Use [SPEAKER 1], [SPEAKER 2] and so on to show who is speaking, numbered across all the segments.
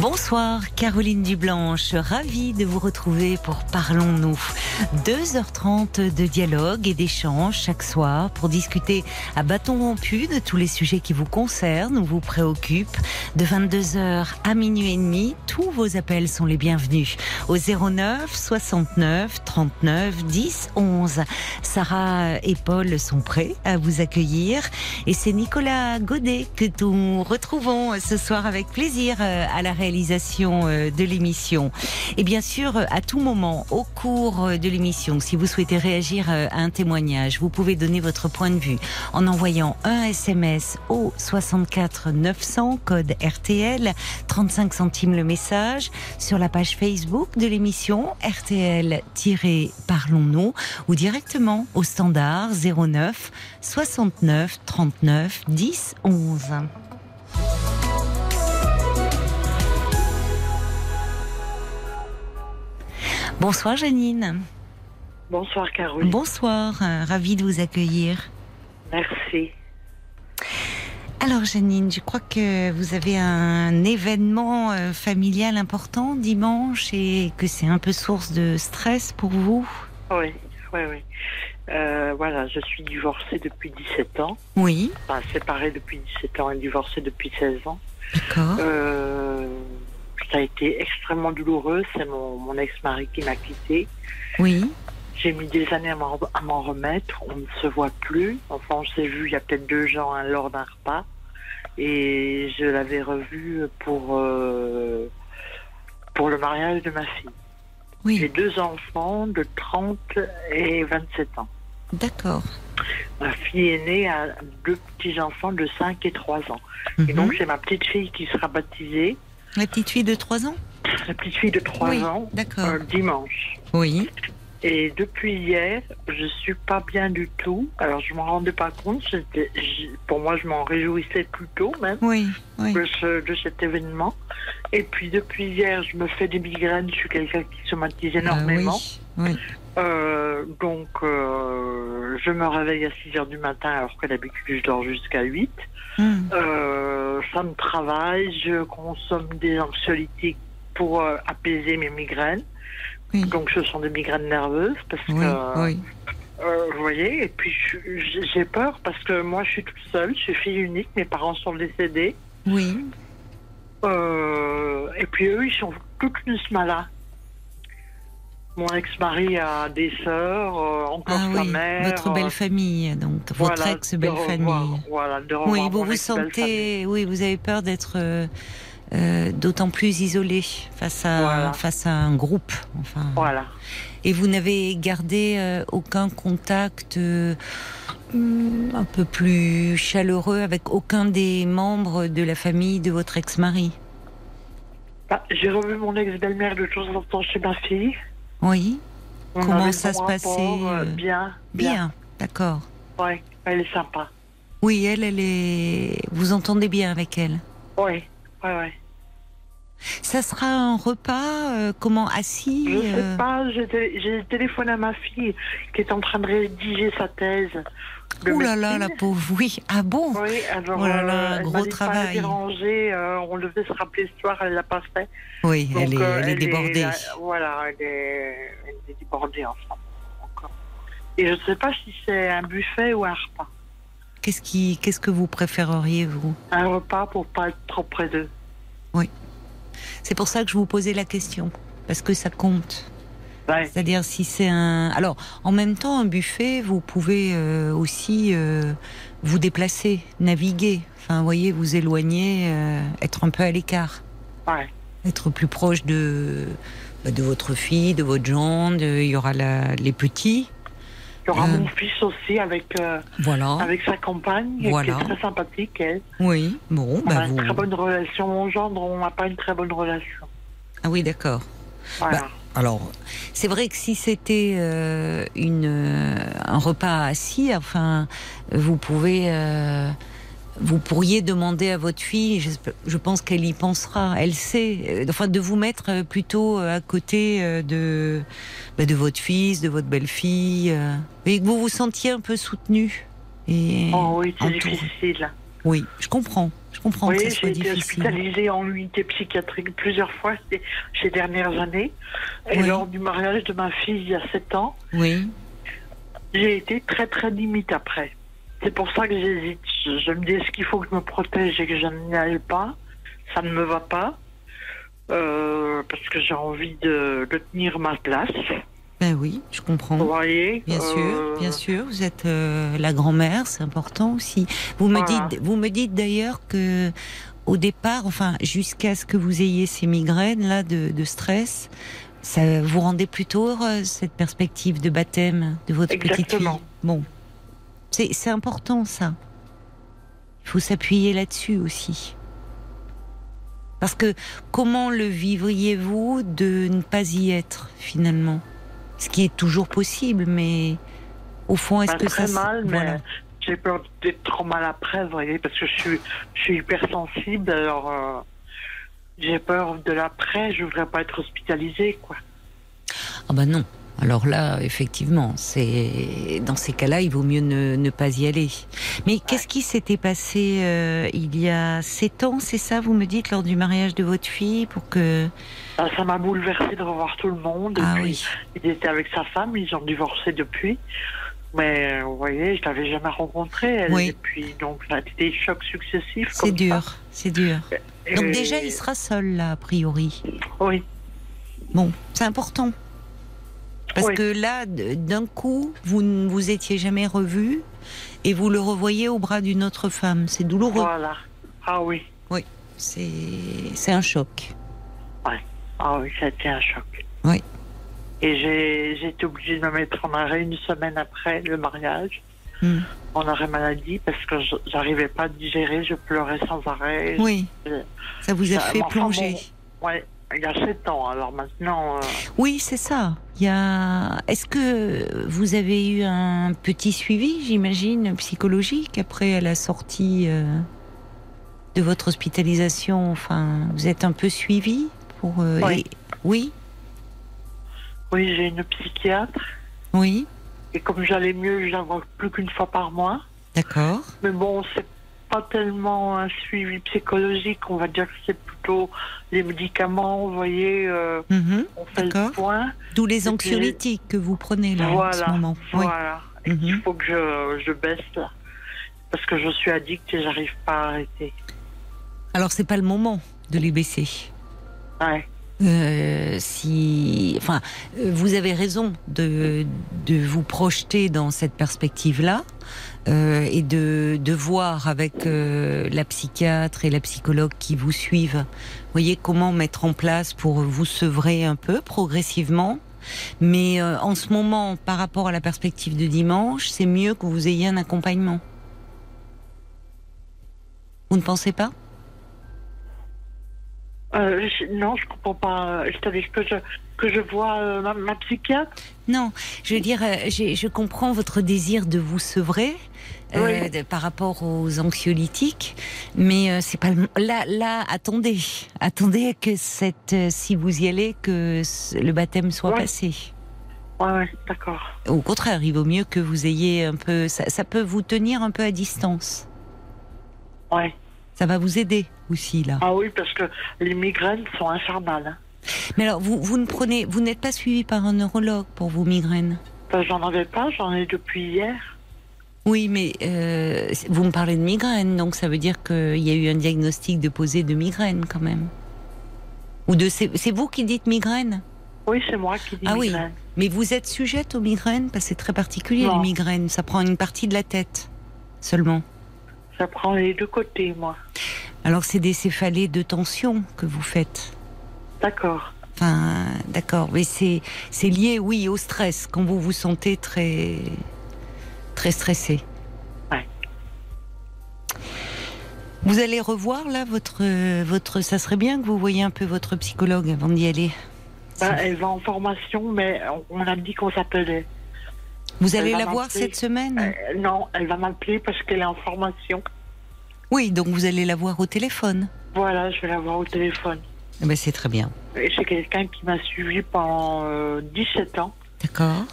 [SPEAKER 1] Bonsoir Caroline Dublanche, ravie de vous retrouver pour Parlons-nous. 2h30 de dialogue et d'échange chaque soir pour discuter à bâton rompu de tous les sujets qui vous concernent ou vous préoccupent. De 22h à minuit et demi, tous vos appels sont les bienvenus au 09 69 39 10 11. Sarah et Paul sont prêts à vous accueillir et c'est Nicolas Godet que nous retrouvons ce soir avec plaisir euh, à la euh, de l'émission. Et bien sûr, à tout moment, au cours de l'émission, si vous souhaitez réagir euh, à un témoignage, vous pouvez donner votre point de vue en envoyant un SMS au 64 900 code RTL, 35 centimes le message, sur la page Facebook de l'émission RTL-Parlons-nous ou directement au standard 09 69 39 10 11. Bonsoir Janine.
[SPEAKER 2] Bonsoir Caroline.
[SPEAKER 1] Bonsoir, euh, ravie de vous accueillir.
[SPEAKER 2] Merci.
[SPEAKER 1] Alors Janine, je crois que vous avez un événement euh, familial important dimanche et que c'est un peu source de stress pour vous?
[SPEAKER 2] Oui, oui, oui. Euh, voilà, je suis divorcée depuis 17 ans.
[SPEAKER 1] Oui,
[SPEAKER 2] Enfin, séparée depuis 17 ans et divorcée depuis 16 ans.
[SPEAKER 1] d'accord.
[SPEAKER 2] Euh, ça a été extrêmement douloureux. C'est mon, mon ex-mari qui m'a quittée.
[SPEAKER 1] Oui,
[SPEAKER 2] J'ai mis des années à m'en remettre. On ne se voit plus. Enfin, on s'est vu il y a peut-être deux ans hein, lors d'un repas. Et je l'avais revu pour, euh, pour le mariage de ma fille. J'ai
[SPEAKER 1] oui,
[SPEAKER 2] deux enfants de 30 et 27 ans.
[SPEAKER 1] d'accord.
[SPEAKER 2] Ma fille est née à deux petits-enfants de 5 et 3 ans. Et
[SPEAKER 1] Mhm.
[SPEAKER 2] donc, c'est ma petite fille qui sera baptisée,
[SPEAKER 1] La petite fille de 3 ans
[SPEAKER 2] la petite fille de 3
[SPEAKER 1] Oui,
[SPEAKER 2] ans,
[SPEAKER 1] d'accord.
[SPEAKER 2] euh, dimanche.
[SPEAKER 1] Oui,
[SPEAKER 2] Et depuis hier, je suis pas bien du tout. Alors, je m'en rendais pas compte. Pour moi, je m'en réjouissais plutôt même
[SPEAKER 1] oui, oui.
[SPEAKER 2] de, ce- de cet événement. Et puis, depuis hier, je me fais des migraines. Je suis quelqu'un qui somatise
[SPEAKER 1] Ah
[SPEAKER 2] énormément.
[SPEAKER 1] oui, oui.
[SPEAKER 2] Euh, donc, euh, je me réveille à 6 heures du matin alors que d'habitude je dors jusqu'à 8.
[SPEAKER 1] Hum,
[SPEAKER 2] Euh, ça me travaille, je consomme des anxiolytiques pour euh, apaiser mes migraines.
[SPEAKER 1] Oui.
[SPEAKER 2] Donc, ce sont des migraines nerveuses parce
[SPEAKER 1] Oui,
[SPEAKER 2] que,
[SPEAKER 1] oui.
[SPEAKER 2] euh, vous voyez, et puis j'ai peur parce que moi je suis toute seule, je suis fille unique, mes parents sont décédés.
[SPEAKER 1] Oui,
[SPEAKER 2] Euh, et puis eux, ils sont toutes là. Mon ex-mari a des sœurs, euh, encore
[SPEAKER 1] ah
[SPEAKER 2] sa
[SPEAKER 1] oui,
[SPEAKER 2] mère.
[SPEAKER 1] votre belle
[SPEAKER 2] euh,
[SPEAKER 1] famille, donc votre ex-belle famille.
[SPEAKER 2] Voilà, de
[SPEAKER 1] Oui, vous vous sentez, oui, vous avez peur d'être euh, d'autant plus isolé face à
[SPEAKER 2] Voilà.
[SPEAKER 1] face à un groupe. Enfin,
[SPEAKER 2] Voilà.
[SPEAKER 1] et vous n'avez gardé euh, aucun contact un peu plus chaleureux avec aucun des membres de la famille de votre ex-mari?
[SPEAKER 2] Bah, J'ai revu mon ex-belle-mère de temps en temps chez ma fille.
[SPEAKER 1] Oui,
[SPEAKER 2] On
[SPEAKER 1] Comment ça se passait,
[SPEAKER 2] rapport, euh,
[SPEAKER 1] euh,
[SPEAKER 2] Bien,
[SPEAKER 1] bien, d'accord.
[SPEAKER 2] Ouais, elle est sympa.
[SPEAKER 1] Oui, elle, elle est. Vous entendez bien avec elle.
[SPEAKER 2] Ouais, ouais, ouais.
[SPEAKER 1] Ça sera un repas, euh, comment assis
[SPEAKER 2] Je
[SPEAKER 1] euh,
[SPEAKER 2] sais pas, j'ai téléphoné à ma fille qui est en train de rédiger sa thèse.
[SPEAKER 1] Ouh là là, la pauvre. Oui, ah bon
[SPEAKER 2] Oui, alors,
[SPEAKER 1] Oh là là,
[SPEAKER 2] euh, elle
[SPEAKER 1] gros travail.
[SPEAKER 2] déranger, euh, on devait se rappeler ce soir, elle l'a pas fait.
[SPEAKER 1] Oui,
[SPEAKER 2] Donc,
[SPEAKER 1] elle est,
[SPEAKER 2] euh,
[SPEAKER 1] elle est débordée.
[SPEAKER 2] voilà, elle est, elle est débordée en encore. Et je ne sais pas si c'est un buffet ou un repas.
[SPEAKER 1] Qu'est-ce qui, qu'est-ce que vous préféreriez vous?
[SPEAKER 2] Un repas pour pas être trop près d'eux.
[SPEAKER 1] C'est pour ça que je vous posais la question, parce que ça compte.
[SPEAKER 2] Ouais.
[SPEAKER 1] C'est-à-dire si c'est un. Alors, en même temps, un buffet, vous pouvez euh, aussi euh, vous déplacer, naviguer. Enfin, vous voyez, vous éloigner, euh, être un peu à l'écart,
[SPEAKER 2] Ouais.
[SPEAKER 1] être plus proche de bah, de votre fille, de votre gendre. Il y aura la- les petits.
[SPEAKER 2] Il y aura mon fils aussi avec,
[SPEAKER 1] Voilà.
[SPEAKER 2] avec sa compagne,
[SPEAKER 1] Voilà.
[SPEAKER 2] qui est très sympathique, elle.
[SPEAKER 1] Oui. Bon,
[SPEAKER 2] On a
[SPEAKER 1] bah
[SPEAKER 2] une
[SPEAKER 1] vous.
[SPEAKER 2] très bonne relation. Mon gendre, on n'a pas une très bonne relation.
[SPEAKER 1] Ah oui, d'accord.
[SPEAKER 2] Voilà.
[SPEAKER 1] Bah, Alors, c'est vrai que si c'était euh, une euh, un repas assis, enfin, vous pouvez euh, vous pourriez demander à votre fille, je, je pense qu'elle y pensera, elle sait, euh, enfin de vous mettre euh, plutôt à côté de, bah, de votre fils, de votre belle-fille, et que vous vous sentiez un peu soutenu. Et
[SPEAKER 2] Oh oui, c'est difficile.
[SPEAKER 1] Oui, je comprends, comprends
[SPEAKER 2] Oui,
[SPEAKER 1] que ce
[SPEAKER 2] j'ai été hospitalisée en unité psychiatrique plusieurs fois ces, ces dernières années. Et
[SPEAKER 1] Oui.
[SPEAKER 2] lors du mariage de ma fille il y a 7 ans,
[SPEAKER 1] Oui,
[SPEAKER 2] j'ai été très très limite après. C'est pour ça que j'hésite. Je, je me dis est-ce qu'il faut que je me protège et que je n'y aille pas? Ça ne me va pas. Euh, parce que j'ai envie de, de tenir ma place.
[SPEAKER 1] Ben oui, je comprends.
[SPEAKER 2] Vous voyez
[SPEAKER 1] Bien sûr,
[SPEAKER 2] Euh,
[SPEAKER 1] bien sûr. Vous êtes euh, la grand-mère, c'est important aussi. Vous me
[SPEAKER 2] Voilà.
[SPEAKER 1] dites, vous me dites d'ailleurs que au départ, enfin jusqu'à ce que vous ayez ces migraines là de, de stress, ça vous rendait plutôt heureuse cette perspective de baptême de votre petite fille?
[SPEAKER 2] Exactement.
[SPEAKER 1] Bon, c'est important ça. Il faut s'appuyer là-dessus aussi. Parce que comment le vivriez-vous de ne pas y être finalement? Ce qui est toujours possible, mais au fond, est-ce que
[SPEAKER 2] très
[SPEAKER 1] ça...
[SPEAKER 2] mal, mais
[SPEAKER 1] voilà.
[SPEAKER 2] j'ai peur d'être trop mal après, vous voyez, parce que je suis, je suis hypersensible, alors euh, j'ai peur de l'après, je voudrais pas être hospitalisée, quoi.
[SPEAKER 1] Ah bah non. Alors là, effectivement, c'est dans ces cas-là, il vaut mieux ne, ne pas y aller. Mais qu'est-ce qui s'était passé euh, il y a sept ans, c'est ça, vous me dites, lors du mariage de votre fille, pour que
[SPEAKER 2] Ah, Ça m'a bouleversé de revoir tout le monde.
[SPEAKER 1] ah oui,
[SPEAKER 2] Il était avec sa femme, ils ont divorcé depuis. Mais vous voyez, je l'avais jamais rencontrée. Elle,
[SPEAKER 1] Oui.
[SPEAKER 2] Et puis, donc, ça a des chocs successifs.
[SPEAKER 1] c'est dur, c'est dur. Donc déjà, il sera seul là, a priori.
[SPEAKER 2] Oui,
[SPEAKER 1] Bon, c'est important. Parce
[SPEAKER 2] Oui.
[SPEAKER 1] que là, d'un coup, vous ne vous étiez jamais revu et vous le revoyez au bras d'une autre femme. C'est douloureux.
[SPEAKER 2] voilà. Ah oui,
[SPEAKER 1] C'est c'est un choc.
[SPEAKER 2] ah oui, ça a été un choc.
[SPEAKER 1] Oui.
[SPEAKER 2] Et j'ai été obligée de me mettre en arrêt une semaine après le mariage,
[SPEAKER 1] Hmm.
[SPEAKER 2] en arrêt maladie, parce que j'arrivais pas à digérer, je pleurais sans arrêt.
[SPEAKER 1] Oui,
[SPEAKER 2] Euh,
[SPEAKER 1] ça vous a
[SPEAKER 2] ça-
[SPEAKER 1] fait plonger.
[SPEAKER 2] bon, ouais, il y a sept ans, alors maintenant. euh,
[SPEAKER 1] Oui, c'est ça. Il y a. Est-ce que vous avez eu un petit suivi, j'imagine, psychologique après la sortie euh, de votre hospitalisation? Enfin, vous êtes un peu suivi pour. euh,
[SPEAKER 2] Oui.
[SPEAKER 1] et- Oui?
[SPEAKER 2] Oui, j'ai une psychiatre.
[SPEAKER 1] Oui.
[SPEAKER 2] Et comme j'allais mieux, je la vois plus qu'une fois par mois.
[SPEAKER 1] D'accord.
[SPEAKER 2] Mais bon, c'est pas tellement un suivi psychologique. On va dire que c'est plutôt les médicaments, vous voyez. euh,
[SPEAKER 1] Mhm.
[SPEAKER 2] on fait le point.
[SPEAKER 1] D'où les anxiolytiques que vous prenez là en
[SPEAKER 2] voilà.
[SPEAKER 1] ce moment.
[SPEAKER 2] Voilà. Et
[SPEAKER 1] Mhm.
[SPEAKER 2] Il faut que je, je baisse là. Parce que je suis addict et j'arrive pas à arrêter.
[SPEAKER 1] Alors c'est pas le moment de les baisser.
[SPEAKER 2] Ouais.
[SPEAKER 1] Euh, si, enfin, euh, vous avez raison de, de vous projeter dans cette perspective-là euh, et de, de voir avec euh, la psychiatre et la psychologue qui vous suivent, voyez comment mettre en place pour vous sevrer un peu progressivement. Mais euh, en ce moment, par rapport à la perspective de dimanche, c'est mieux que vous ayez un accompagnement. Vous ne pensez pas?
[SPEAKER 2] Euh, je- non, je comprends pas. C'est-à-dire que je, que je vois euh, ma, ma psychiatre.
[SPEAKER 1] Non, je veux dire, euh, je comprends votre désir de vous sevrer euh,
[SPEAKER 2] Oui.
[SPEAKER 1] de- par rapport aux anxiolytiques, mais euh, c'est pas le, là. Là, attendez, attendez que cette, si vous y allez, que le baptême soit
[SPEAKER 2] Ouais.
[SPEAKER 1] passé.
[SPEAKER 2] Ouais, ouais, d'accord.
[SPEAKER 1] Au contraire, il vaut mieux que vous ayez un peu. Ça, ça peut vous tenir un peu à distance.
[SPEAKER 2] Ouais.
[SPEAKER 1] Ça va vous aider aussi là.
[SPEAKER 2] Ah oui, parce que les migraines sont infernales. hein.
[SPEAKER 1] Mais alors, vous, vous ne prenez, vous n'êtes pas suivi par un neurologue pour vos migraines?
[SPEAKER 2] Ben, j'en avais pas, j'en ai depuis hier.
[SPEAKER 1] Oui, mais euh, vous me parlez de migraine, donc ça veut dire qu'il y a eu un diagnostic de posé de migraine quand même. Ou de c'est vous qui dites migraine
[SPEAKER 2] Oui, c'est moi qui dis
[SPEAKER 1] Ah oui. Mais vous êtes sujette aux migraines? Parce que c'est très particulier
[SPEAKER 2] Non.
[SPEAKER 1] les migraines. Ça prend une partie de la tête seulement.
[SPEAKER 2] Ça prend les deux côtés, moi.
[SPEAKER 1] Alors c'est des céphalées de tension que vous faites.
[SPEAKER 2] D'accord.
[SPEAKER 1] Enfin, d'accord, mais c'est c'est lié, oui, au stress quand vous vous sentez très très stressé.
[SPEAKER 2] Ouais.
[SPEAKER 1] Vous allez revoir là votre votre. Ça serait bien que vous voyiez un peu votre psychologue avant d'y aller.
[SPEAKER 2] Ben, elle va en formation, mais on, on a dit qu'on s'appelait.
[SPEAKER 1] Vous allez la voir cette semaine?
[SPEAKER 2] Euh, non, elle va m'appeler parce qu'elle est en formation.
[SPEAKER 1] Oui, donc vous allez la voir au téléphone.
[SPEAKER 2] Voilà, je vais la voir au téléphone.
[SPEAKER 1] Eh ben, c'est très bien.
[SPEAKER 2] C'est quelqu'un qui m'a suivi pendant euh, 17 ans.
[SPEAKER 1] D'accord.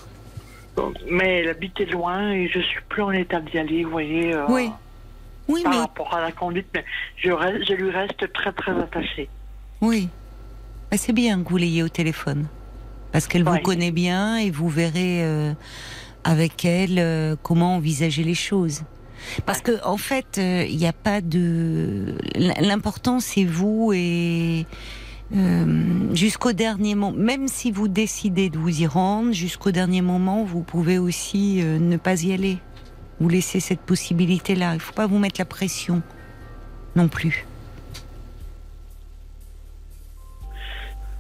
[SPEAKER 2] Mais elle habitait loin et je suis plus en état d'y aller, vous voyez. euh,
[SPEAKER 1] Oui. Oui,
[SPEAKER 2] Par
[SPEAKER 1] mais
[SPEAKER 2] rapport à la conduite, mais je, reste- je lui reste très très attachée.
[SPEAKER 1] oui. Ben, c'est bien que vous l'ayez au téléphone. Parce qu'elle vous connaît bien et vous verrez euh, avec elle euh, comment envisager les choses. Parce que en fait, euh, il n'y a pas de. L'important, c'est vous et euh, jusqu'au dernier moment. Même si vous décidez de vous y rendre, jusqu'au dernier moment, vous pouvez aussi euh, ne pas y aller. Vous laissez cette possibilité-là. Il ne faut pas vous mettre la pression non plus.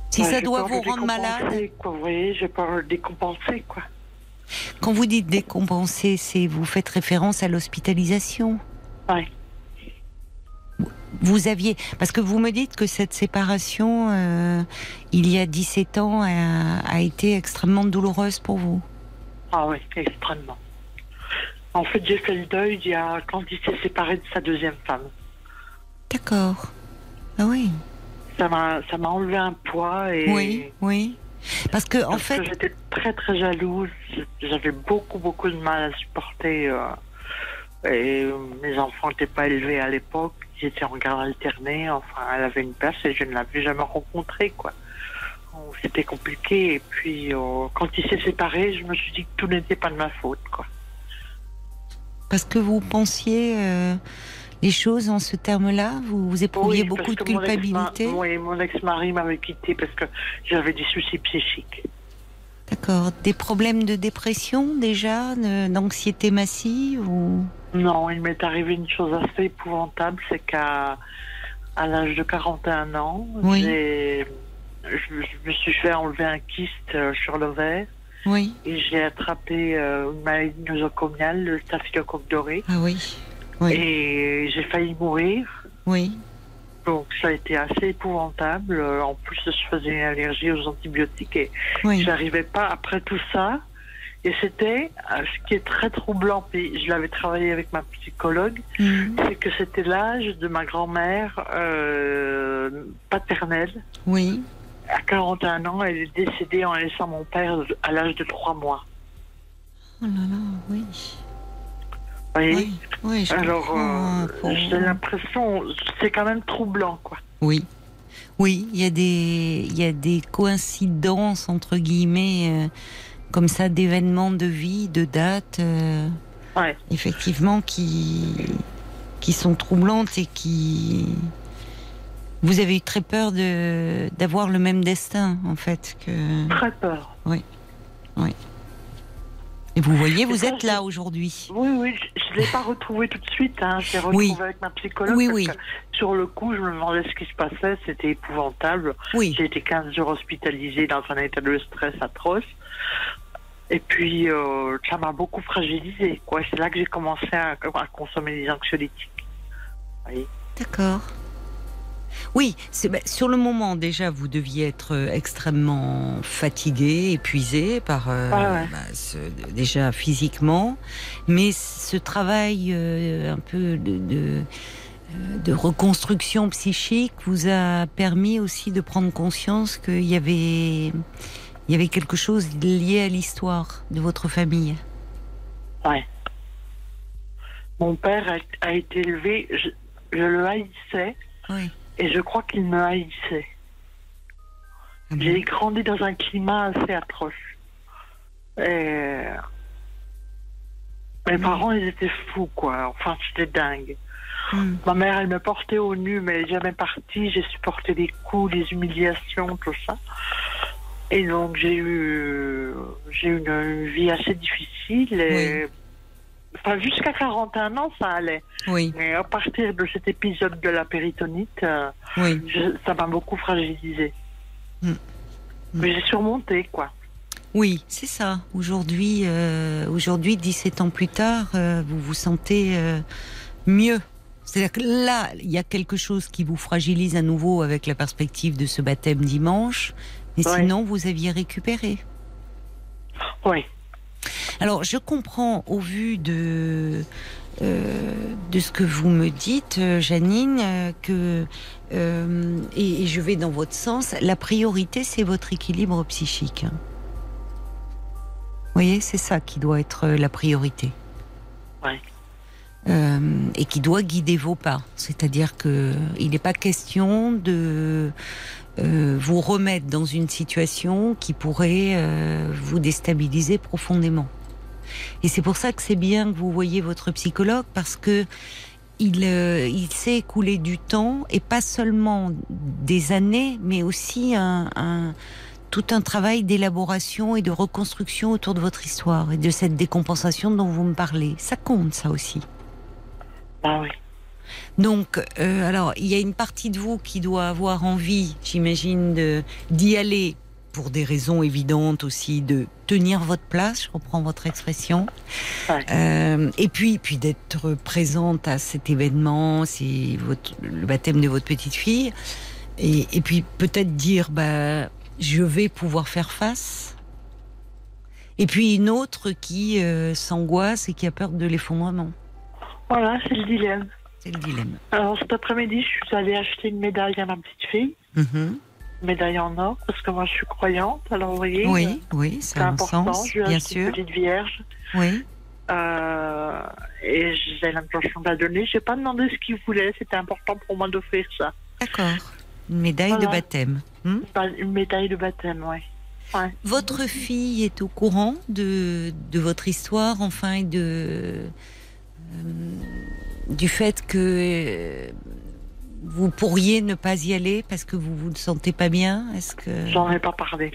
[SPEAKER 1] Si
[SPEAKER 2] Ouais,
[SPEAKER 1] ça doit vous rendre malade,
[SPEAKER 2] Quoi, vous voyez, j'ai peur de décompenser, quoi.
[SPEAKER 1] Quand vous dites décompenser, c'est vous faites référence à l'hospitalisation.
[SPEAKER 2] Ouais.
[SPEAKER 1] Vous aviez parce que vous me dites que cette séparation, euh, il y a 17 ans, a, a été extrêmement douloureuse pour vous.
[SPEAKER 2] Ah oui, extrêmement. En fait, j'ai fait le deuil il y a, quand il s'est séparé de sa deuxième femme.
[SPEAKER 1] D'accord. Ah oui.
[SPEAKER 2] Ça m'a, ça m'a enlevé un poids et.
[SPEAKER 1] Oui, oui. Parce que en
[SPEAKER 2] parce
[SPEAKER 1] fait,
[SPEAKER 2] j'étais très très jalouse. J'avais beaucoup beaucoup de mal à supporter. euh, et euh, mes enfants n'étaient pas élevés à l'époque. Ils étaient en garde alternée. Enfin, elle avait une place et je ne l'avais jamais rencontrée, quoi. C'était compliqué. Et puis, euh, quand il s'est séparé, je me suis dit que tout n'était pas de ma faute, quoi.
[SPEAKER 1] parce que vous pensiez euh, les choses en ce terme-là, vous, vous éprouviez
[SPEAKER 2] Oui,
[SPEAKER 1] beaucoup de
[SPEAKER 2] mon
[SPEAKER 1] culpabilité.
[SPEAKER 2] Oui, mon ex-mari m'avait quitté parce que j'avais des soucis psychiques.
[SPEAKER 1] D'accord. Des problèmes de dépression déjà, d'anxiété massive ou?
[SPEAKER 2] Non, il m'est arrivé une chose assez épouvantable, c'est qu'à à l'âge de 41 ans,
[SPEAKER 1] Oui.
[SPEAKER 2] j'ai- je, je me suis fait enlever un kyste euh, sur l'ovaire
[SPEAKER 1] Oui.
[SPEAKER 2] et j'ai attrapé euh, une maladie nosocomiale, le staphylocoque doré,
[SPEAKER 1] Ah oui. Oui.
[SPEAKER 2] et j'ai failli mourir.
[SPEAKER 1] Oui.
[SPEAKER 2] Donc ça a été assez épouvantable. Euh, En plus, je faisais une allergie aux antibiotiques et
[SPEAKER 1] Oui.
[SPEAKER 2] J'arrivais pas après tout ça. Et c'était euh, ce qui est très troublant. Puis je l'avais travaillé avec ma psychologue,
[SPEAKER 1] Mhm.
[SPEAKER 2] c'est que c'était l'âge de ma grand-mère euh, paternelle.
[SPEAKER 1] Oui.
[SPEAKER 2] À 41 ans, elle est décédée en laissant mon père à l'âge de 3 mois.
[SPEAKER 1] Oh là là, oui.
[SPEAKER 2] Voyez
[SPEAKER 1] Oui. Oui. je
[SPEAKER 2] Alors, euh,
[SPEAKER 1] pour
[SPEAKER 2] j'ai l'impression, c'est quand même troublant, quoi.
[SPEAKER 1] Oui. Oui, il y a des y a des coïncidences entre guillemets euh, comme ça d'événements de vie, de dates euh,
[SPEAKER 2] Ouais.
[SPEAKER 1] effectivement qui qui sont troublantes et qui vous avez eu très peur d'avoir le même destin en fait que
[SPEAKER 2] Très peur.
[SPEAKER 1] Et vous voyez vous êtes là aujourd'hui.
[SPEAKER 2] Oui, oui, je ne l'ai pas retrouvé tout de suite. Hein. Je l'ai retrouvé
[SPEAKER 1] Oui.
[SPEAKER 2] avec ma psychologue.
[SPEAKER 1] Oui,
[SPEAKER 2] parce
[SPEAKER 1] oui.
[SPEAKER 2] que sur le coup, je me demandais ce qui se passait. C'était épouvantable.
[SPEAKER 1] Oui.
[SPEAKER 2] J'ai été 15 jours hospitalisée dans un état de stress atroce. Et puis, euh, ça m'a beaucoup fragilisée. C'est là que j'ai commencé à, à consommer des anxiolytiques. Oui.
[SPEAKER 1] D'accord. Oui, bah, sur le moment déjà, vous deviez être euh, extrêmement fatigué, épuisé par euh,
[SPEAKER 2] ouais.
[SPEAKER 1] bah, ce- déjà physiquement, mais ce travail euh, un peu de, de, de reconstruction psychique vous a permis aussi de prendre conscience qu'il y avait il y avait quelque chose lié à l'histoire de votre famille.
[SPEAKER 2] Ouais. Mon père a, a été élevé, je, je le haïssais,
[SPEAKER 1] Oui.
[SPEAKER 2] Et je crois qu'il me haïssait.
[SPEAKER 1] Ah bon
[SPEAKER 2] J'ai grandi dans un climat assez atroce. Et... Mes parents, ils étaient fous, quoi. Enfin, c'était dingue.
[SPEAKER 1] Hmm.
[SPEAKER 2] Ma mère, elle me portait au nu, mais elle n'est jamais partie. J'ai supporté les coups, les humiliations, tout ça. Et donc, j'ai eu, j'ai eu une, une vie assez difficile. Et... Enfin, jusqu'à 41 ans, ça allait.
[SPEAKER 1] Oui,
[SPEAKER 2] Mais à partir de cet épisode de la péritonite, euh,
[SPEAKER 1] oui.
[SPEAKER 2] je- ça m'a beaucoup fragilisé.
[SPEAKER 1] Mm.
[SPEAKER 2] Mais j'ai surmonté, quoi.
[SPEAKER 1] Oui, c'est ça. Aujourd'hui, euh, aujourd'hui, 17 ans plus tard, euh, vous vous sentez mieux. C'est-à-dire que là, il y a quelque chose qui vous fragilise à nouveau avec la perspective de ce baptême dimanche, mais
[SPEAKER 2] Ouais.
[SPEAKER 1] sinon, vous aviez récupéré.
[SPEAKER 2] Oui.
[SPEAKER 1] Alors, je comprends au vu de de ce que vous me dites, Janine, que et, je vais dans votre sens. La priorité, c'est votre équilibre psychique. Vous voyez, c'est ça qui doit être la priorité.
[SPEAKER 2] Ouais.
[SPEAKER 1] et qui doit guider vos pas. C'est-à-dire que il n'est pas question de euh, vous remettre dans une situation qui pourrait euh, vous déstabiliser profondément. Et c'est pour ça que c'est bien que vous voyez votre psychologue parce que il, euh, il s'est écoulé du temps et pas seulement des années, mais aussi tout un travail d'élaboration et de reconstruction autour de votre histoire et de cette décompensation dont vous me parlez. Ça compte, ça aussi.
[SPEAKER 2] Ah oui.
[SPEAKER 1] Donc, euh, alors, il y a une partie de vous qui doit avoir envie, j'imagine, d'y aller pour des raisons évidentes aussi, de tenir votre place, je reprends votre expression, euh, et puis, puis d'être présente à cet événement, c'est le baptême de votre petite fille, et, puis peut-être dire, bah, je vais pouvoir faire face. Et puis une autre qui euh, s'angoisse et qui a peur de l'effondrement.
[SPEAKER 2] Voilà, c'est le dilemme.
[SPEAKER 1] C'est le dilemme.
[SPEAKER 2] Alors cet après-midi, je suis allée acheter une médaille à ma petite fille.
[SPEAKER 1] Mhm.
[SPEAKER 2] médaille en or, parce que moi je suis croyante, alors vous voyez.
[SPEAKER 1] Oui, oui, c'est important.
[SPEAKER 2] je lui ai
[SPEAKER 1] bien
[SPEAKER 2] sûr. Une petite vierge.
[SPEAKER 1] Oui.
[SPEAKER 2] Euh, et j'ai l'intention de la donner. Je n'ai pas demandé ce qu'il voulait, c'était important pour moi d'offrir ça.
[SPEAKER 1] D'accord. Une médaille de baptême.
[SPEAKER 2] Hmm? Une médaille de baptême, oui. Ouais.
[SPEAKER 1] Votre fille est au courant de, de votre histoire, enfin, et de. Euh, du fait que euh, vous pourriez ne pas y aller parce que vous vous ne sentez pas bien Est-ce que
[SPEAKER 2] j'en ai pas parlé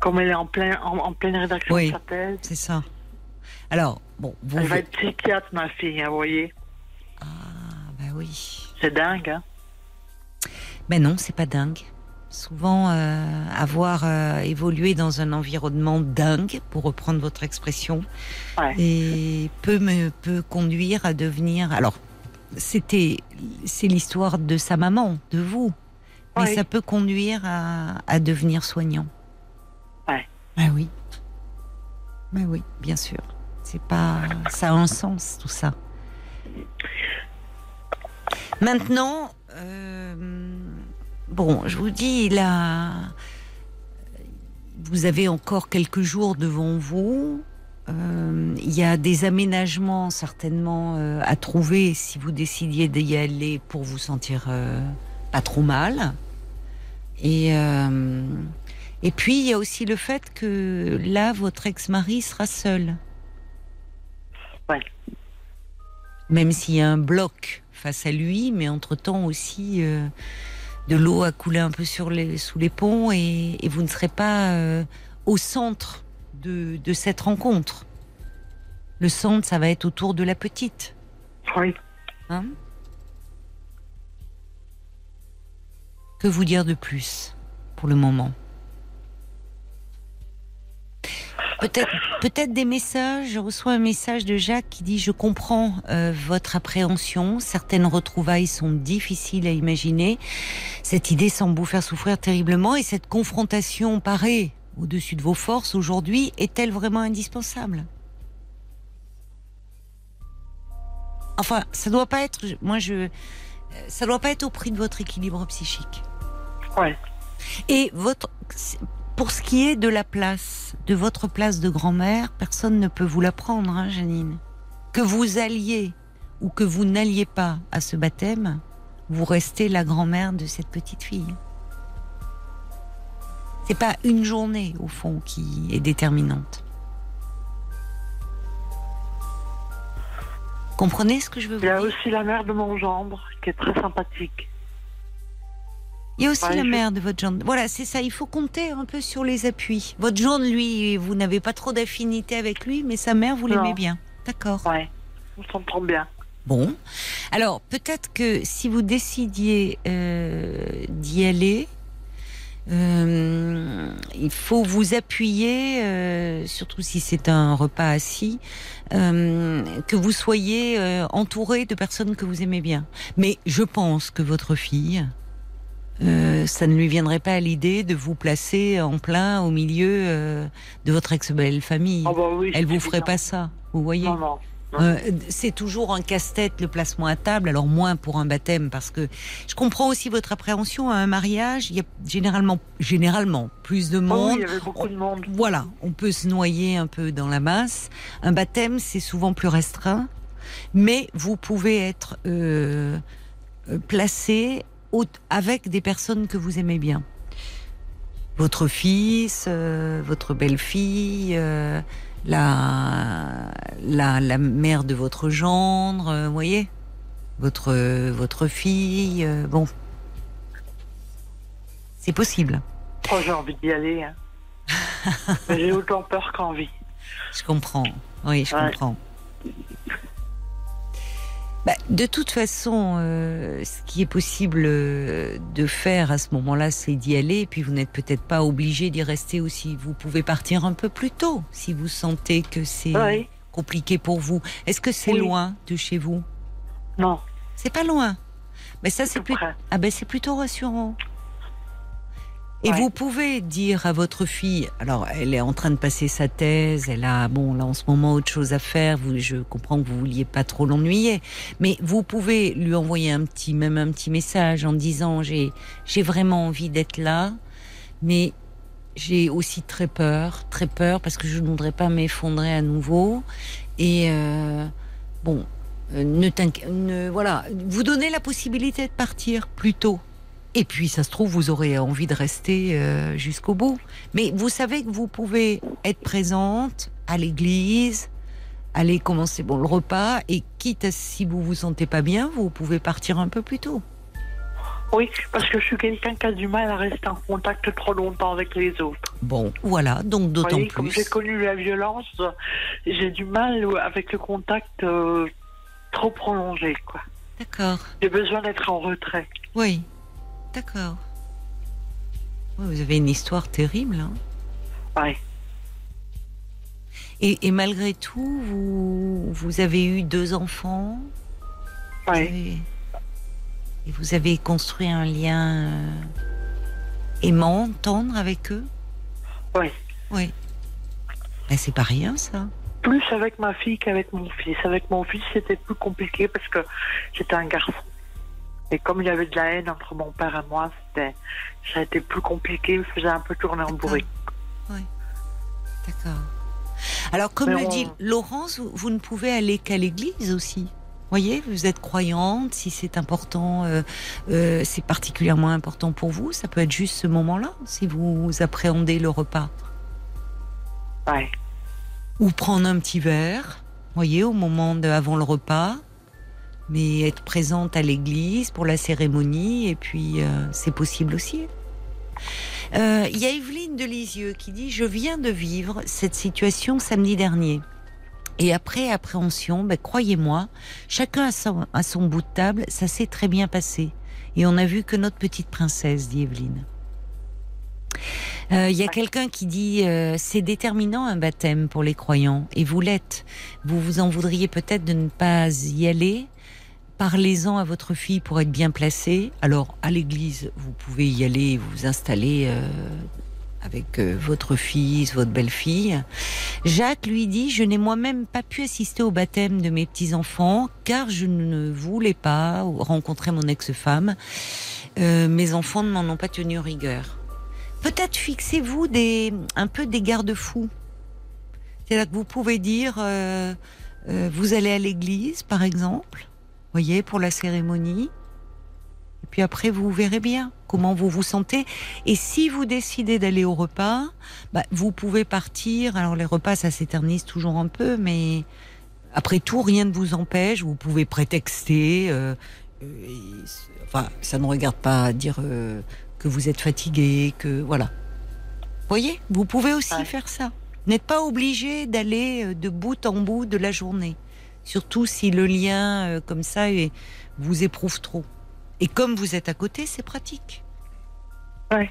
[SPEAKER 2] Comme elle est en plein en, pleine rédaction
[SPEAKER 1] de
[SPEAKER 2] sa thèse.
[SPEAKER 1] C'est ça. Alors bon,
[SPEAKER 2] vous elle va être psychiatre, ma fille, hein, vous voyez.
[SPEAKER 1] Ah ben oui.
[SPEAKER 2] C'est dingue. Hein
[SPEAKER 1] ben non, c'est pas dingue souvent euh, avoir euh, évolué dans un environnement dingue, pour reprendre votre expression, et peut me peut conduire à devenir. Alors, c'était c'est l'histoire de sa maman, de vous, mais ça peut conduire à, à devenir soignant.
[SPEAKER 2] Ouais.
[SPEAKER 1] Ben oui. Ben oui, bien sûr. C'est pas ça a un sens tout ça. Maintenant. Euh, Bon, je vous dis, là, vous avez encore quelques jours devant vous. Euh, il y a des aménagements certainement euh, à trouver si vous décidiez d'y aller pour vous sentir euh, pas trop mal. Et, et puis il y a aussi le fait que là, votre ex-mari sera seul.
[SPEAKER 2] Ouais.
[SPEAKER 1] Même s'il y a un bloc face à lui, mais entre-temps aussi de l'eau a coulé un peu sur les, sous les ponts et, vous ne serez pas euh, au centre de, cette rencontre. Le centre, ça va être autour de la petite.
[SPEAKER 2] Oui.
[SPEAKER 1] Hein? Que vous dire de plus pour le moment? Peut-être, peut-être des messages. Je reçois un message de Jacques qui dit je comprends euh, votre appréhension. Certaines retrouvailles sont difficiles à imaginer. Cette idée semble vous faire souffrir terriblement et cette confrontation paraît au-dessus de vos forces aujourd'hui. Est-elle vraiment indispensable? Enfin, ça doit pas être. Moi, je. Ça doit pas être au prix de votre équilibre psychique.
[SPEAKER 2] Ouais.
[SPEAKER 1] Et votre pour ce qui est de la place, de votre place de grand-mère, personne ne peut vous la prendre, hein, Janine. Que vous alliez ou que vous n'alliez pas à ce baptême, vous restez la grand-mère de cette petite fille. C'est pas une journée, au fond, qui est déterminante. Comprenez ce que je veux vous dire
[SPEAKER 2] Il y a aussi la mère de mon gendre, qui est très sympathique.
[SPEAKER 1] Il y a aussi la mère de votre gendre. Voilà, c'est ça. Il faut compter un peu sur les appuis. Votre gendre, lui, vous n'avez pas trop d'affinité avec lui, mais sa mère, vous l'aimez bien. D'accord.
[SPEAKER 2] Ouais, on s'entend bien.
[SPEAKER 1] Bon. Alors, peut-être que si vous décidiez euh, d'y aller, euh, il faut vous appuyer, euh, surtout si c'est un repas assis, que vous soyez entouré de personnes que vous aimez bien. Mais je pense que votre fille, euh, ça ne lui viendrait pas à l'idée de vous placer en plein au milieu euh, de votre ex-belle famille.
[SPEAKER 2] Ah bah
[SPEAKER 1] Elle vous ferait pas ça, vous voyez
[SPEAKER 2] Non, non.
[SPEAKER 1] Euh, c'est toujours un casse-tête le placement à table, alors moins pour un baptême, parce que je comprends aussi votre appréhension à un mariage. Il y a généralement, généralement plus de monde.
[SPEAKER 2] Oh oui, il y avait beaucoup de monde.
[SPEAKER 1] Voilà, on peut se noyer un peu dans la masse. Un baptême, c'est souvent plus restreint, mais vous pouvez être euh placé avec des personnes que vous aimez bien. Votre fils, euh, votre belle-fille. Euh, la, la, la mère de votre gendre, euh, voyez votre, votre fille, euh, bon. C'est possible.
[SPEAKER 2] Oh, j'ai envie d'y aller. Hein. j'ai autant peur qu'envie.
[SPEAKER 1] Je comprends. Oui, je comprends. Bah, de toute façon, euh, ce qui est possible euh, de faire à ce moment-là, c'est d'y aller. Et puis vous n'êtes peut-être pas obligé d'y rester aussi. Vous pouvez partir un peu plus tôt si vous sentez que c'est compliqué pour vous. Est-ce que c'est loin de chez vous?
[SPEAKER 2] Non.
[SPEAKER 1] C'est pas loin. Mais ça, c'est plus... ah ben, c'est plutôt rassurant. Et vous pouvez dire à votre fille, alors elle est en train de passer sa thèse, elle a bon là en ce moment autre chose à faire. Vous, je comprends que vous vouliez pas trop l'ennuyer, mais vous pouvez lui envoyer un petit, même un petit message en disant j'ai j'ai vraiment envie d'être là, mais j'ai aussi très peur, très peur parce que je ne voudrais pas m'effondrer à nouveau. Et euh, bon, euh, ne, ne voilà, vous donnez la possibilité de partir plus tôt et puis, ça se trouve, vous aurez envie de rester euh, jusqu'au bout. Mais vous savez que vous pouvez être présente à l'église, aller commencer bon, le repas, et quitte à si vous vous sentez pas bien, vous pouvez partir un peu plus tôt.
[SPEAKER 2] Oui, parce que je suis quelqu'un qui a du mal à rester en contact trop longtemps avec les autres.
[SPEAKER 1] Bon, voilà, donc d'autant plus.
[SPEAKER 2] Comme j'ai connu la violence, j'ai du mal avec le contact euh, trop prolongé, quoi.
[SPEAKER 1] D'accord.
[SPEAKER 2] J'ai besoin d'être en retrait.
[SPEAKER 1] Oui, D'accord. vous avez une histoire terrible. Hein
[SPEAKER 2] oui.
[SPEAKER 1] Et, malgré tout, vous, vous avez eu deux enfants.
[SPEAKER 2] Oui.
[SPEAKER 1] Et vous avez construit un lien euh, aimant, tendre avec eux
[SPEAKER 2] Oui.
[SPEAKER 1] Oui. Mais c'est pas rien, ça.
[SPEAKER 2] Plus avec ma fille qu'avec mon fils. Avec mon fils, c'était plus compliqué parce que j'étais un garçon. Et comme il y avait de la haine entre mon père et moi, c'était, ça a été plus compliqué, il me faisait un peu tourner en bourrique.
[SPEAKER 1] Oui. D'accord. Alors, comme le dit Laurence, vous, ne pouvez aller qu'à l'église aussi. Voyez, vous êtes croyante, si c'est important, euh, euh, c'est particulièrement important pour vous, ça peut être juste ce moment-là, si vous appréhendez le repas.
[SPEAKER 2] Ouais.
[SPEAKER 1] Ou prendre un petit verre, voyez, au moment de, avant le repas, mais être présente à l'église pour la cérémonie, et puis euh, c'est possible aussi. Euh, il y a Evelyne de Lisieux qui dit Je viens de vivre cette situation samedi dernier. Et après appréhension, ben, croyez-moi, chacun a son, à son bout de table, ça s'est très bien passé. Et on a vu que notre petite princesse, dit Evelyne. Euh, il y a quelqu'un qui dit c'est déterminant un baptême pour les croyants et vous l'êtes. Vous vous en voudriez peut-être de ne pas y aller? Parlez-en à votre fille pour être bien placée. Alors, à l'église, vous pouvez y aller, vous installer euh, avec euh, votre fils, votre belle-fille. Jacques lui dit Je n'ai moi-même pas pu assister au baptême de mes petits-enfants car je ne voulais pas rencontrer mon ex-femme. Euh, mes enfants ne m'en ont pas tenu rigueur. Peut-être fixez-vous un peu des garde-fous. C'est-à-dire que vous pouvez dire Vous allez à l'église, par exemple voyez, pour la cérémonie. Et puis après, vous verrez bien comment vous vous sentez. Et si vous décidez d'aller au repas, bah, vous pouvez partir. Alors les repas, ça s'éternise toujours un peu, mais après tout, rien ne vous empêche. Vous pouvez prétexter. Euh, enfin, ça ne regarde pas dire euh, que vous êtes fatigué, que voilà. Voyez, vous pouvez aussi faire ça. n'êtes pas obligé d'aller euh, de bout en bout de la journée. Surtout si le lien euh, comme ça vous éprouve trop. Et comme vous êtes à côté, c'est pratique.
[SPEAKER 2] Ouais.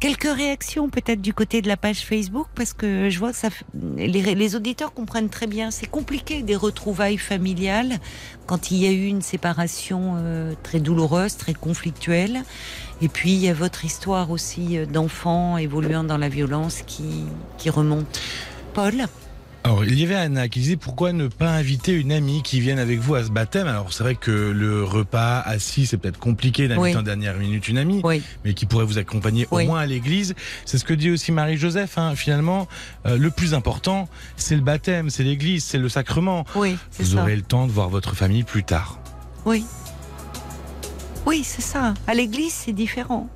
[SPEAKER 1] Quelques réactions peut-être du côté de la page Facebook parce que je vois que ça, les, auditeurs comprennent très bien. C'est compliqué des retrouvailles familiales quand il y a eu une séparation euh, très douloureuse, très conflictuelle. Et puis il y a votre histoire aussi euh, d'enfants évoluant dans la violence qui, qui remonte. Paul?
[SPEAKER 3] Alors, il y avait Anna qui disait pourquoi ne pas inviter une amie qui vienne avec vous à ce baptême? Alors, c'est vrai que le repas assis, c'est peut-être compliqué d'inviter
[SPEAKER 1] Oui.
[SPEAKER 3] en dernière minute une amie,
[SPEAKER 1] Oui.
[SPEAKER 3] mais qui pourrait vous accompagner
[SPEAKER 1] Oui.
[SPEAKER 3] au moins à l'église. C'est ce que dit aussi Marie-Joseph. hein. Finalement, euh, le plus important, c'est le baptême, c'est l'église, c'est le sacrement.
[SPEAKER 1] Oui,
[SPEAKER 3] Vous
[SPEAKER 1] ça.
[SPEAKER 3] aurez le temps de voir votre famille plus tard.
[SPEAKER 1] Oui. Oui, c'est ça. À l'église, c'est différent.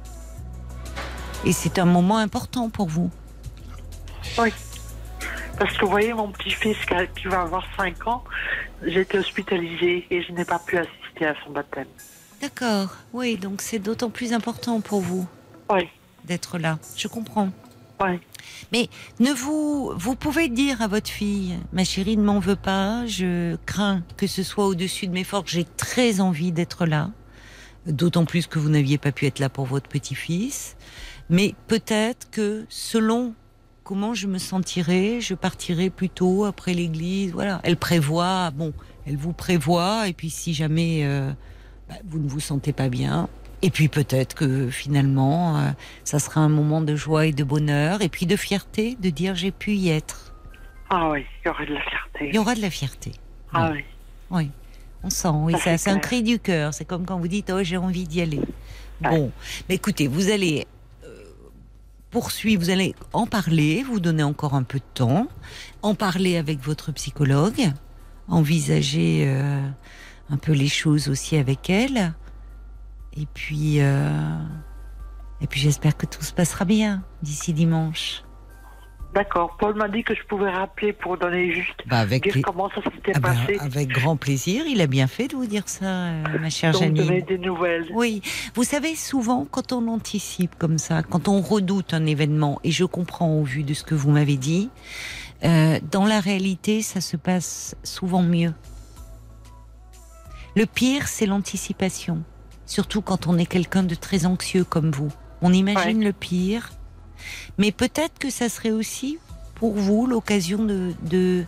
[SPEAKER 1] Et c'est un moment important pour vous.
[SPEAKER 2] Parce que vous voyez, mon petit-fils qui va avoir 5 ans, j'ai été hospitalisée et je n'ai pas pu assister à son baptême.
[SPEAKER 1] D'accord. Oui, donc c'est d'autant plus important pour vous
[SPEAKER 2] Oui,
[SPEAKER 1] d'être là. Je comprends.
[SPEAKER 2] oui.
[SPEAKER 1] Mais ne vous, vous pouvez dire à votre fille, ma chérie ne m'en veut pas, je crains que ce soit au-dessus de mes forces, j'ai très envie d'être là, d'autant plus que vous n'aviez pas pu être là pour votre petit-fils, mais peut-être que selon comment je me sentirai, je partirai plutôt après l'église, voilà. Elle prévoit, bon, elle vous prévoit, et puis si jamais euh, bah, vous ne vous sentez pas bien, et puis peut-être que finalement, euh, ça sera un moment de joie et de bonheur, et puis de fierté, de dire j'ai pu y être.
[SPEAKER 2] Ah oui, il y aurait de la fierté.
[SPEAKER 1] Il y aura de la fierté.
[SPEAKER 2] Ah oui.
[SPEAKER 1] Oui, on sent, oui,
[SPEAKER 2] c'est
[SPEAKER 1] un cri du cœur. C'est comme quand vous dites oh j'ai envie d'y aller.
[SPEAKER 2] Ouais.
[SPEAKER 1] Bon, mais écoutez, vous allez poursuivre, vous allez en parler, vous donner encore un peu de temps, en parler avec votre psychologue, envisager euh, un peu les choses aussi avec elle, et puis euh, et puis j'espère que tout se passera bien d'ici dimanche.
[SPEAKER 2] D'accord. Paul m'a dit que je pouvais rappeler pour donner juste
[SPEAKER 1] Bah avec
[SPEAKER 2] dire
[SPEAKER 1] les-
[SPEAKER 2] comment ça s'était
[SPEAKER 1] Ah bah,
[SPEAKER 2] passé.
[SPEAKER 1] avec grand plaisir, il a bien fait de vous dire ça, euh, ma chère
[SPEAKER 2] Donc
[SPEAKER 1] Janine.
[SPEAKER 2] donner des nouvelles.
[SPEAKER 1] Oui, vous savez, souvent, quand on anticipe comme ça, quand on redoute un événement, et je comprends au vu de ce que vous m'avez dit, euh, dans la réalité, ça se passe souvent mieux. Le pire, c'est l'anticipation, surtout quand on est quelqu'un de très anxieux comme vous. On imagine le pire, mais peut-être que ça serait aussi pour vous l'occasion de, de,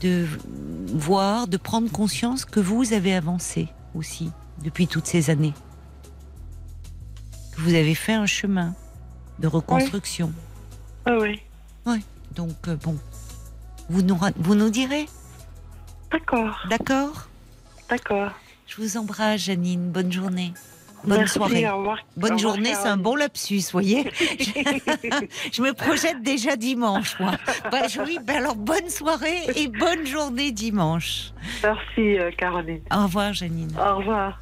[SPEAKER 1] de voir, de prendre conscience que vous avez avancé aussi depuis toutes ces années. Que vous avez fait un chemin de reconstruction.
[SPEAKER 2] Ah oui.
[SPEAKER 1] Donc, euh, bon, vous nous, vous nous direz,
[SPEAKER 2] D'accord.
[SPEAKER 1] d'accord?
[SPEAKER 2] D'accord.
[SPEAKER 1] Je vous embrasse, Janine. Bonne journée. Bonne
[SPEAKER 2] Merci,
[SPEAKER 1] soirée.
[SPEAKER 2] au revoir. Au
[SPEAKER 1] Bonne
[SPEAKER 2] revoir,
[SPEAKER 1] journée, c'est un bon lapsus, voyez. Je me projette déjà dimanche, moi. Bah, oui, bah alors bonne soirée et bonne journée dimanche.
[SPEAKER 2] Merci, euh, Caroline.
[SPEAKER 1] Au revoir, Janine.
[SPEAKER 2] Au revoir.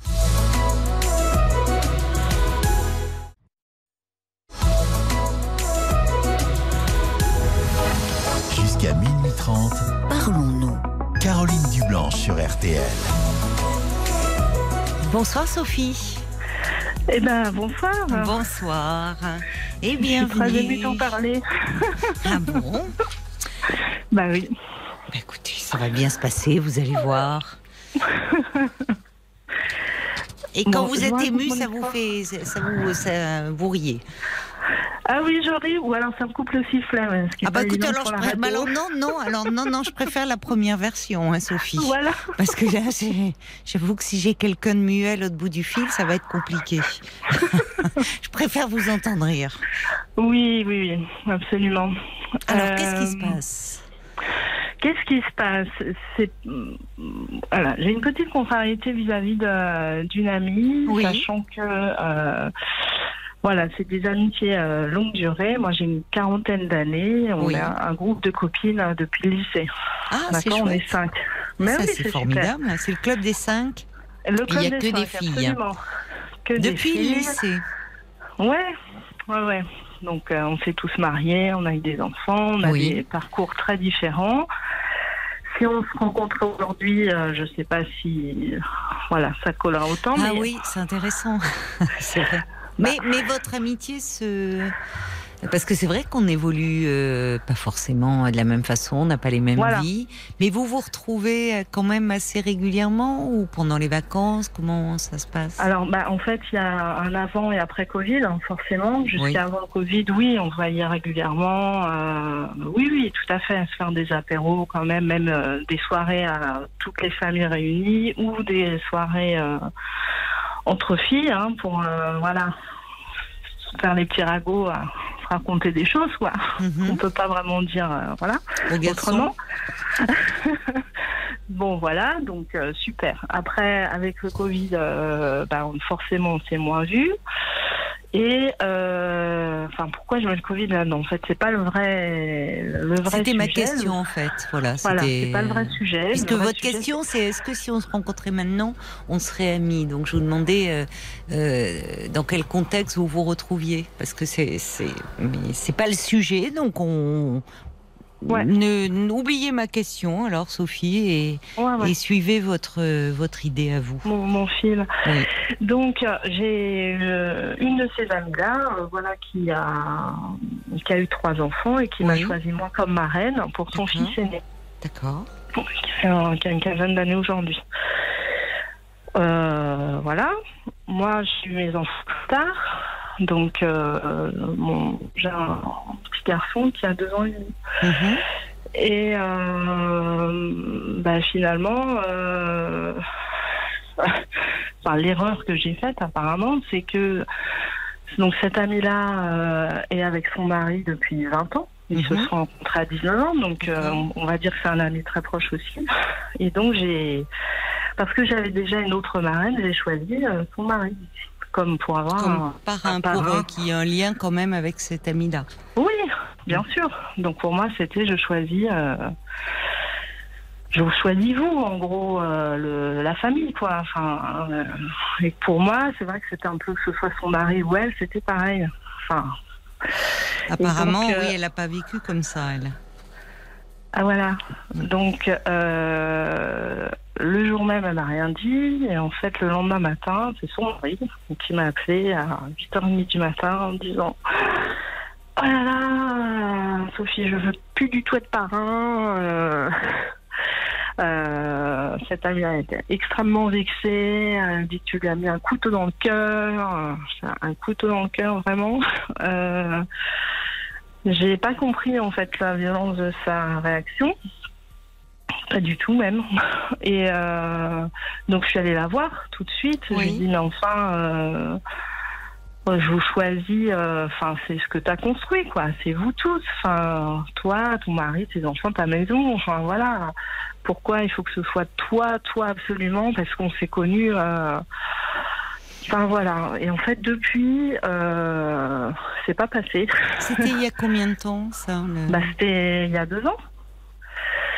[SPEAKER 4] Jusqu'à minuit 30,
[SPEAKER 1] Parlons-nous.
[SPEAKER 4] Caroline Dublanche sur RTL.
[SPEAKER 1] Bonsoir, Sophie.
[SPEAKER 5] Eh ben, bonsoir.
[SPEAKER 1] Bonsoir. Et
[SPEAKER 5] Je suis très
[SPEAKER 1] bienvenue.
[SPEAKER 5] parler.
[SPEAKER 1] Ah bon
[SPEAKER 5] Bah oui.
[SPEAKER 1] Bah, Écoutez, ça va bien se passer, vous allez voir. Et quand
[SPEAKER 5] Bon,
[SPEAKER 1] vous êtes ému, ça vous fait, ça vous, ça, vous riez.
[SPEAKER 5] Ah oui, j'aurais, ou alors ça me coupe le sifflet. ouais,
[SPEAKER 1] Ah bah écoute, alors, je bah alors non, non, alors non, non, je préfère la première version, hein, Sophie.
[SPEAKER 5] Voilà.
[SPEAKER 1] Parce que là, j'avoue que si j'ai quelqu'un de muet à l'autre bout du fil, ça va être compliqué. je préfère vous entendre rire.
[SPEAKER 5] Oui, oui, oui, absolument.
[SPEAKER 1] Alors, qu'est-ce qui se
[SPEAKER 5] Euh,
[SPEAKER 1] passe?
[SPEAKER 5] Qu'est-ce qui se passe? C'est voilà, j'ai une petite contrariété vis-à-vis d'une amie,
[SPEAKER 1] Oui.
[SPEAKER 5] sachant que euh, voilà, c'est des amitiés euh, longue durée. Moi, j'ai une quarantaine d'années. On
[SPEAKER 1] Oui.
[SPEAKER 5] est un, un groupe de copines euh, depuis le lycée.
[SPEAKER 1] Ah, c'est
[SPEAKER 5] on est cinq. Mais
[SPEAKER 1] ça,
[SPEAKER 5] oui,
[SPEAKER 1] c'est formidable. C'est le club des cinq
[SPEAKER 5] Le
[SPEAKER 1] Il y a
[SPEAKER 5] club
[SPEAKER 1] que des
[SPEAKER 5] cinq,
[SPEAKER 1] filles.
[SPEAKER 5] absolument. Que des
[SPEAKER 1] depuis le
[SPEAKER 5] filles.
[SPEAKER 1] lycée.
[SPEAKER 5] Ouais, ouais, ouais. Donc euh, on s'est tous mariés, on a eu des enfants, on a
[SPEAKER 1] Oui.
[SPEAKER 5] des parcours très différents. Si on se rencontre aujourd'hui, euh, je sais pas si voilà ça collera autant.
[SPEAKER 1] Ah
[SPEAKER 5] mais
[SPEAKER 1] oui, c'est intéressant. vrai. Mais, votre amitié se. Parce que c'est vrai qu'on évolue euh, pas forcément de la même façon, on n'a pas les mêmes
[SPEAKER 5] Voilà.
[SPEAKER 1] vies. Mais vous vous retrouvez euh, quand même assez régulièrement ou pendant les vacances? Comment ça se passe?
[SPEAKER 5] Alors, bah, en fait, il y a un avant et après Covid, hein, forcément. Jusqu'à
[SPEAKER 1] Oui.
[SPEAKER 5] avant Covid, oui, on se voyait régulièrement. euh, oui, oui, tout à fait. Se faire des apéros quand même, même euh, des soirées à toutes les familles réunies ou des soirées entre filles hein, pour, euh, voilà, faire les petits ragots à, raconter des choses, quoi.
[SPEAKER 1] Mhm.
[SPEAKER 5] On peut pas vraiment dire, euh, voilà, autrement. bon, voilà, donc euh, super. Après, avec le Covid, euh, bah, on- forcément, on s'est moins vu. Et euh, enfin, pourquoi je mets le Covid là Non, en fait, c'est pas le vrai, le vrai.
[SPEAKER 1] C'était ma question en fait. Voilà,
[SPEAKER 5] Voilà, c'est pas le vrai sujet.
[SPEAKER 1] Puisque
[SPEAKER 5] vrai
[SPEAKER 1] votre
[SPEAKER 5] sujet,
[SPEAKER 1] question, c'est est-ce que si on se rencontrait maintenant, on serait amis Donc je vous demandais euh, euh, dans quel contexte vous vous retrouviez, parce que c'est c'est mais c'est pas le sujet, donc on
[SPEAKER 5] Ouais.
[SPEAKER 1] n'oubliez ma question alors Sophie et,
[SPEAKER 5] c'est- ouais, ouais.
[SPEAKER 1] et suivez votre euh, votre idée à vous.
[SPEAKER 5] Mon, mon fil.
[SPEAKER 1] Oui.
[SPEAKER 5] Donc euh, j'ai euh, une de ces amies là, voilà, qui a qui a eu trois enfants et qui m'a choisi moi comme marraine pour son fils aîné.
[SPEAKER 1] D'accord.
[SPEAKER 5] qui, a une quinzaine d'années aujourd'hui. Euh, voilà. Moi, j'ai eu mes enfants tard. Donc, euh, mon, j'ai un petit garçon qui a deux ans et demi.
[SPEAKER 1] Mhm.
[SPEAKER 5] Et euh, bah, finalement, euh, enfin, l'erreur que j'ai faite apparemment, c'est que donc cette amie-là euh, est avec son mari depuis 20 ans. Ils se
[SPEAKER 1] Mhm.
[SPEAKER 5] sont rencontrés à 19 ans, donc euh,
[SPEAKER 1] D'accord.
[SPEAKER 5] on- on va dire que c'est un ami très proche aussi. Et donc j'ai, parce que j'avais déjà une autre marraine, j'ai choisi euh, son mari, comme pour avoir
[SPEAKER 1] Comme
[SPEAKER 5] un,
[SPEAKER 1] parrain
[SPEAKER 5] un
[SPEAKER 1] pour eux qui a un lien quand même avec cet ami-là.
[SPEAKER 5] Oui, bien sûr. Donc pour moi, c'était je choisis, euh, je choisis vous, en gros, euh, le, la famille, quoi. Enfin, euh, et pour moi, c'est vrai que c'était un peu que ce soit son mari ou elle, c'était pareil. Enfin,
[SPEAKER 1] Apparemment,
[SPEAKER 5] donc, euh,
[SPEAKER 1] oui, elle n'a pas vécu comme ça, elle.
[SPEAKER 5] Ah voilà. Donc euh, le jour même, elle m'a rien dit, et en fait, le lendemain matin, c'est son mari qui m'a appelé à 8h30 du matin en disant. Oh là là, euh, Sophie, je veux plus du tout être parrain. euh, Euh, cette amie été extrêmement vexée. Elle dit tu lui as mis un couteau dans le cœur. euh, Un couteau dans le cœur, vraiment. Euh, J'ai pas compris en fait la violence de sa réaction. Pas du tout même. Et euh, donc je suis allée la voir tout de suite. Je lui ai
[SPEAKER 1] Oui.
[SPEAKER 5] dit mais enfin, euh, je vous choisis. euh, Enfin c'est ce que tu as construit quoi. C'est vous tous. Enfin toi, ton mari, tes enfants, ta maison. Enfin voilà. Pourquoi il faut que ce soit toi, toi absolument? Parce qu'on s'est connus. Enfin voilà. Et en fait depuis, euh, c'est pas passé.
[SPEAKER 1] C'était il y a combien de temps, ça le-
[SPEAKER 5] Bah, c'était il y a deux ans.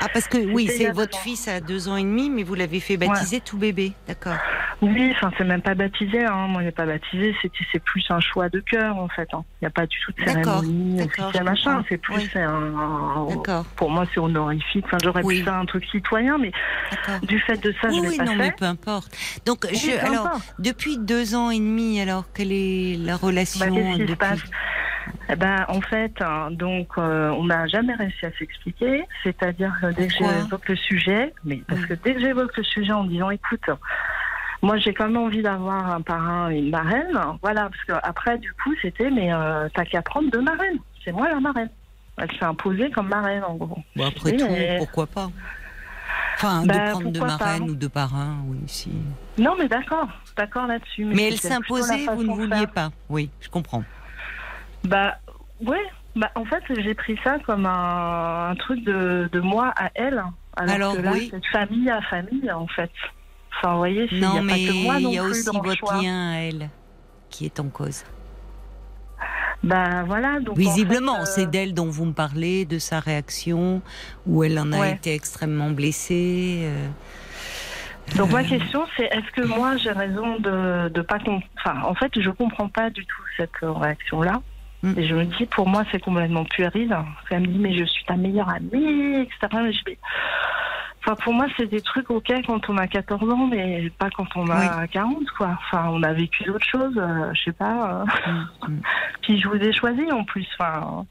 [SPEAKER 1] Ah, parce que oui, c'est votre fils a deux ans et demi, mais vous l'avez fait baptiser tout bébé, d'accord.
[SPEAKER 5] Oui, enfin, c'est même pas baptisé. Hein. Moi, il n'est pas baptisé. C'est c'est plus un choix de cœur, en fait. hein. Il n'y a pas du tout de cérémonie
[SPEAKER 1] je
[SPEAKER 5] machin. C'est plus
[SPEAKER 1] Oui.
[SPEAKER 5] un, un-
[SPEAKER 1] D'accord,
[SPEAKER 5] Pour moi, c'est honorifique. Enfin, j'aurais
[SPEAKER 1] Oui.
[SPEAKER 5] pu faire un truc citoyen, mais du fait de ça,
[SPEAKER 1] Oui,
[SPEAKER 5] je l'ai
[SPEAKER 1] oui,
[SPEAKER 5] pas
[SPEAKER 1] non,
[SPEAKER 5] fait.
[SPEAKER 1] mais peu importe. Donc, je, alors,
[SPEAKER 5] importe.
[SPEAKER 1] depuis deux ans et demi, alors, quelle est la relation
[SPEAKER 5] Bah, qu'est-ce qui se
[SPEAKER 1] depuis
[SPEAKER 5] passe? Eh ben, en fait, hein, donc, euh, on n'a jamais réussi à s'expliquer. C'est-à-dire que dès que j'évoque le sujet, mais parce
[SPEAKER 1] Mm.
[SPEAKER 5] que dès que j'évoque le sujet en disant, écoute, moi j'ai quand même envie d'avoir un parrain et une marraine, voilà, parce que après, du coup, c'était, mais euh, t'as qu'à prendre deux marraines. C'est moi la marraine. Elle s'est imposée comme marraine, en gros.
[SPEAKER 1] Bon, après tout,
[SPEAKER 5] mais-
[SPEAKER 1] pourquoi pas? Enfin,
[SPEAKER 5] Bah,
[SPEAKER 1] de prendre deux marraines ou deux parrains, oui, si.
[SPEAKER 5] Non, mais d'accord, d'accord là-dessus.
[SPEAKER 1] Mais elle
[SPEAKER 5] plutôt la
[SPEAKER 1] s'imposait, vous ne vouliez
[SPEAKER 5] faire.
[SPEAKER 1] pas. Oui, je comprends.
[SPEAKER 5] Bah, ouais. Bah, en fait, j'ai pris ça comme un, un truc de, de moi à elle. Alors,
[SPEAKER 1] Alors,
[SPEAKER 5] que là,
[SPEAKER 1] oui.
[SPEAKER 5] c'est famille à famille, en fait. Enfin, vous voyez, il n'y
[SPEAKER 1] Non,
[SPEAKER 5] a
[SPEAKER 1] mais
[SPEAKER 5] pas que moi non
[SPEAKER 1] il y a aussi votre lien à elle qui est en cause.
[SPEAKER 5] Bah, voilà. Donc, en
[SPEAKER 1] Visiblement,
[SPEAKER 5] fait, euh,
[SPEAKER 1] c'est d'elle dont vous me parlez, de sa réaction, où elle en a
[SPEAKER 5] Ouais.
[SPEAKER 1] été extrêmement blessée. euh.
[SPEAKER 5] Donc,
[SPEAKER 1] Euh,
[SPEAKER 5] ma question, c'est est-ce que moi, j'ai raison de, de pas. Enfin, en fait, je comprends pas du tout cette euh, réaction-là.
[SPEAKER 1] Mm.
[SPEAKER 5] Et je me dis, pour moi, c'est complètement puéril. Qu'elle me dit, mais je suis ta meilleure amie, etc. Mais je dis, Enfin, pour moi, c'est des trucs, ok, quand on a 14 ans, mais pas quand on a 40, quoi. Enfin, on a vécu d'autres choses, euh, je sais pas. euh.
[SPEAKER 1] Mm, mm.
[SPEAKER 5] Puis je vous ai choisi, en plus. Enfin,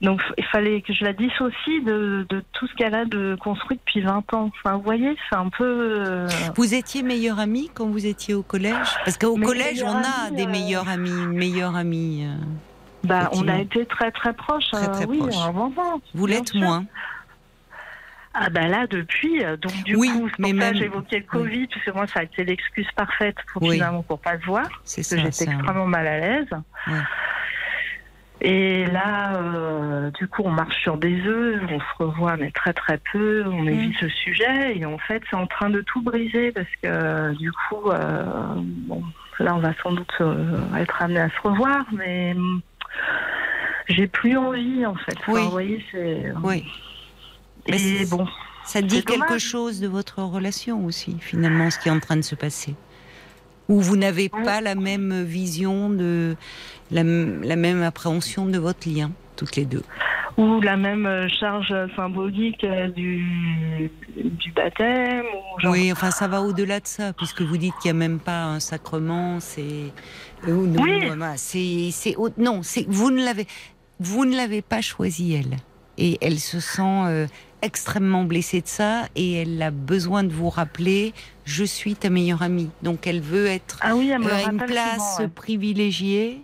[SPEAKER 5] donc, il fallait que je la dissocie de, de tout ce qu'elle a de construit depuis 20 ans. Enfin, vous voyez, c'est un peu... euh,
[SPEAKER 1] Vous étiez meilleure amie quand vous étiez au collège? Parce qu'au collège, on a des meilleurs amis, une meilleure amie. euh.
[SPEAKER 5] Bah, on a été très, très proches.
[SPEAKER 1] Très,
[SPEAKER 5] euh, oui, un moment.
[SPEAKER 1] Vous l'êtes moins.
[SPEAKER 5] Ah bah là depuis, euh, donc du
[SPEAKER 1] Oui,
[SPEAKER 5] coup,
[SPEAKER 1] mais même-
[SPEAKER 5] j'évoquais le Covid, parce que moi ça a été l'excuse parfaite pour
[SPEAKER 1] Oui.
[SPEAKER 5] finalement pour pas le voir. Parce que j'étais extrêmement mal à l'aise.
[SPEAKER 1] Ouais.
[SPEAKER 5] Et là, euh, du coup, on marche sur des œufs, on se revoit, mais très très peu, on
[SPEAKER 1] Mm.
[SPEAKER 5] évite ce sujet, et en fait, c'est en train de tout briser parce que euh, du coup, euh, bon, là, on va sans doute être amené à se revoir, mais hum, j'ai plus envie en fait. Enfin,
[SPEAKER 1] Oui.
[SPEAKER 5] Vous voyez, c'est.
[SPEAKER 1] Oui. Mais
[SPEAKER 5] Et
[SPEAKER 1] c'est-
[SPEAKER 5] bon,
[SPEAKER 1] Ça dit quelque
[SPEAKER 5] dommage.
[SPEAKER 1] chose de votre relation aussi, finalement, ce qui est en train de se passer. Ou vous n'avez pas la même vision de la, la même appréhension de votre lien, toutes les deux.
[SPEAKER 5] Ou la même euh, charge symbolique euh, du, du baptême, ou genre.
[SPEAKER 1] Oui, enfin ça va au-delà de ça, puisque vous dites qu'il n'y a même pas un sacrement, c'est euh, ou non,
[SPEAKER 5] Oui.
[SPEAKER 1] euh, c'est c'est non, c'est vous ne l'avez vous ne l'avez pas choisi elle, et elle se sent euh, extrêmement blessée de ça, et elle a besoin de vous rappeler je suis ta meilleure amie, donc elle veut être
[SPEAKER 5] Ah oui, elle me
[SPEAKER 1] euh, à une place
[SPEAKER 5] souvent,
[SPEAKER 1] privilégiée.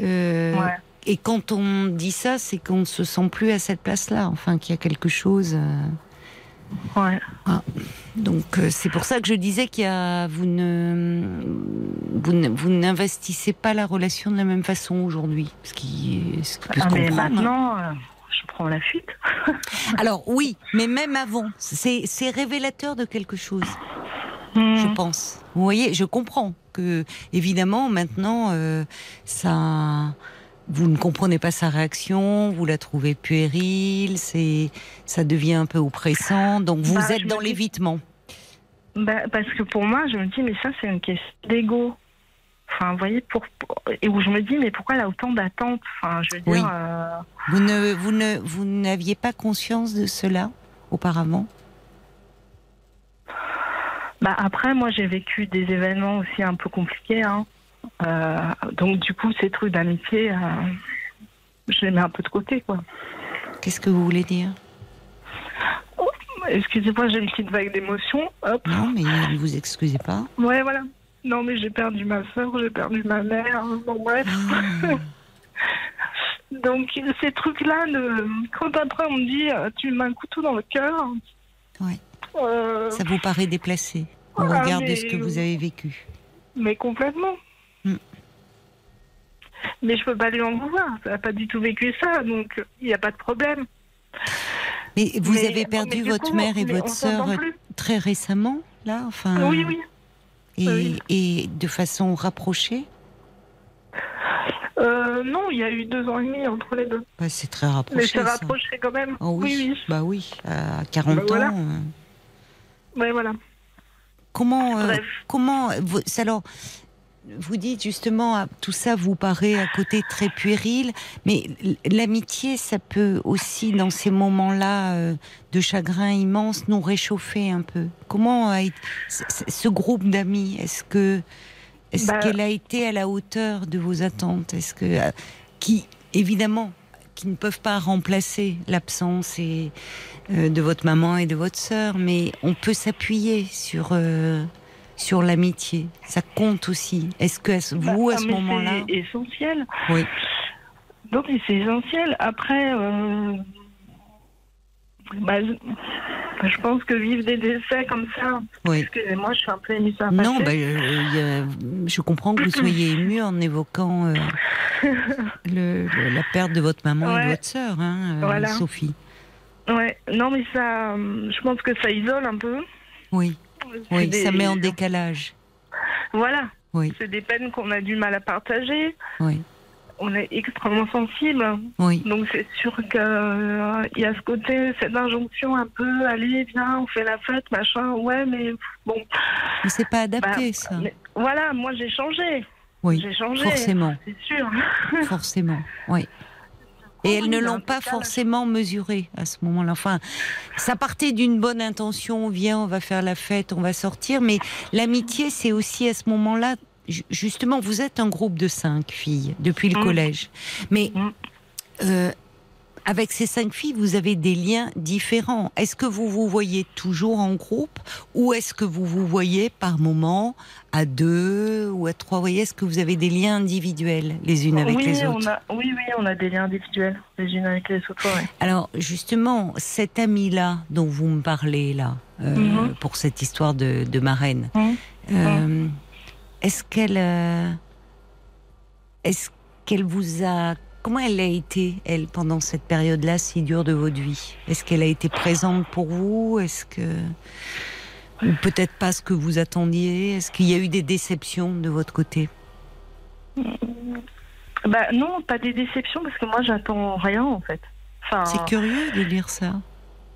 [SPEAKER 1] euh,
[SPEAKER 5] Ouais.
[SPEAKER 1] Et quand on dit ça, c'est qu'on ne se sent plus à cette place-là, enfin qu'il y a quelque chose. euh,
[SPEAKER 5] Ouais.
[SPEAKER 1] donc euh, c'est pour ça que je disais qu'il y a vous ne vous ne- vous n'investissez pas la relation de la même façon aujourd'hui, ce qui ce qui peut
[SPEAKER 5] Ah,
[SPEAKER 1] se
[SPEAKER 5] mais
[SPEAKER 1] hein.
[SPEAKER 5] maintenant, euh, je prends la fuite.
[SPEAKER 1] Alors oui, mais même avant, c'est c'est révélateur de quelque chose,
[SPEAKER 5] Hmm.
[SPEAKER 1] je pense. Vous voyez, je comprends que évidemment maintenant euh, ça vous ne comprenez pas sa réaction, vous la trouvez puérile, c'est ça devient un peu oppressant, donc vous
[SPEAKER 5] Bah,
[SPEAKER 1] êtes dans
[SPEAKER 5] dis-
[SPEAKER 1] l'évitement.
[SPEAKER 5] Bah, parce que pour moi, je me dis, mais ça, c'est une question d'ego. Enfin, vous voyez, pour, et où je me dis, mais pourquoi elle a autant d'attentes? Enfin, je veux dire, euh,
[SPEAKER 1] Vous ne, vous ne, vous n'aviez pas conscience de cela auparavant?
[SPEAKER 5] Bah, après, moi, j'ai vécu des événements aussi un peu compliqués. Hein. Euh, donc, du coup, ces trucs d'amitié, euh, je les mets un peu de côté, quoi.
[SPEAKER 1] Qu'est-ce que vous voulez dire?
[SPEAKER 5] Excusez-moi, j'ai une petite vague d'émotion.
[SPEAKER 1] Non, mais ne vous excusez pas.
[SPEAKER 5] Ouais, voilà. Non, mais j'ai perdu ma soeur, j'ai perdu ma mère. Bon, bref.
[SPEAKER 1] Ah,
[SPEAKER 5] Donc, ces trucs-là, le- quand après on me dit, euh, tu me mets un couteau dans le cœur.
[SPEAKER 1] Ouais.
[SPEAKER 5] euh,
[SPEAKER 1] ça vous paraît déplacé au
[SPEAKER 5] Ah,
[SPEAKER 1] regard de ce que vous avez vécu.
[SPEAKER 5] Mais complètement. Mais je peux pas lui en vouloir. Elle n'a pas du tout vécu ça, donc il n'y a pas de problème.
[SPEAKER 1] Mais vous
[SPEAKER 5] Mais-
[SPEAKER 1] avez perdu
[SPEAKER 5] mais du
[SPEAKER 1] votre
[SPEAKER 5] coup,
[SPEAKER 1] mère et
[SPEAKER 5] mais
[SPEAKER 1] votre sœur très récemment, là, enfin,
[SPEAKER 5] Oui, oui.
[SPEAKER 1] et,
[SPEAKER 5] oui.
[SPEAKER 1] et de façon rapprochée?
[SPEAKER 5] Euh, non, il y a eu deux ans et demi entre les deux.
[SPEAKER 1] Bah, c'est très
[SPEAKER 5] Mais
[SPEAKER 1] rapproché.
[SPEAKER 5] c'est
[SPEAKER 1] ça.
[SPEAKER 5] rapproché quand même.
[SPEAKER 1] Oh oui.
[SPEAKER 5] oui, oui.
[SPEAKER 1] Bah oui, à 40
[SPEAKER 5] Bah voilà.
[SPEAKER 1] ans. euh,
[SPEAKER 5] Ouais, voilà.
[SPEAKER 1] Comment, euh,
[SPEAKER 5] Bref.
[SPEAKER 1] comment, vous, c'est alors, vous dites justement, ah, tout ça vous paraît à côté très puéril, mais l'amitié, ça peut aussi, dans ces moments-là euh, de chagrin immense, nous réchauffer un peu. Comment a été ce groupe d'amis Est-ce que, est-ce
[SPEAKER 5] Bah-
[SPEAKER 1] qu'elle a été à la hauteur de vos attentes? Est-ce que, euh, qui, évidemment, qui ne peuvent pas remplacer l'absence et euh, de votre maman et de votre sœur, mais on peut s'appuyer sur euh, sur l'amitié. Ça compte aussi. Est-ce que ce- vous
[SPEAKER 5] Bah,
[SPEAKER 1] à ce
[SPEAKER 5] mais
[SPEAKER 1] moment-là,
[SPEAKER 5] C'est essentiel.
[SPEAKER 1] oui,
[SPEAKER 5] Donc, c'est essentiel. Après, euh, bah, je, bah, je pense que vivre des décès comme ça,
[SPEAKER 1] oui.
[SPEAKER 5] excusez-moi, je suis un peu émue sur
[SPEAKER 1] Non, bah, euh, a- je comprends que vous soyez ému en évoquant euh, le- le- la perte de votre maman et de votre sœur, hein, euh,
[SPEAKER 5] Voilà.
[SPEAKER 1] Sophie.
[SPEAKER 5] Ouais, non, mais ça, je pense que ça isole un peu.
[SPEAKER 1] Oui, oui,
[SPEAKER 5] des-
[SPEAKER 1] ça met en décalage.
[SPEAKER 5] Voilà,
[SPEAKER 1] Oui,
[SPEAKER 5] c'est des peines qu'on a du mal à partager.
[SPEAKER 1] oui,
[SPEAKER 5] On est extrêmement sensible.
[SPEAKER 1] oui.
[SPEAKER 5] Donc c'est sûr qu'il y a ce côté, cette injonction un peu, allez, viens, on fait la fête, machin. Ouais, mais bon.
[SPEAKER 1] Mais c'est pas adapté,
[SPEAKER 5] bah,
[SPEAKER 1] ça.
[SPEAKER 5] mais voilà, moi j'ai changé.
[SPEAKER 1] Oui,
[SPEAKER 5] J'ai changé.
[SPEAKER 1] forcément.
[SPEAKER 5] C'est sûr.
[SPEAKER 1] Forcément, oui. Et elles ne l'ont pas forcément mesuré à ce moment-là. Enfin, ça partait d'une bonne intention, viens, on va faire la fête, on va sortir, mais l'amitié, c'est aussi à ce moment-là, ju- justement, vous êtes un groupe de cinq filles depuis le
[SPEAKER 5] Mm.
[SPEAKER 1] collège, mais
[SPEAKER 5] Mm.
[SPEAKER 1] euh, avec ces cinq filles, vous avez des liens différents. Est-ce que vous vous voyez toujours en groupe ou est-ce que vous vous voyez par moment à deux ou à trois? Vous voyez, Est-ce que vous avez des liens individuels les unes avec
[SPEAKER 5] oui,
[SPEAKER 1] les autres?
[SPEAKER 5] on a, oui, oui, on a des liens individuels, les unes avec les autres. Ouais.
[SPEAKER 1] Alors justement, cette amie-là dont vous me parlez là, euh,
[SPEAKER 5] Mhm.
[SPEAKER 1] pour cette histoire de, de marraine,
[SPEAKER 5] Mhm.
[SPEAKER 1] euh, est-ce qu'elle, euh, est-ce qu'elle vous a comment elle a été, elle, pendant cette période-là si dure de votre vie? Est-ce qu'elle a été présente pour vous? Est-ce que. Ou peut-être pas ce que vous attendiez? Est-ce qu'il y a eu des déceptions de votre côté?
[SPEAKER 5] Bah non, pas des déceptions parce que moi j'attends rien en fait. Enfin,
[SPEAKER 1] C'est curieux de dire ça.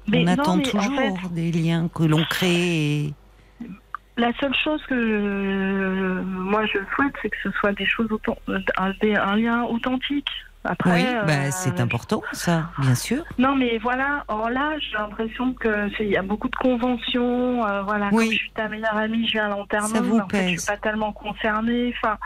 [SPEAKER 5] mais
[SPEAKER 1] On
[SPEAKER 5] non,
[SPEAKER 1] attend
[SPEAKER 5] mais en
[SPEAKER 1] toujours
[SPEAKER 5] fait,
[SPEAKER 1] des liens que l'on crée. et-
[SPEAKER 5] La seule chose que moi je souhaite, c'est que ce soit des choses un lien authentique. Après,
[SPEAKER 1] Oui,
[SPEAKER 5] euh,
[SPEAKER 1] bah, c'est important, ça, bien sûr.
[SPEAKER 5] Non, mais voilà. Or là, j'ai l'impression que c'est- il y a beaucoup de conventions. euh, voilà,
[SPEAKER 1] Oui.
[SPEAKER 5] comme je suis ta meilleure amie, je viens à l'enterrement. Mais en fait, je
[SPEAKER 1] pèse.
[SPEAKER 5] suis pas tellement concernée. Enfin,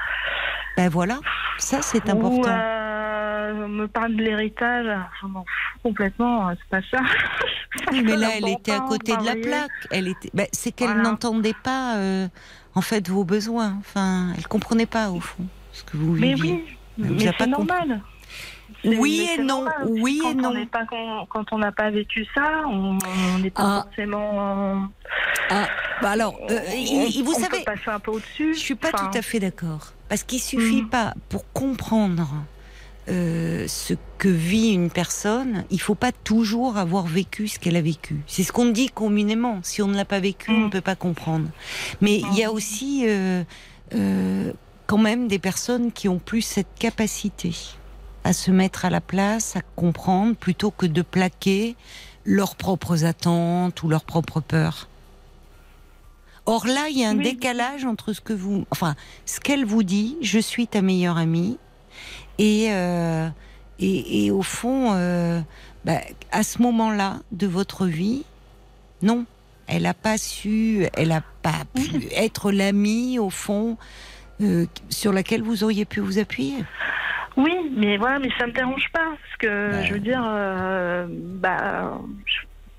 [SPEAKER 1] Ben voilà, ça c'est
[SPEAKER 5] ou
[SPEAKER 1] important.
[SPEAKER 5] euh, me parle de l'héritage, je m'en fous complètement. euh, C'est pas ça.
[SPEAKER 1] Oui, mais là, elle était à
[SPEAKER 5] m'entend,
[SPEAKER 1] côté de la plaque. Elle était. ben, c'est qu'elle
[SPEAKER 5] Voilà.
[SPEAKER 1] n'entendait pas, euh, en fait, vos besoins. Enfin, elle comprenait pas au fond ce que vous
[SPEAKER 5] Mais
[SPEAKER 1] viviez.
[SPEAKER 5] oui,
[SPEAKER 1] Elle
[SPEAKER 5] mais
[SPEAKER 1] pas
[SPEAKER 5] c'est normal.
[SPEAKER 1] Oui et non,
[SPEAKER 5] normal aussi.
[SPEAKER 1] oui
[SPEAKER 5] quand
[SPEAKER 1] et non.
[SPEAKER 5] On n'est pas, quand, on n'a pas vécu ça, on n'est pas
[SPEAKER 1] Ah.
[SPEAKER 5] forcément.
[SPEAKER 1] Ah, bah alors, euh, vous
[SPEAKER 5] on
[SPEAKER 1] savez,
[SPEAKER 5] peut passer un peu au-dessus.
[SPEAKER 1] je suis pas
[SPEAKER 5] Enfin,
[SPEAKER 1] tout à fait d'accord. Parce qu'il suffit
[SPEAKER 5] Mhm.
[SPEAKER 1] pas, pour comprendre euh, ce que vit une personne, il faut pas toujours avoir vécu ce qu'elle a vécu. C'est ce qu'on dit communément. Si on ne l'a pas vécu, on ne peut pas comprendre. Mais il y a aussi euh, euh, quand même des personnes qui ont plus cette capacité à se mettre à la place, à comprendre, plutôt que de plaquer leurs propres attentes ou leurs propres peurs. Or là, il y a un
[SPEAKER 5] Oui.
[SPEAKER 1] décalage entre ce que vous, enfin, ce qu'elle vous dit, je suis ta meilleure amie, et euh, et, et au fond, euh, bah, à ce moment-là de votre vie, non, elle n'a pas su, elle n'a pas pu être l'amie au fond euh, sur laquelle vous auriez pu vous appuyer.
[SPEAKER 5] Oui, mais voilà, mais ça me dérange pas parce que je veux dire, euh, bah,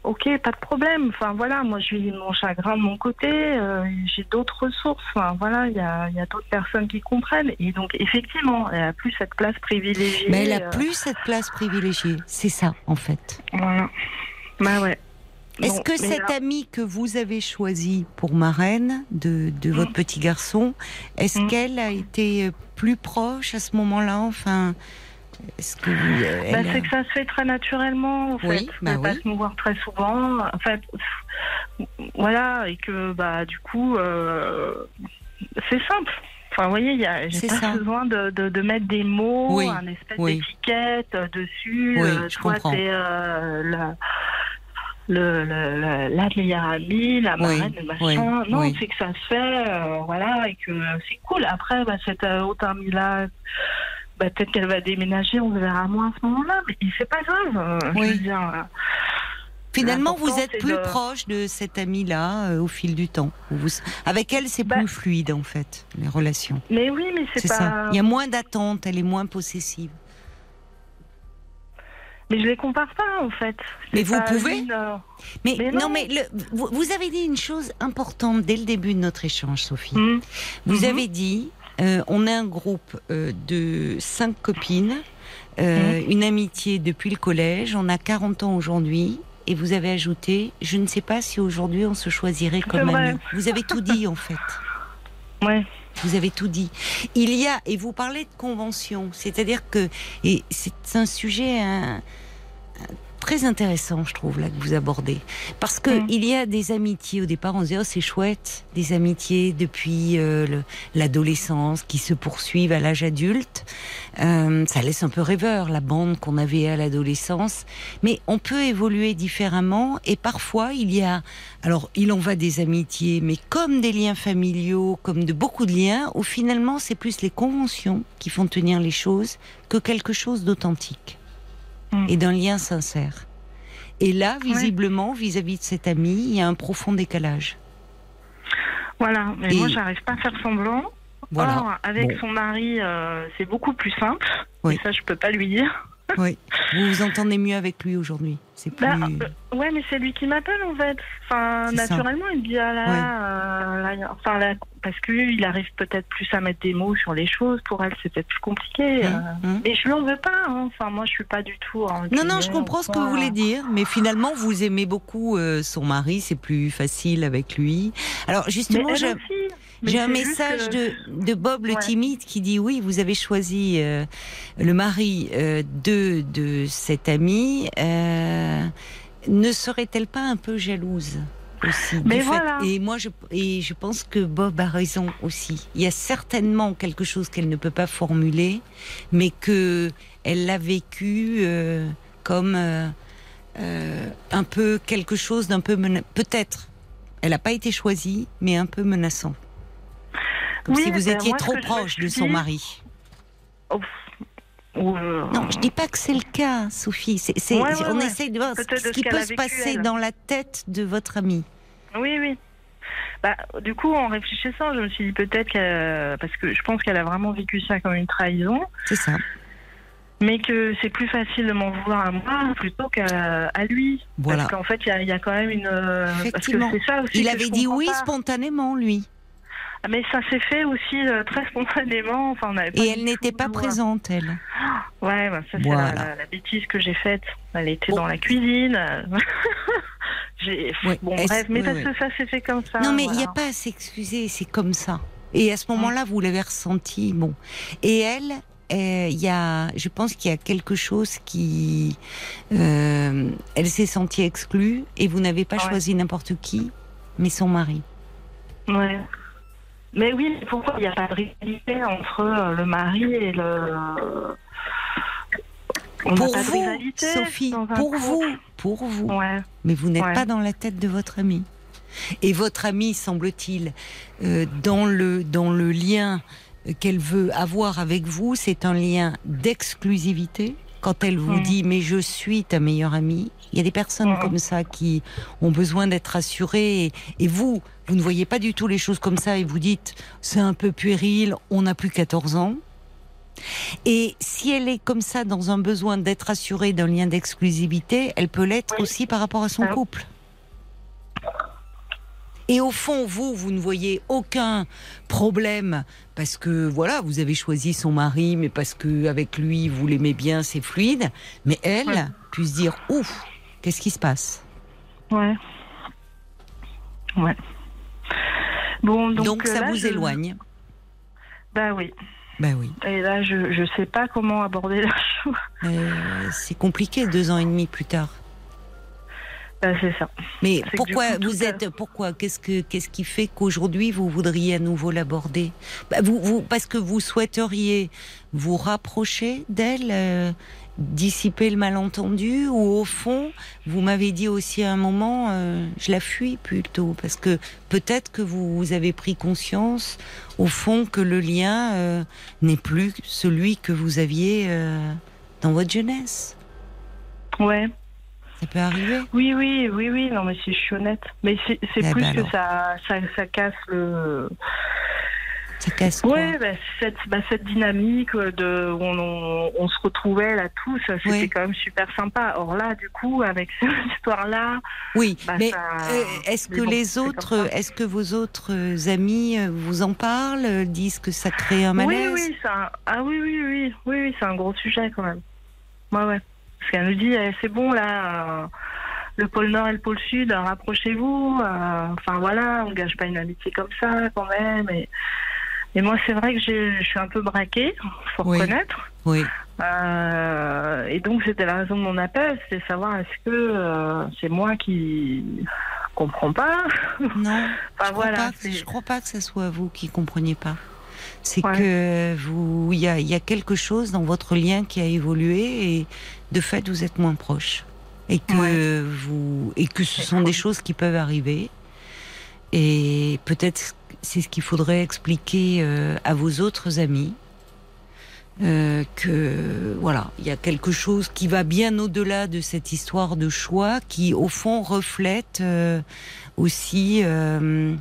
[SPEAKER 5] ok, pas de problème. Enfin voilà, moi je vis mon chagrin de mon côté, euh, j'ai d'autres ressources. Enfin voilà, il y a, il y a d'autres personnes qui comprennent et donc effectivement, elle a plus cette place privilégiée.
[SPEAKER 1] Mais elle a
[SPEAKER 5] euh,
[SPEAKER 1] plus cette place privilégiée. C'est ça, en fait.
[SPEAKER 5] Voilà. Bah ouais.
[SPEAKER 1] Est-ce
[SPEAKER 5] Bon,
[SPEAKER 1] que cette
[SPEAKER 5] là-
[SPEAKER 1] amie que vous avez choisie pour marraine de, de votre petit garçon, est-ce
[SPEAKER 5] Mm.
[SPEAKER 1] qu'elle a été plus proche à ce moment-là Enfin, est-ce que vous, euh,
[SPEAKER 5] Bah, c'est que ça se fait très naturellement, en fait.
[SPEAKER 1] Oui, bah
[SPEAKER 5] de pas
[SPEAKER 1] oui.
[SPEAKER 5] se mouvoir très souvent. En fait, voilà, et que, bah, du coup, euh, c'est simple. Enfin, vous voyez, il y a, j'ai pas
[SPEAKER 1] ça.
[SPEAKER 5] besoin de, de, de mettre des mots,
[SPEAKER 1] Oui,
[SPEAKER 5] un espèce d'étiquette euh, dessus. Euh,
[SPEAKER 1] je
[SPEAKER 5] toi,
[SPEAKER 1] comprends.
[SPEAKER 5] t'es euh, la, le, le, le- la
[SPEAKER 1] Oui,
[SPEAKER 5] marraine, le machin.
[SPEAKER 1] oui,
[SPEAKER 5] non,
[SPEAKER 1] oui.
[SPEAKER 5] c'est que ça se fait, euh, voilà, et que c'est cool. Après, bah, cette euh, autre amie-là, bah, peut-être qu'elle va déménager, on verra moins à ce moment-là, mais c'est pas grave. euh,
[SPEAKER 1] Oui.
[SPEAKER 5] Je veux dire, euh,
[SPEAKER 1] Finalement, vous êtes plus
[SPEAKER 5] de-
[SPEAKER 1] proche de cette amie-là euh, au fil du temps. Vous- avec elle, c'est
[SPEAKER 5] Bah-
[SPEAKER 1] plus fluide en fait, les relations.
[SPEAKER 5] mais oui, mais c'est
[SPEAKER 1] C'est
[SPEAKER 5] pas.
[SPEAKER 1] ça. Il y a moins d'attente, elle est moins possessive.
[SPEAKER 5] Mais je les compare pas, en fait.
[SPEAKER 1] Mais vous pouvez
[SPEAKER 5] une, euh,
[SPEAKER 1] Mais,
[SPEAKER 5] Mais
[SPEAKER 1] non.
[SPEAKER 5] non.
[SPEAKER 1] mais le- vous, vous avez dit une chose importante dès le début de notre échange, Sophie.
[SPEAKER 5] hmm.
[SPEAKER 1] Vous
[SPEAKER 5] Mhm.
[SPEAKER 1] avez dit, euh, on est un groupe euh, de cinq copines, euh,
[SPEAKER 5] Mhm.
[SPEAKER 1] une amitié depuis le collège, on a 40 ans aujourd'hui, et vous avez ajouté, je ne sais pas si aujourd'hui on se choisirait comme amis. Vous avez tout dit en fait.
[SPEAKER 5] Ouais.
[SPEAKER 1] Vous avez tout dit. Il y a, et vous parlez de convention, c'est-à-dire que, et c'est un sujet hein, très intéressant, je trouve, là, que vous abordez. Parce que
[SPEAKER 5] Mm.
[SPEAKER 1] il y a des amitiés, au départ, on se dit, oh, c'est chouette, des amitiés depuis euh, le- l'adolescence qui se poursuivent à l'âge adulte. Euh, ça laisse un peu rêveur, la bande qu'on avait à l'adolescence. Mais on peut évoluer différemment, et parfois, il y a alors, il en va des amitiés, mais comme des liens familiaux, comme de beaucoup de liens, où finalement, c'est plus les conventions qui font tenir les choses que quelque chose d'authentique
[SPEAKER 5] Mm.
[SPEAKER 1] et d'un lien sincère. Et là, visiblement, vis-à-vis de cet ami, il y a un profond décalage.
[SPEAKER 5] Voilà. Mais
[SPEAKER 1] Et-
[SPEAKER 5] moi, j'arrive pas à faire semblant.
[SPEAKER 1] Voilà.
[SPEAKER 5] Or, avec
[SPEAKER 1] Bon.
[SPEAKER 5] son mari, euh, c'est beaucoup plus simple.
[SPEAKER 1] Oui.
[SPEAKER 5] Et ça, je peux pas lui dire.
[SPEAKER 1] Oui. Vous vous entendez mieux avec lui aujourd'hui. C'est plus.
[SPEAKER 5] Bah, euh, ouais, mais c'est lui qui m'appelle en fait. Enfin,
[SPEAKER 1] ça.
[SPEAKER 5] naturellement, il me dit ah là, euh, là, enfin là, parce que il arrive peut-être plus à mettre des mots sur les choses. Pour elle, c'est peut-être plus compliqué. euh.
[SPEAKER 1] Hum, hum.
[SPEAKER 5] Mais je lui en veux pas. hein. Enfin, moi, je suis pas du tout.
[SPEAKER 1] Non, non, je comprends ce que vous voulez dire, mais finalement, vous aimez beaucoup euh, son mari, c'est plus facile avec lui. Alors,
[SPEAKER 5] Mais
[SPEAKER 1] justement,
[SPEAKER 5] elle
[SPEAKER 1] je-
[SPEAKER 5] aussi.
[SPEAKER 1] J'ai un message
[SPEAKER 5] que-
[SPEAKER 1] de, de Bob le
[SPEAKER 5] Ouais.
[SPEAKER 1] timide qui dit oui, vous avez choisi euh, le mari euh, de, de cette amie. euh, ne serait-elle pas un peu jalouse aussi
[SPEAKER 5] Mais
[SPEAKER 1] fait-
[SPEAKER 5] voilà.
[SPEAKER 1] Et moi, je, et je pense que Bob a raison aussi. Il y a certainement quelque chose qu'elle ne peut pas formuler, mais que elle l'a vécu euh, comme euh, euh, un peu quelque chose d'un peu peut-être. Elle n'a pas été choisie, mais un peu menaçant. Comme
[SPEAKER 5] Oui,
[SPEAKER 1] si vous
[SPEAKER 5] ben,
[SPEAKER 1] étiez
[SPEAKER 5] moi,
[SPEAKER 1] trop proche de son
[SPEAKER 5] dit-
[SPEAKER 1] mari.
[SPEAKER 5] Ou, euh,
[SPEAKER 1] Non, je dis pas que c'est le cas, Sophie.
[SPEAKER 5] Ouais, ouais,
[SPEAKER 1] on
[SPEAKER 5] ouais.
[SPEAKER 1] essaye de voir ce qui peut se
[SPEAKER 5] vécu,
[SPEAKER 1] passer
[SPEAKER 5] elle.
[SPEAKER 1] dans la tête de votre amie.
[SPEAKER 5] Oui, oui. Bah, du coup, en réfléchissant, je me suis dit peut-être parce que je pense qu'elle a vraiment vécu ça comme une trahison,
[SPEAKER 1] C'est ça.
[SPEAKER 5] mais que c'est plus facile de m'en vouloir à moi plutôt qu'à à lui.
[SPEAKER 1] Voilà.
[SPEAKER 5] Parce qu'en fait, il y a, il y a quand même une. euh, Parce que
[SPEAKER 1] Effectivement.
[SPEAKER 5] c'est ça aussi.
[SPEAKER 1] Il
[SPEAKER 5] que
[SPEAKER 1] avait dit oui
[SPEAKER 5] pas.
[SPEAKER 1] spontanément, lui.
[SPEAKER 5] Ah, Mais ça s'est fait aussi euh, très spontanément. Enfin, on avait pas
[SPEAKER 1] Et elle n'était pas
[SPEAKER 5] de-
[SPEAKER 1] présente, elle.
[SPEAKER 5] Ouais, bah, ça c'est
[SPEAKER 1] Voilà.
[SPEAKER 5] la, la- la bêtise que j'ai faite. Elle était
[SPEAKER 1] Bon.
[SPEAKER 5] dans la cuisine. j'ai...
[SPEAKER 1] Ouais,
[SPEAKER 5] Bon,
[SPEAKER 1] est-ce-
[SPEAKER 5] bref, mais parce que ça s'est fait comme ça.
[SPEAKER 1] non, mais il n'y a pas à s'excuser, c'est comme ça. Et à ce moment-là, vous l'avez ressenti, bon. Et elle, euh, il y a, je pense qu'il y a quelque chose qui, euh, elle s'est sentie exclue et vous n'avez pas
[SPEAKER 5] Ouais.
[SPEAKER 1] choisi n'importe qui, mais son mari.
[SPEAKER 5] Ouais. Mais oui, mais pourquoi il n'y a pas de rivalité entre euh, le mari et le. On n'a
[SPEAKER 1] pour vous,
[SPEAKER 5] rivalité
[SPEAKER 1] Sophie, pour vous, pour vous.
[SPEAKER 5] Ouais.
[SPEAKER 1] Mais vous n'êtes
[SPEAKER 5] Ouais.
[SPEAKER 1] pas dans la tête de votre ami. Et votre amie, semble-t-il, euh, dans le dans le lien qu'elle veut avoir avec vous, c'est un lien d'exclusivité. Quand elle vous dit mais je suis ta meilleure amie, il y a des personnes comme ça qui ont besoin d'être rassurées. Et, et vous, vous ne voyez pas du tout les choses comme ça et vous dites c'est un peu puéril, on n'a plus 14 ans. Et si elle est comme ça dans un besoin d'être assurée d'un lien d'exclusivité, elle peut l'être
[SPEAKER 5] Oui.
[SPEAKER 1] aussi par rapport à son couple. Et au fond, vous, vous ne voyez aucun problème parce que voilà, vous avez choisi son mari, mais parce que avec lui, vous l'aimez bien, c'est fluide. Mais elle
[SPEAKER 5] Ouais.
[SPEAKER 1] puisse dire ouf, qu'est-ce qui se passe?
[SPEAKER 5] Ouais. Ouais. Bon, donc,
[SPEAKER 1] Donc,
[SPEAKER 5] euh,
[SPEAKER 1] ça
[SPEAKER 5] là,
[SPEAKER 1] vous
[SPEAKER 5] je-
[SPEAKER 1] éloigne.
[SPEAKER 5] Bah oui.
[SPEAKER 1] Ben oui,
[SPEAKER 5] Et là, je je sais pas comment aborder la chose.
[SPEAKER 1] Euh, c'est compliqué deux ans et demi plus tard.
[SPEAKER 5] Bah, c'est ça.
[SPEAKER 1] Mais pourquoi
[SPEAKER 5] coup,
[SPEAKER 1] vous
[SPEAKER 5] à-
[SPEAKER 1] êtes pourquoi qu'est-ce que qu'est-ce qui fait qu'aujourd'hui vous voudriez à nouveau l'aborder? Bah, vous, vous parce que vous souhaiteriez vous rapprocher d'elle, euh, dissiper le malentendu ou au fond vous m'avez dit aussi à un moment euh, je la fuis plutôt parce que peut-être que vous, vous avez pris conscience au fond que le lien euh, n'est plus celui que vous aviez euh, dans votre jeunesse.
[SPEAKER 5] Ouais.
[SPEAKER 1] Ça peut arriver.
[SPEAKER 5] Oui, oui, oui, oui. Non, mais si je suis honnête. Mais c'est c'est
[SPEAKER 1] Eh
[SPEAKER 5] plus
[SPEAKER 1] ben
[SPEAKER 5] que ça, ça, ça casse le.
[SPEAKER 1] Ça casse quoi
[SPEAKER 5] Ouais, bah, cette, bah, cette dynamique de où on, on, on se retrouvait là tous, c'était
[SPEAKER 1] Oui.
[SPEAKER 5] quand même super sympa. Or là, du coup, avec cette histoire-là,
[SPEAKER 1] Oui,
[SPEAKER 5] Bah,
[SPEAKER 1] mais euh, est-ce que
[SPEAKER 5] bon,
[SPEAKER 1] les
[SPEAKER 5] c'est
[SPEAKER 1] autres, est-ce que vos autres euh, amis euh, vous en parlent, disent que ça crée un
[SPEAKER 5] oui,
[SPEAKER 1] malaise
[SPEAKER 5] oui, ça, ah oui, oui, oui, oui, oui, c'est un gros sujet quand même. Ouais, ouais. Parce qu'elle nous dit, eh, c'est bon là. euh, le pôle Nord et le pôle Sud, euh, rapprochez-vous. euh, Enfin voilà, on gâche pas une amitié comme ça quand même. Et, et moi, c'est vrai que je suis un peu braquée, faut
[SPEAKER 1] Oui.
[SPEAKER 5] reconnaître.
[SPEAKER 1] Oui,
[SPEAKER 5] Euh, et donc c'était la raison de mon appel, c'était savoir est-ce que euh, c'est moi qui comprends pas.
[SPEAKER 1] non.
[SPEAKER 5] Enfin
[SPEAKER 1] je crois
[SPEAKER 5] voilà.
[SPEAKER 1] pas
[SPEAKER 5] c'est-
[SPEAKER 1] je crois pas que ce soit vous qui compreniez pas. C'est
[SPEAKER 5] Ouais.
[SPEAKER 1] que vous, il y a, y a quelque chose dans votre lien qui a évolué et de fait vous êtes moins proche et que
[SPEAKER 5] Ouais.
[SPEAKER 1] vous et que ce sont des choses qui peuvent arriver et peut-être c'est ce qu'il faudrait expliquer euh, à vos autres amis euh, que voilà, il y a quelque chose qui va bien au-delà de cette histoire de choix, qui au fond reflète euh, aussi euh,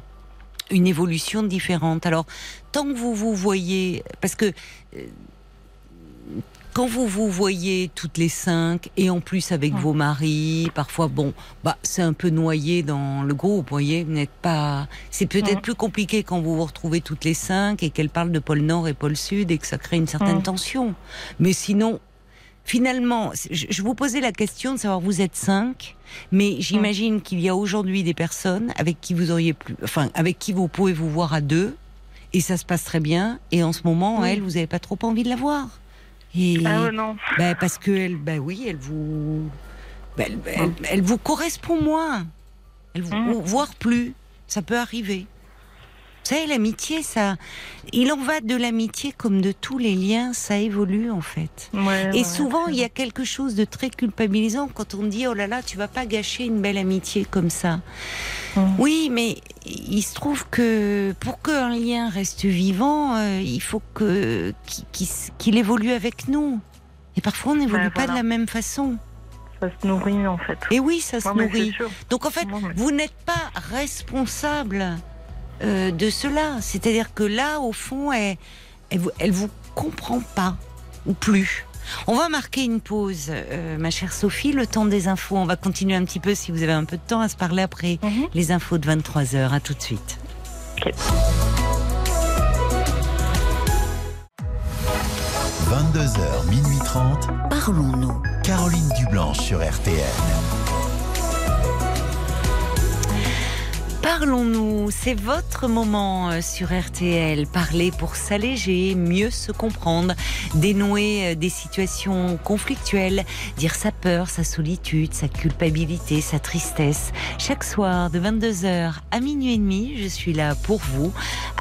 [SPEAKER 1] une évolution différente. Alors, tant que vous vous voyez, parce que quand vous vous voyez toutes les cinq et en plus avec
[SPEAKER 5] Ouais.
[SPEAKER 1] vos maris, parfois bon, bah c'est un peu noyé dans le groupe, vous voyez, vous n'êtes pas. C'est peut-être
[SPEAKER 5] Ouais.
[SPEAKER 1] plus compliqué quand vous vous retrouvez toutes les cinq et qu'elles parlent de pôle Nord et pôle Sud et que ça crée une certaine
[SPEAKER 5] Ouais.
[SPEAKER 1] tension. Mais sinon, finalement, je, vous posais la question de savoir vous êtes cinq, mais j'imagine qu'il y a aujourd'hui des personnes avec qui vous auriez plus, enfin avec qui vous pouvez vous voir à deux et ça se passe très bien. Et en ce moment,
[SPEAKER 5] Oui.
[SPEAKER 1] elle, vous n'avez pas trop envie de la voir. Et
[SPEAKER 5] Ah non.
[SPEAKER 1] bah, parce que elle, bah oui, elle vous, bah, elle, elle- elle vous correspond moins. Elle vous,
[SPEAKER 5] Mm.
[SPEAKER 1] ou voire plus. Ça peut arriver. Vous savez, l'amitié, ça, il en va de l'amitié comme de tous les liens, ça évolue en fait.
[SPEAKER 5] Ouais,
[SPEAKER 1] Et
[SPEAKER 5] ouais,
[SPEAKER 1] souvent, il y a quelque chose de très culpabilisant quand on dit oh là là, tu vas pas gâcher une belle amitié comme ça.
[SPEAKER 5] Mm.
[SPEAKER 1] Oui, mais il se trouve que pour qu'un lien reste vivant, euh, il faut que qu'il- évolue avec nous. Et parfois, on n'évolue pas de la même façon.
[SPEAKER 5] Ça se nourrit en fait.
[SPEAKER 1] Et oui, ça se nourrit. Donc en fait,
[SPEAKER 5] mais-
[SPEAKER 1] vous n'êtes pas responsable euh, de cela. C'est-à-dire que là, au fond, elle, elle, vous, elle vous comprend pas ou plus. On va marquer une pause, euh, ma chère Sophie, le temps des infos. On va continuer un petit peu si vous avez un peu de temps à se parler après
[SPEAKER 5] Mhm.
[SPEAKER 1] les infos de 23h. À tout de suite.
[SPEAKER 4] 22h, minuit 30.
[SPEAKER 1] Parlons-nous.
[SPEAKER 4] Caroline Dublanche sur RTN.
[SPEAKER 1] Parlons-nous, c'est votre moment euh, sur RTL. Parler pour s'alléger, mieux se comprendre, dénouer euh, des situations conflictuelles, dire sa peur, sa solitude, sa culpabilité, sa tristesse. Chaque soir de 22h à minuit et demi, je suis là pour vous,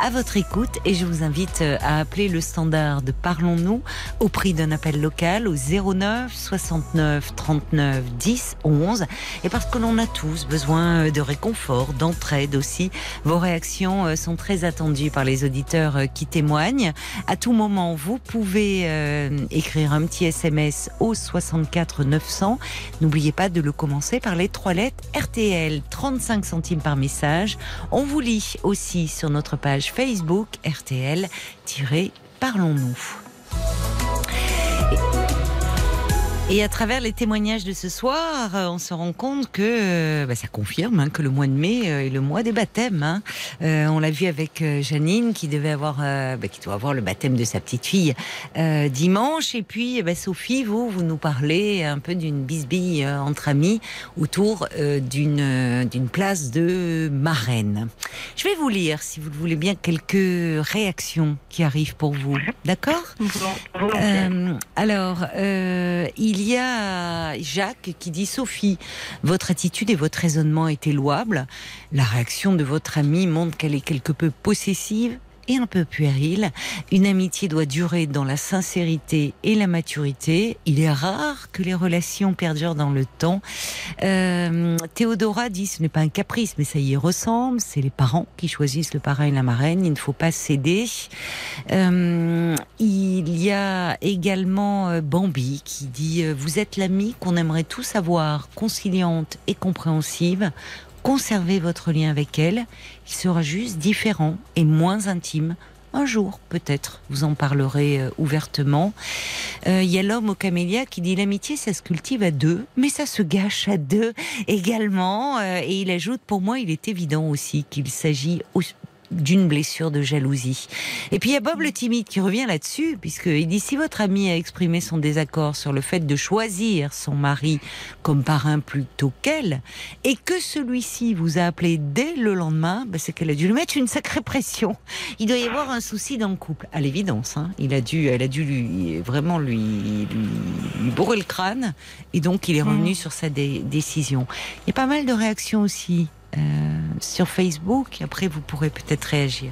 [SPEAKER 1] à votre écoute et je vous invite euh, à appeler le standard de Parlons-nous au prix d'un appel local au 09 69 39 10 11 et parce que l'on a tous besoin de réconfort, d'entraide aussi. Vos réactions euh, sont très attendues par les auditeurs euh, qui témoignent. À tout moment, vous pouvez euh, écrire un petit SMS au 64 900. N'oubliez pas de le commencer par les trois lettres RTL, 35 centimes par message. On vous lit aussi sur notre page Facebook RTL-Parlons-nous. Et à travers les témoignages de ce soir, euh, on se rend compte que euh, bah, ça confirme hein, que le mois de mai euh, est le mois des baptêmes. hein. Euh, on l'a vu avec Janine qui devait avoir, euh, bah, qui doit avoir le baptême de sa petite fille euh, dimanche. Et puis eh ben, Sophie, vous, vous nous parlez un peu d'une bisbille entre amis autour d'une d'une place de marraine. Je vais vous lire, si vous le voulez bien, quelques réactions qui arrivent pour vous. D'accord? Alors, il y a Jacques qui dit Sophie, votre attitude et votre raisonnement étaient louables. La réaction de votre amie montre qu'elle est quelque peu possessive et un peu puérile. Une amitié doit durer dans la sincérité et la maturité. Il est rare que les relations perdurent dans le temps. Euh, Théodora dit ce n'est pas un caprice, mais ça y ressemble. C'est les parents qui choisissent le parrain et la marraine. Il ne faut pas céder. Euh, il y a également euh, Bambi qui dit Vous êtes l'amie qu'on aimerait tous avoir, conciliante et compréhensive. Conservez votre lien avec elle. Il sera juste différent et moins intime. Un jour, peut-être, vous en parlerez euh, ouvertement. Euh, Il y a l'homme au camélia qui dit l'amitié, ça se cultive à deux, mais ça se gâche à deux également. Euh, et il ajoute, pour moi, il est évident aussi qu'il s'agit d'une blessure de jalousie. Et puis il y a Bob le timide qui revient là-dessus, puisqu'il dit si votre ami a exprimé son désaccord sur le fait de choisir son mari comme parrain plutôt qu'elle, et que celui-ci vous a appelé dès le lendemain, bah, c'est qu'elle a dû lui mettre une sacrée pression. Il doit y avoir un souci dans le couple, à l'évidence. Hein. Il a dû, elle a dû lui vraiment lui, lui, lui bourrer le crâne, et donc il est revenu sur sa dé- décision. Il y a pas mal de réactions aussi. Euh, sur Facebook, après vous pourrez peut-être réagir.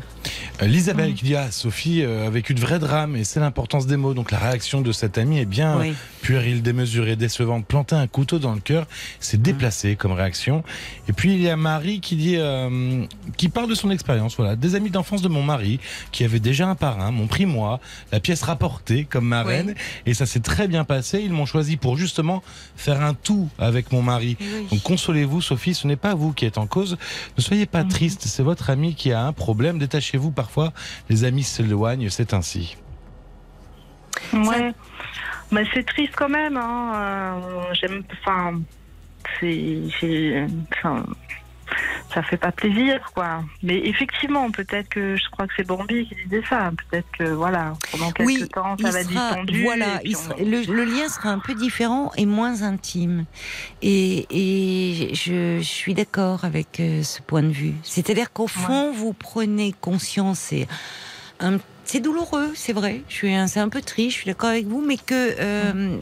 [SPEAKER 3] Euh, L'Isabelle qui dit ah, Sophie euh, avec une vraie drame et c'est l'importance des mots. Donc la réaction de cette amie est bien
[SPEAKER 1] Oui.
[SPEAKER 3] puérile, démesurée, décevante. Planter un couteau dans le cœur, c'est
[SPEAKER 1] Mm.
[SPEAKER 3] déplacé comme réaction. Et puis il y a Marie qui dit, euh, qui parle de son expérience. Voilà, des amis d'enfance de mon mari qui avaient déjà un parrain, m'ont pris moi, la pièce rapportée comme marraine, et ça s'est très bien passé. Ils m'ont choisi pour justement faire un tout avec mon mari. Donc consolez-vous, Sophie, ce n'est pas vous qui êtes en cause. Ne soyez pas triste, c'est votre ami qui a un problème. Détachez-vous parfois, les amis s'éloignent, c'est ainsi.
[SPEAKER 5] Ouais. Bah, c'est triste quand même. Hein. euh, J'aime. Enfin, c'est. Ça fait pas plaisir, quoi. Mais effectivement, peut-être que je crois que c'est Bambi qui disait ça. Peut-être que voilà, pendant quelques
[SPEAKER 1] Oui,
[SPEAKER 5] temps, ça va être
[SPEAKER 1] sera-
[SPEAKER 5] distendu.
[SPEAKER 1] Voilà,
[SPEAKER 5] on-
[SPEAKER 1] le, le lien sera un peu différent et moins intime. Et, et je, je suis d'accord avec euh, ce point de vue. C'est-à-dire qu'au fond, vous prenez conscience et un c'est douloureux, c'est vrai. Je suis, c'est un peu triste, je suis d'accord avec vous, mais que euh,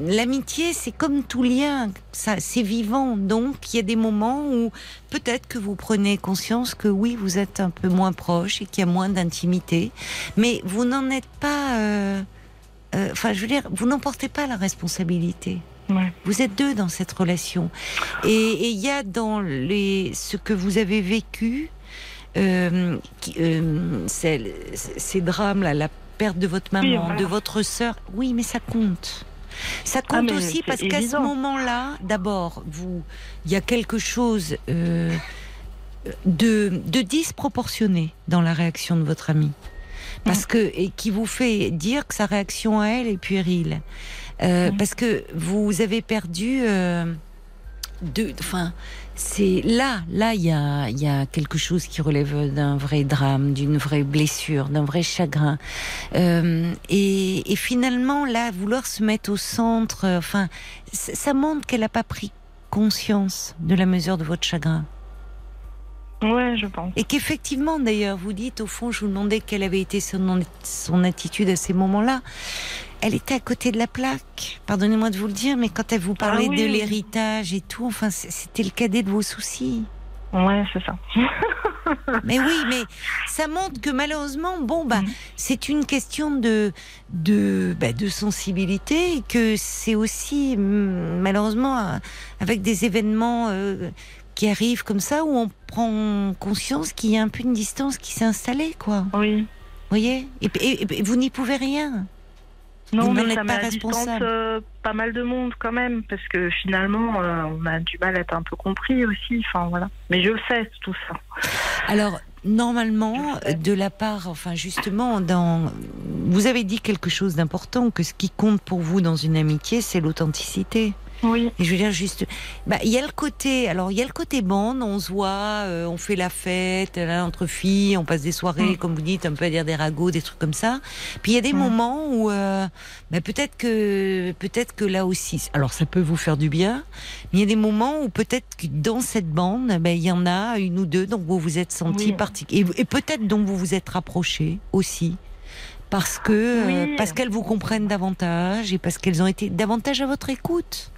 [SPEAKER 1] l'amitié, c'est comme tout lien, ça, c'est vivant. Donc, il y a des moments où peut-être que vous prenez conscience que oui, vous êtes un peu moins proche et qu'il y a moins d'intimité, mais vous n'en êtes pas. euh, euh, Enfin, je veux dire, vous n'en portez pas la responsabilité.
[SPEAKER 5] Ouais.
[SPEAKER 1] Vous êtes deux dans cette relation. Et et il y a dans les, ce que vous avez vécu, euh, qui- euh, ces drames-là, la perte de votre maman,
[SPEAKER 5] Oui, voilà.
[SPEAKER 1] de votre sœur, oui, mais ça compte. Ça
[SPEAKER 5] Ah,
[SPEAKER 1] compte aussi parce qu'à ce moment-là, d'abord, vous, il y a quelque chose euh, de, de disproportionné dans la réaction de votre amie, parce que et qui vous fait dire que sa réaction à elle est puérile, Euh,
[SPEAKER 5] Mm.
[SPEAKER 1] parce que vous avez perdu. euh, de, enfin, c'est là, là, il y a, il y a quelque chose qui relève d'un vrai drame, d'une vraie blessure, d'un vrai chagrin. Euh, et, et finalement, là, vouloir se mettre au centre, euh, enfin, ça montre qu'elle n'a pas pris conscience de la mesure de votre chagrin.
[SPEAKER 5] Ouais, je pense.
[SPEAKER 1] Et qu'effectivement, d'ailleurs, vous dites, au fond, je vous demandais quelle avait été son, son attitude à ces moments-là. Elle était à côté de la plaque. Pardonnez-moi de vous le dire, mais quand elle vous parlait
[SPEAKER 5] Ah oui,
[SPEAKER 1] de l'héritage et tout, enfin, c'était le cadet de vos soucis.
[SPEAKER 5] Ouais, c'est ça.
[SPEAKER 1] Mais oui, mais ça montre que malheureusement, bon, bah,
[SPEAKER 5] Mm.
[SPEAKER 1] c'est une question de, de, bah, de sensibilité et que c'est aussi, mm, malheureusement, euh, avec des événements euh, qui arrivent comme ça, où on prend conscience qu'il y a un peu une distance qui s'est installée, quoi.
[SPEAKER 5] Oui.
[SPEAKER 1] Vous voyez? Et, et- et vous n'y pouvez rien.
[SPEAKER 5] Non,
[SPEAKER 1] Vous
[SPEAKER 5] mais ça met à distance euh, pas mal de monde quand même, parce que finalement, euh, on a du mal à être un peu compris aussi. Enfin voilà. Mais je le sais tout ça.
[SPEAKER 1] Alors, normalement, de la part, enfin, justement, dans, vous avez dit quelque chose d'important, que ce qui compte pour vous dans une amitié, c'est l'authenticité.
[SPEAKER 5] Oui.
[SPEAKER 1] Et je veux dire juste, bah, il y a le côté, alors il y a le côté bande, on se voit, euh, on fait la fête là, entre filles, on passe des soirées,
[SPEAKER 5] Mm.
[SPEAKER 1] comme vous dites, un peu à dire des ragots, des trucs comme ça. Puis il y a des
[SPEAKER 5] Mm.
[SPEAKER 1] moments où, euh, bah, peut-être que, peut-être que là aussi, alors ça peut vous faire du bien, mais il y a des moments où peut-être que dans cette bande, bah, il y en a une ou deux dont vous vous êtes senti
[SPEAKER 5] Oui.
[SPEAKER 1] particulier, et, et peut-être dont vous vous êtes rapproché aussi. Parce que, euh, parce qu'elles vous comprennent davantage et parce qu'elles ont été davantage à votre écoute.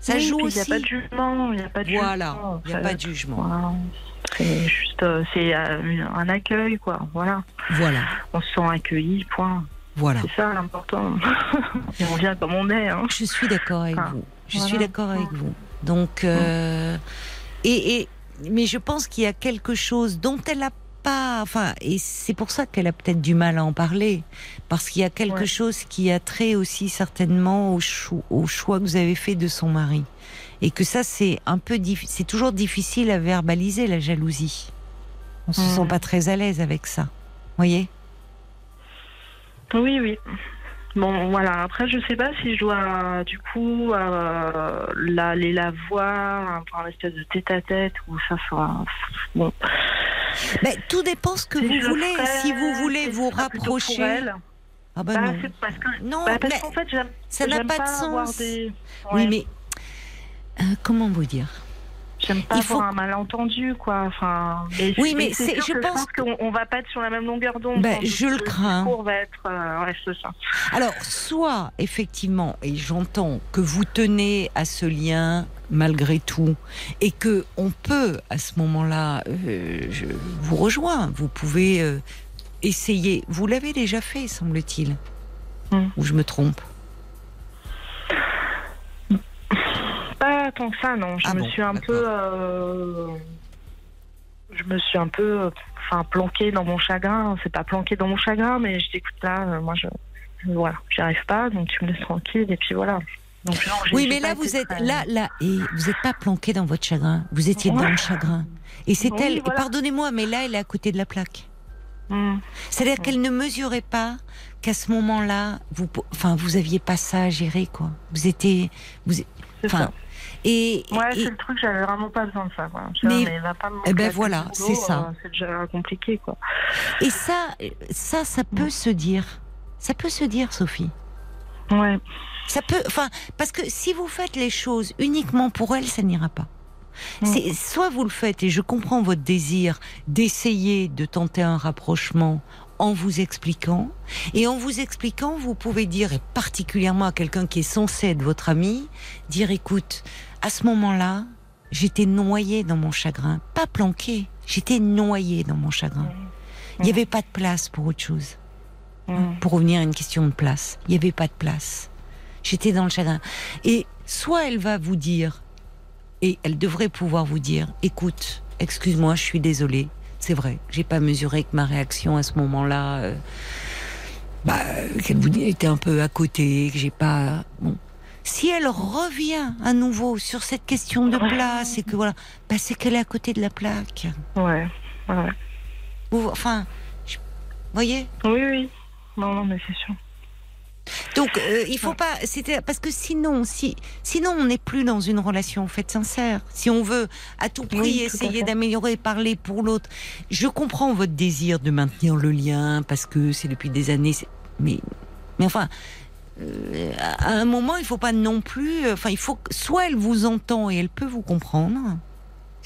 [SPEAKER 1] Ça
[SPEAKER 5] Oui,
[SPEAKER 1] joue
[SPEAKER 5] puis Il
[SPEAKER 1] aussi.
[SPEAKER 5] n'y a pas de jugement. N'y a pas de
[SPEAKER 1] Voilà,
[SPEAKER 5] jugement.
[SPEAKER 1] il n'y a pas de jugement.
[SPEAKER 5] voilà. C'est juste, euh, c'est euh, un accueil, quoi. Voilà.
[SPEAKER 1] Voilà,
[SPEAKER 5] On se sent accueilli, point.
[SPEAKER 1] voilà.
[SPEAKER 5] C'est ça l'important. Et on vient comme on est. Hein.
[SPEAKER 1] Je suis d'accord avec vous. Je
[SPEAKER 5] voilà.
[SPEAKER 1] suis d'accord avec vous. Donc, euh, et, et mais je pense qu'il y a quelque chose dont elle a pas, enfin, et c'est pour ça qu'elle a peut-être du mal à en parler, parce qu'il y a quelque
[SPEAKER 5] Ouais.
[SPEAKER 1] chose qui a trait aussi certainement au, choix que vous avez fait de son mari, et que ça c'est un peu, c'est toujours difficile à verbaliser la jalousie. On se
[SPEAKER 5] Mhm.
[SPEAKER 1] sent pas très à l'aise avec ça, voyez?
[SPEAKER 5] Oui, oui. Bon, voilà. Après, je sais pas si je dois, du coup, euh, la- aller la voir, enfin, un espèce de tête-à-tête, ou ça sera. Bon.
[SPEAKER 1] Mais tout dépend ce que
[SPEAKER 5] Si
[SPEAKER 1] vous voulez.
[SPEAKER 5] ferais,
[SPEAKER 1] Si vous voulez vous
[SPEAKER 5] pour
[SPEAKER 1] rapprocher, ah bah
[SPEAKER 5] Bah,
[SPEAKER 1] non,
[SPEAKER 5] c'est parce que.
[SPEAKER 1] non,
[SPEAKER 5] bah, parce
[SPEAKER 1] mais
[SPEAKER 5] fait,
[SPEAKER 1] ça n'a pas de sens.
[SPEAKER 5] Des...
[SPEAKER 1] Oui, mais euh, comment vous dire?
[SPEAKER 5] J'aime pas
[SPEAKER 1] il faut-
[SPEAKER 5] avoir un malentendu, quoi. Enfin,
[SPEAKER 1] Oui, mais je
[SPEAKER 5] que
[SPEAKER 1] pense
[SPEAKER 5] qu'on on va pas être sur la même longueur d'onde.
[SPEAKER 1] Ben, je le crains.
[SPEAKER 5] discours va être. euh, ouais, c'est ça.
[SPEAKER 1] Alors, soit effectivement, et j'entends que vous tenez à ce lien malgré tout, et que on peut à ce moment-là, euh, je vous rejoins. Vous pouvez euh, essayer. Vous l'avez déjà fait, semble-t-il.
[SPEAKER 5] Hmm.
[SPEAKER 1] Ou je me trompe
[SPEAKER 5] Pas tant que ça, non. Je
[SPEAKER 1] Ah
[SPEAKER 5] me
[SPEAKER 1] bon,
[SPEAKER 5] suis un peu. euh, Je me suis un peu. Enfin, planquée dans mon chagrin. C'est pas planquée dans mon chagrin, mais je dis, écoute, là, moi, je. je- Voilà, j'y arrive pas, donc tu me laisses tranquille, et puis voilà. Donc,
[SPEAKER 1] Oui, mais là, vous êtes
[SPEAKER 5] très-
[SPEAKER 1] là, là, et vous n'êtes pas planqué dans votre chagrin. Vous étiez dans le chagrin. Et c'est
[SPEAKER 5] Oui,
[SPEAKER 1] elle. et
[SPEAKER 5] voilà.
[SPEAKER 1] Pardonnez-moi, mais là, elle est à côté de la plaque.
[SPEAKER 5] Hmm.
[SPEAKER 1] C'est-à-dire qu'elle ne mesurait pas qu'à ce moment-là, vous, enfin, vous aviez pas ça à gérer, quoi. Vous étiez, vous,
[SPEAKER 5] C'est
[SPEAKER 1] enfin, et,
[SPEAKER 5] Ouais,
[SPEAKER 1] et-
[SPEAKER 5] c'est le truc, j'avais vraiment pas besoin de ça. Quoi.
[SPEAKER 1] Mais-
[SPEAKER 5] dis, mais va pas me
[SPEAKER 1] Eh ben voilà, c'est ça.
[SPEAKER 5] euh, c'est déjà compliqué, quoi.
[SPEAKER 1] et ça, ça, ça peut se dire. Ça peut se dire, Sophie.
[SPEAKER 5] Ouais.
[SPEAKER 1] Ça peut, enfin, parce que si vous faites les choses uniquement pour elle, ça n'ira pas.
[SPEAKER 5] Mm.
[SPEAKER 1] C'est soit vous le faites et je comprends votre désir d'essayer de tenter un rapprochement en vous expliquant. Et en vous expliquant, vous pouvez dire, et particulièrement à quelqu'un qui est censé être votre ami, dire écoute, à ce moment-là, j'étais noyée dans mon chagrin, pas planquée, j'étais noyée dans mon chagrin. Il n'y avait pas de place pour autre chose. Pour revenir à une question de place, il n'y avait pas de place. J'étais dans le chagrin. Et soit elle va vous dire, et elle devrait pouvoir vous dire, écoute, excuse-moi, je suis désolée, c'est vrai, j'ai pas mesuré que ma réaction à ce moment-là, euh, bah, qu'elle vous était un peu à côté, que j'ai pas. Bon. Si elle revient à nouveau sur cette question de place et que voilà, bah, c'est qu'elle est à côté de la plaque.
[SPEAKER 5] Ouais, ouais.
[SPEAKER 1] Vous, enfin, je- voyez?
[SPEAKER 5] Oui, oui. Non, non, mais c'est sûr.
[SPEAKER 1] Donc euh, il faut pas, c'était parce que sinon, si sinon on n'est plus dans une relation en fait sincère. Si on veut à tout prix
[SPEAKER 5] Oui,
[SPEAKER 1] essayer d'améliorer, parler pour l'autre, je comprends votre désir de maintenir le lien parce que c'est depuis des années. Mais mais enfin. euh, à un moment, il faut pas non plus. euh, Enfin, il faut que- soit elle vous entend et elle peut vous comprendre.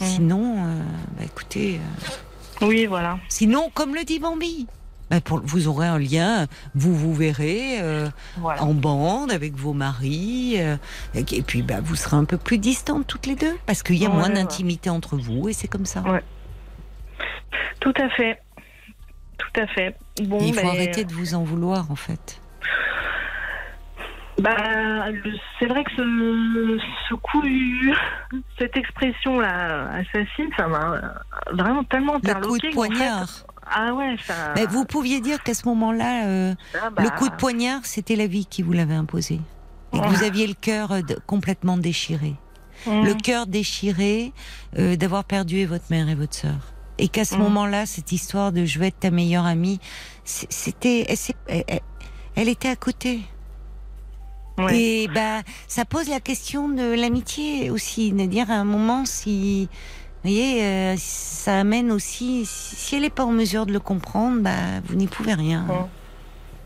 [SPEAKER 5] Mm.
[SPEAKER 1] Sinon, euh, bah, écoutez,
[SPEAKER 5] Oui, voilà.
[SPEAKER 1] sinon, comme le dit Bambi, bah, pour, vous aurez un lien, vous vous verrez. euh,
[SPEAKER 5] voilà.
[SPEAKER 1] en bande avec vos maris euh, et puis bah, vous serez un peu plus distantes toutes les deux parce qu'il y a
[SPEAKER 5] Ouais,
[SPEAKER 1] moins
[SPEAKER 5] ouais.
[SPEAKER 1] d'intimité entre vous et c'est comme ça.
[SPEAKER 5] Ouais. Tout à fait. Tout à fait. Bon,
[SPEAKER 1] Et il faut
[SPEAKER 5] ben,
[SPEAKER 1] arrêter de vous en vouloir en fait.
[SPEAKER 5] Bah, c'est vrai que ce, ce coup, cette expression-là, assassine, ça m'a vraiment tellement
[SPEAKER 1] Le coup
[SPEAKER 5] interloqué.
[SPEAKER 1] de
[SPEAKER 5] fait-
[SPEAKER 1] poignard.
[SPEAKER 5] Ah ouais, ça.
[SPEAKER 1] Mais vous pouviez dire qu'à ce moment-là, euh,
[SPEAKER 5] ah bah,
[SPEAKER 1] le coup de poignard, c'était la vie qui vous l'avait imposé. Et que
[SPEAKER 5] Ouais.
[SPEAKER 1] vous aviez le cœur euh, complètement déchiré.
[SPEAKER 5] hum,
[SPEAKER 1] Le cœur déchiré euh, d'avoir perdu votre mère et votre sœur. Et qu'à ce
[SPEAKER 5] Mhm.
[SPEAKER 1] moment-là, cette histoire de je vais être ta meilleure amie, c'était, elle, elle- elle- elle était à côté.
[SPEAKER 5] ouais.
[SPEAKER 1] Et bah, ça pose la question de l'amitié aussi, de dire à un moment si, vous voyez, euh, ça amène aussi, si elle n'est pas en mesure de le comprendre, bah, vous n'y pouvez rien.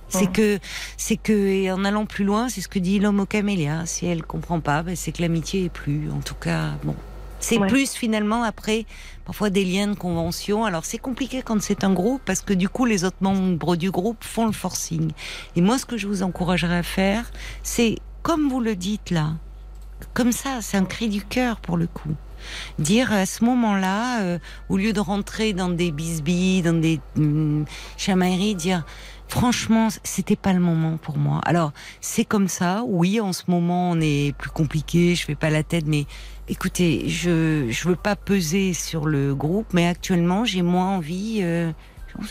[SPEAKER 1] C'est que, c'est que, et en allant plus loin, c'est ce que dit l'homme au camélia. Si elle comprend pas, bah, c'est que l'amitié est plus. En tout cas, bon. C'est
[SPEAKER 5] Ouais.
[SPEAKER 1] plus finalement après, parfois des liens de convention. Alors c'est compliqué quand c'est un groupe parce que du coup les autres membres du groupe font le forcing. Et moi ce que je vous encouragerais à faire, c'est comme vous le dites là, comme ça, c'est un cri du cœur pour le coup. Dire à ce moment-là, euh, au lieu de rentrer dans des bisbilles, dans des hum, chamailleries, dire franchement, c'était pas le moment pour moi. Alors, c'est comme ça. Oui, en ce moment, on est plus compliqué. Je fais pas la tête, mais écoutez, je je veux pas peser sur le groupe, mais actuellement, j'ai moins envie. euh,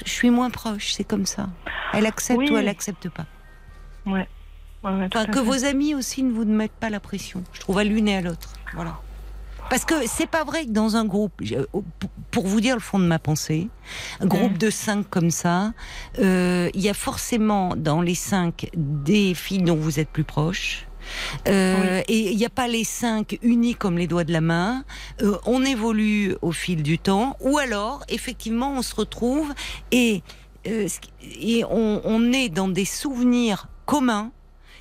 [SPEAKER 1] je suis moins proche. C'est comme ça. Elle accepte
[SPEAKER 5] Oui.
[SPEAKER 1] ou elle accepte pas.
[SPEAKER 5] Ouais, ouais,
[SPEAKER 1] Enfin,
[SPEAKER 5] à
[SPEAKER 1] que
[SPEAKER 5] fait.
[SPEAKER 1] vos amis aussi ne vous mettent pas la pression. Je trouve à l'une et à l'autre. Voilà. Parce que c'est pas vrai que dans un groupe, je- pour- vous dire le fond de ma pensée, un groupe
[SPEAKER 5] Mm.
[SPEAKER 1] de cinq comme ça, euh, il y a forcément dans les cinq des filles dont vous êtes plus proches. Euh, Et il n'y a pas les cinq unis comme les doigts de la main. Euh, on évolue au fil du temps, ou alors effectivement on se retrouve et euh, et on, on est dans des souvenirs communs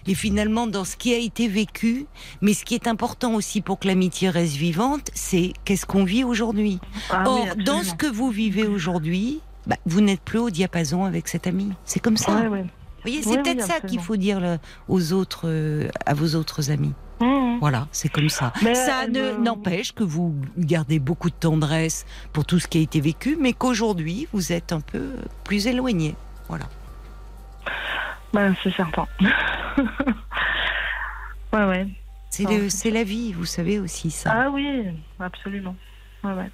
[SPEAKER 1] et finalement dans ce qui a été vécu. Mais ce qui est important aussi pour que l'amitié reste vivante, c'est qu'est-ce qu'on vit aujourd'hui.
[SPEAKER 5] Ah
[SPEAKER 1] Or,
[SPEAKER 5] oui,
[SPEAKER 1] dans ce que vous vivez aujourd'hui, bah, vous n'êtes plus au diapason avec cet ami. C'est comme ça. Vous voyez, c'est peut-être ça qu'il faut dire le- aux autres, euh, à vos autres amis.
[SPEAKER 5] Hum,
[SPEAKER 1] Voilà, c'est comme ça.
[SPEAKER 5] Mais
[SPEAKER 1] ça ne-
[SPEAKER 5] me-
[SPEAKER 1] n'empêche que vous gardez beaucoup de tendresse pour tout ce qui a été vécu, mais qu'aujourd'hui vous êtes un peu plus éloigné. Voilà.
[SPEAKER 5] Bah, c'est certain. ouais, ouais.
[SPEAKER 1] C'est la vie, vous savez aussi ça.
[SPEAKER 5] Ah oui, absolument. Ouais, ouais.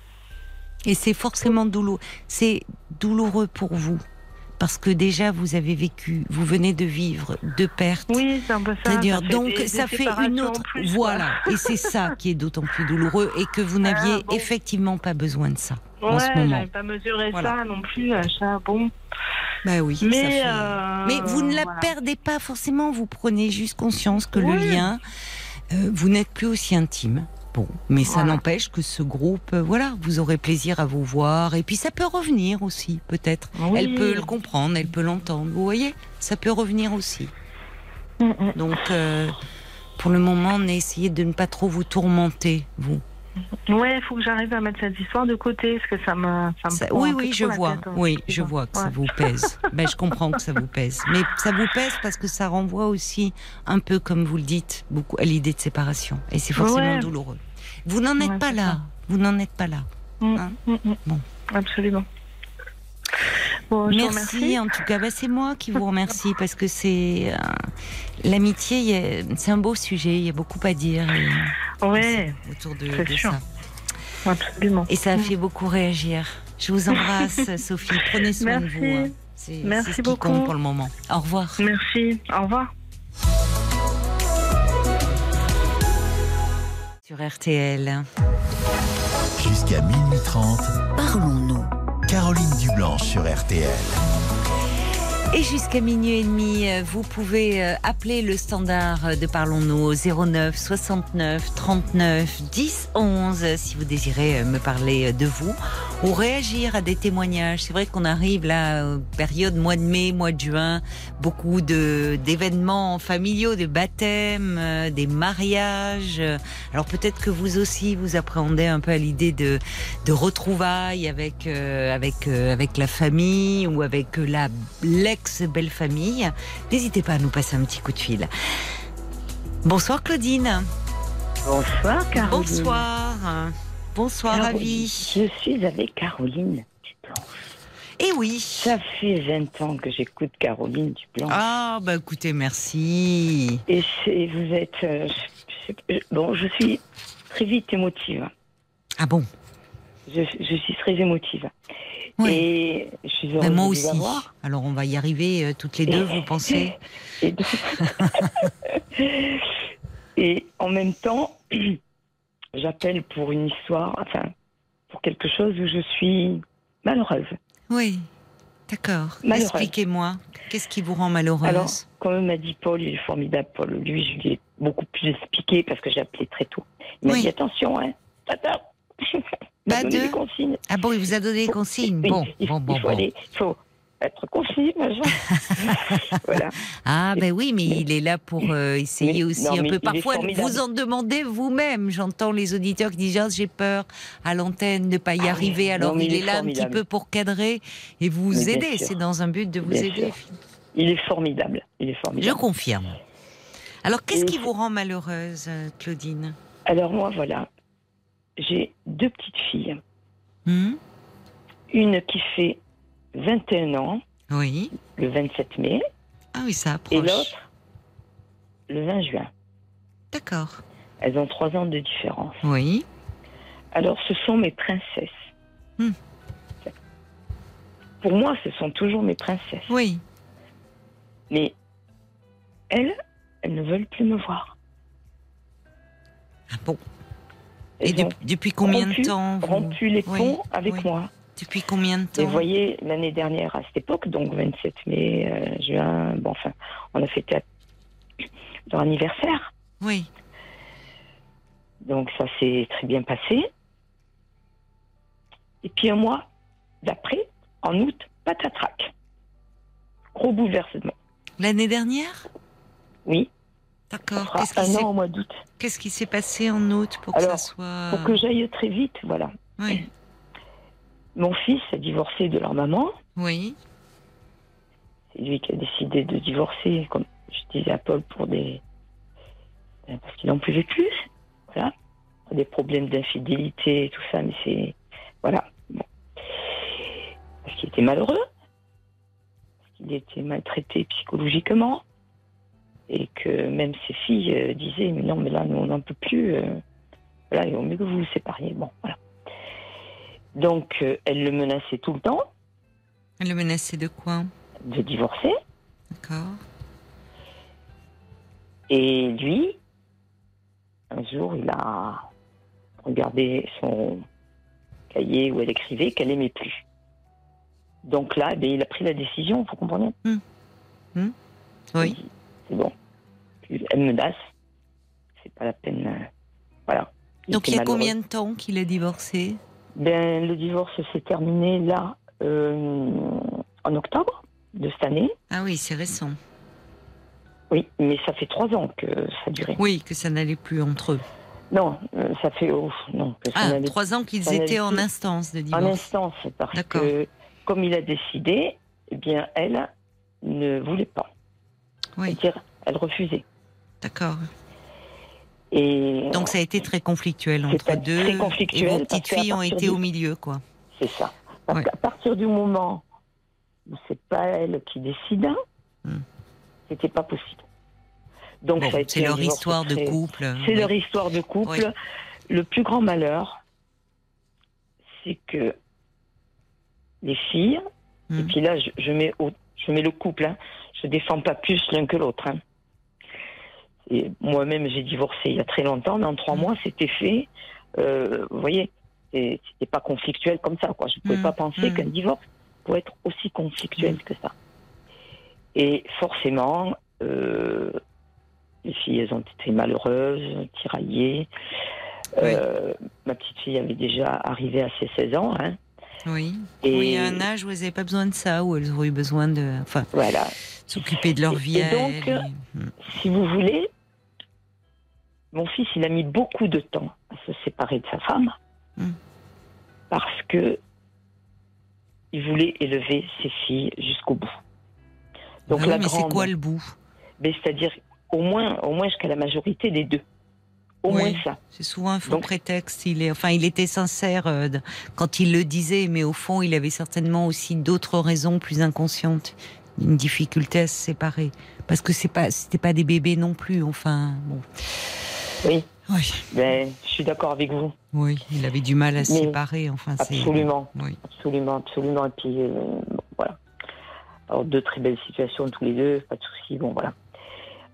[SPEAKER 1] Et c'est forcément douloureux. C'est douloureux pour vous. Parce que déjà, vous avez vécu, vous venez de vivre deux pertes.
[SPEAKER 5] Oui, c'est un peu ça. Ça
[SPEAKER 1] Donc
[SPEAKER 5] des-
[SPEAKER 1] ça
[SPEAKER 5] des
[SPEAKER 1] fait une autre.
[SPEAKER 5] plus,
[SPEAKER 1] voilà. Et c'est ça qui est d'autant plus douloureux et que vous n'aviez
[SPEAKER 5] Ah, bon.
[SPEAKER 1] effectivement pas besoin de ça en ce moment.
[SPEAKER 5] pas mesuré
[SPEAKER 1] Voilà.
[SPEAKER 5] ça non plus. achat, bon.
[SPEAKER 1] Bah oui. ça
[SPEAKER 5] Mais,
[SPEAKER 1] fait-
[SPEAKER 5] euh,
[SPEAKER 1] Mais vous ne la
[SPEAKER 5] voilà.
[SPEAKER 1] perdez pas forcément. Vous prenez juste conscience que le lien, euh, vous n'êtes plus aussi intime. Bon, mais ça
[SPEAKER 5] Voilà.
[SPEAKER 1] n'empêche que ce groupe, euh, voilà, vous aurez plaisir à vous voir. Et puis ça peut revenir aussi, peut-être.
[SPEAKER 5] Oui.
[SPEAKER 1] Elle peut le comprendre, elle peut l'entendre. Vous voyez, ça peut revenir aussi.
[SPEAKER 5] Hum, hum.
[SPEAKER 1] Donc, euh, pour le moment, essayez de ne pas trop vous tourmenter, vous.
[SPEAKER 5] Ouais, il faut que j'arrive à mettre cette histoire de côté, parce que ça me. Ça me
[SPEAKER 1] Ça-
[SPEAKER 5] prend
[SPEAKER 1] oui, oui, je vois.
[SPEAKER 5] tête, hein,
[SPEAKER 1] Oui, je vois que ça vous pèse. ben, je comprends que ça vous pèse. Mais ça vous pèse parce que ça renvoie aussi, un peu comme vous le dites, beaucoup à l'idée de séparation. Et c'est forcément
[SPEAKER 5] Ouais.
[SPEAKER 1] douloureux. Vous n'en êtes
[SPEAKER 5] Ouais,
[SPEAKER 1] pas là. Vous n'en êtes pas là.
[SPEAKER 5] Mm,
[SPEAKER 1] Hein
[SPEAKER 5] mm, mm.
[SPEAKER 1] Bon.
[SPEAKER 5] Absolument. Bon, je vous
[SPEAKER 1] Merci,
[SPEAKER 5] remercie.
[SPEAKER 1] en tout cas. Bah, c'est moi qui vous remercie parce que c'est euh, l'amitié. C'est un beau sujet. Il y a beaucoup à dire et-
[SPEAKER 5] Ouais,
[SPEAKER 1] autour de,
[SPEAKER 5] C'est
[SPEAKER 1] de
[SPEAKER 5] sûr.
[SPEAKER 1] ça.
[SPEAKER 5] absolument.
[SPEAKER 1] Et ça a fait beaucoup réagir. Je vous embrasse, Sophie. Prenez soin
[SPEAKER 5] Merci.
[SPEAKER 1] de vous. hein. C'est
[SPEAKER 5] Merci
[SPEAKER 1] c'est ce qui
[SPEAKER 5] beaucoup.
[SPEAKER 1] compte pour le moment. Au revoir.
[SPEAKER 5] Merci. Au revoir.
[SPEAKER 1] Sur RTL.
[SPEAKER 4] Jusqu'à minuit 30,
[SPEAKER 1] Parlons-nous.
[SPEAKER 4] Caroline Dublanche sur RTL.
[SPEAKER 1] Et jusqu'à minuit et demi, vous pouvez euh, appeler le standard de Parlons-nous au 09 69 39 10 11 euh, si vous désirez euh, me parler de vous ou réagir à des témoignages. C'est vrai qu'on arrive là, période mois de mai, mois de juin, beaucoup de d'événements familiaux, des baptêmes, euh, des mariages. Alors peut-être que vous aussi vous appréhendez un peu à l'idée de de retrouvailles avec avec avec la famille ou avec la l'ex belle famille. N'hésitez pas à nous passer un petit coup de fil. Bonsoir Claudine.
[SPEAKER 6] Bonsoir, Caroline.
[SPEAKER 1] Bonsoir. Bonsoir
[SPEAKER 6] Caroline.
[SPEAKER 1] Ravi.
[SPEAKER 6] Je suis avec Caroline Duplan.
[SPEAKER 1] Et oui.
[SPEAKER 6] Ça fait 20 ans que j'écoute Caroline Duplan.
[SPEAKER 1] Ah bah écoutez, merci.
[SPEAKER 6] Et vous êtes. euh, je- je- bon, je suis très vite émotive.
[SPEAKER 1] Ah bon?
[SPEAKER 6] Je, je suis très émotive.
[SPEAKER 1] Oui.
[SPEAKER 6] Et je suis heureuse
[SPEAKER 1] moi
[SPEAKER 6] de
[SPEAKER 1] aussi.
[SPEAKER 6] vous avoir.
[SPEAKER 1] Alors on va y arriver euh, toutes les deux, vous pensez
[SPEAKER 6] Et, donc- Et en même temps, j'appelle pour une histoire, enfin, pour quelque chose où je suis malheureuse.
[SPEAKER 1] Oui. D'accord. Expliquez-moi. Qu'est-ce qui vous rend malheureuse
[SPEAKER 6] Alors, comme m'a dit Paul, il est formidable, Paul. Lui, je lui ai beaucoup plus expliqué parce que j'ai appelé très tôt. Il m'a
[SPEAKER 1] Oui.
[SPEAKER 6] dit attention, hein, tata.
[SPEAKER 1] Pas de-
[SPEAKER 6] des consignes.
[SPEAKER 1] Ah bon, il vous a donné des consignes. Bon,
[SPEAKER 6] il,
[SPEAKER 1] bon, bon,
[SPEAKER 6] il faut
[SPEAKER 1] bon.
[SPEAKER 6] aller, faut être concis, voilà.
[SPEAKER 1] Ah ben oui, mais il est là pour euh, essayer
[SPEAKER 6] Mais-
[SPEAKER 1] aussi
[SPEAKER 6] non,
[SPEAKER 1] un peu parfois
[SPEAKER 6] formidable.
[SPEAKER 1] vous en demander vous-même. J'entends les auditeurs qui disent Ah, j'ai peur à l'antenne de pas y
[SPEAKER 6] Ah
[SPEAKER 1] arriver. Alors
[SPEAKER 6] non,
[SPEAKER 1] il,
[SPEAKER 6] il
[SPEAKER 1] est là un petit
[SPEAKER 6] formidable.
[SPEAKER 1] peu pour cadrer et vous
[SPEAKER 6] Mais
[SPEAKER 1] aider. C'est dans un but de vous
[SPEAKER 6] Bien
[SPEAKER 1] aider.
[SPEAKER 6] sûr. Il est formidable. Il est
[SPEAKER 1] Je
[SPEAKER 6] formidable.
[SPEAKER 1] confirme. Alors qu'est-ce qui vous rend malheureuse, Claudine?
[SPEAKER 6] Alors moi, voilà. J'ai deux petites filles.
[SPEAKER 1] Hmm
[SPEAKER 6] Une qui fait 21 ans,
[SPEAKER 1] Oui.
[SPEAKER 6] le 27 mai,
[SPEAKER 1] Ah oui, ça
[SPEAKER 6] et
[SPEAKER 1] approche.
[SPEAKER 6] l'autre, le 20 juin.
[SPEAKER 1] D'accord.
[SPEAKER 6] Elles ont trois ans de différence.
[SPEAKER 1] Oui.
[SPEAKER 6] Alors, ce sont mes princesses.
[SPEAKER 1] Hmm.
[SPEAKER 6] Pour moi, ce sont toujours mes princesses.
[SPEAKER 1] Oui.
[SPEAKER 6] Mais elles, elles ne veulent plus me voir.
[SPEAKER 1] Ah bon? Et depuis, combien
[SPEAKER 6] rompu,
[SPEAKER 1] de temps vous...
[SPEAKER 6] rompu les
[SPEAKER 1] Oui,
[SPEAKER 6] ponts avec
[SPEAKER 1] oui.
[SPEAKER 6] moi.
[SPEAKER 1] Depuis combien de
[SPEAKER 6] Et
[SPEAKER 1] temps
[SPEAKER 6] vous voyez, l'année dernière, à cette époque, donc 27 mai, euh, juin, bon, enfin, on a fêté leur anniversaire.
[SPEAKER 1] Oui.
[SPEAKER 6] Donc ça s'est très bien passé. Et puis un mois d'après, en août, patatrac. Gros bouleversement.
[SPEAKER 1] L'année dernière?
[SPEAKER 6] Oui,
[SPEAKER 1] D'accord. Qu'est-ce qui
[SPEAKER 6] un
[SPEAKER 1] s'est
[SPEAKER 6] an au mois d'août.
[SPEAKER 1] Qu'est-ce qui s'est passé en août pour que ça soit.
[SPEAKER 6] Pour que j'aille très vite, voilà.
[SPEAKER 1] Oui.
[SPEAKER 6] Mon fils a divorcé de leur maman.
[SPEAKER 1] Oui.
[SPEAKER 6] C'est lui qui a décidé de divorcer, comme je disais à Paul, pour des. ben, Parce qu'il n'en pouvait plus. Voilà. Des problèmes d'infidélité et tout ça, mais c'est. Voilà. Bon. Parce qu'il était malheureux. Parce qu'il était maltraité psychologiquement. Et que même ses filles euh, disaient Mais non, mais là, nous, on n'en peut plus. euh, voilà, il vaut mieux que vous vous sépariez. Bon, voilà. Donc, euh, elle le menaçait tout le temps
[SPEAKER 1] Elle le menaçait de quoi?
[SPEAKER 6] De divorcer.
[SPEAKER 1] D'accord.
[SPEAKER 6] Et lui, un jour, il a regardé son cahier où elle écrivait qu'elle aimait plus. Donc là, ben, il a pris la décision, vous comprenez?
[SPEAKER 1] Hmm.
[SPEAKER 6] Il
[SPEAKER 1] Oui.
[SPEAKER 6] Bon. Elle menace. C'est pas la peine. euh, Voilà.
[SPEAKER 1] Donc il y a combien de temps qu'il a divorcé?
[SPEAKER 6] Ben, Le divorce s'est terminé là, euh, en octobre de cette année.
[SPEAKER 1] Ah oui, c'est récent.
[SPEAKER 6] Oui, mais ça fait trois ans que ça duré.
[SPEAKER 1] Oui, que ça n'allait plus entre eux.
[SPEAKER 6] Non, euh, ça fait. oh, non,
[SPEAKER 1] Ah, trois ans qu'ils étaient en instance de
[SPEAKER 6] En
[SPEAKER 1] divorce.
[SPEAKER 6] instance, parce que comme il a décidé, eh bien, elle ne voulait pas.
[SPEAKER 1] Oui,
[SPEAKER 6] C'est-à-dire, elle refusait.
[SPEAKER 1] d'accord.
[SPEAKER 6] Et
[SPEAKER 1] Donc ça a été très conflictuel entre
[SPEAKER 6] très
[SPEAKER 1] deux.
[SPEAKER 6] conflictuel
[SPEAKER 1] et vos petites filles ont été
[SPEAKER 6] du-
[SPEAKER 1] au milieu, quoi.
[SPEAKER 6] c'est ça. Parce
[SPEAKER 1] Ouais.
[SPEAKER 6] qu'à partir du moment où c'est pas elle qui décida,
[SPEAKER 1] Hmm.
[SPEAKER 6] c'était pas possible. Donc
[SPEAKER 1] Bon, c'est leur histoire de
[SPEAKER 6] très-
[SPEAKER 1] couple.
[SPEAKER 6] C'est leur histoire de couple. Le plus grand malheur, c'est que les filles, et
[SPEAKER 1] Hmm.
[SPEAKER 6] puis là, je, je mets, au- je mets le couple, hein, je défends pas plus l'un que l'autre. hein. Et moi-même, j'ai divorcé il y a très longtemps, mais en trois
[SPEAKER 1] Mm.
[SPEAKER 6] mois, c'était fait. Euh, vous voyez, c'était pas conflictuel comme ça. Quoi. Je ne pouvais
[SPEAKER 1] Mm.
[SPEAKER 6] pas penser
[SPEAKER 1] Mm.
[SPEAKER 6] qu'un divorce pouvait être aussi conflictuel que ça. Et forcément, euh, les filles, elles ont été malheureuses, tiraillées. Euh, Ma petite fille avait déjà arrivé à ses 16 ans. Hein,
[SPEAKER 1] Oui.
[SPEAKER 6] et
[SPEAKER 1] Oui, à un âge où elles n'avaient pas besoin de ça, où elles auraient eu besoin de enfin,
[SPEAKER 6] voilà.
[SPEAKER 1] s'occuper de leur vie
[SPEAKER 6] et
[SPEAKER 1] à
[SPEAKER 6] donc,
[SPEAKER 1] elles. et-
[SPEAKER 6] Si vous voulez, mon fils, il a mis beaucoup de temps à se séparer de sa femme
[SPEAKER 1] Mm.
[SPEAKER 6] parce que il voulait élever ses filles jusqu'au bout. Donc
[SPEAKER 1] Ah oui,
[SPEAKER 6] la
[SPEAKER 1] mais c'est quoi le bout?
[SPEAKER 6] C'est-à-dire au moins, au moins jusqu'à la majorité des deux. Au
[SPEAKER 1] Oui.
[SPEAKER 6] moins ça.
[SPEAKER 1] C'est souvent un faux
[SPEAKER 6] Donc-
[SPEAKER 1] prétexte. Il est, enfin, il était sincère euh, quand il le disait, mais au fond, il avait certainement aussi d'autres raisons plus inconscientes, une difficulté à se séparer, parce que c'est pas, c'était pas des bébés non plus. Enfin, bon.
[SPEAKER 6] Oui.
[SPEAKER 1] Oui,
[SPEAKER 6] Ben, je suis d'accord avec vous.
[SPEAKER 1] oui, il avait du mal à se
[SPEAKER 6] Mais-
[SPEAKER 1] séparer. Enfin,
[SPEAKER 6] Absolument.
[SPEAKER 1] Oui.
[SPEAKER 6] Absolument, absolument. Et puis, euh, voilà. Alors, deux très belles situations tous les deux, pas de soucis. Bon, voilà.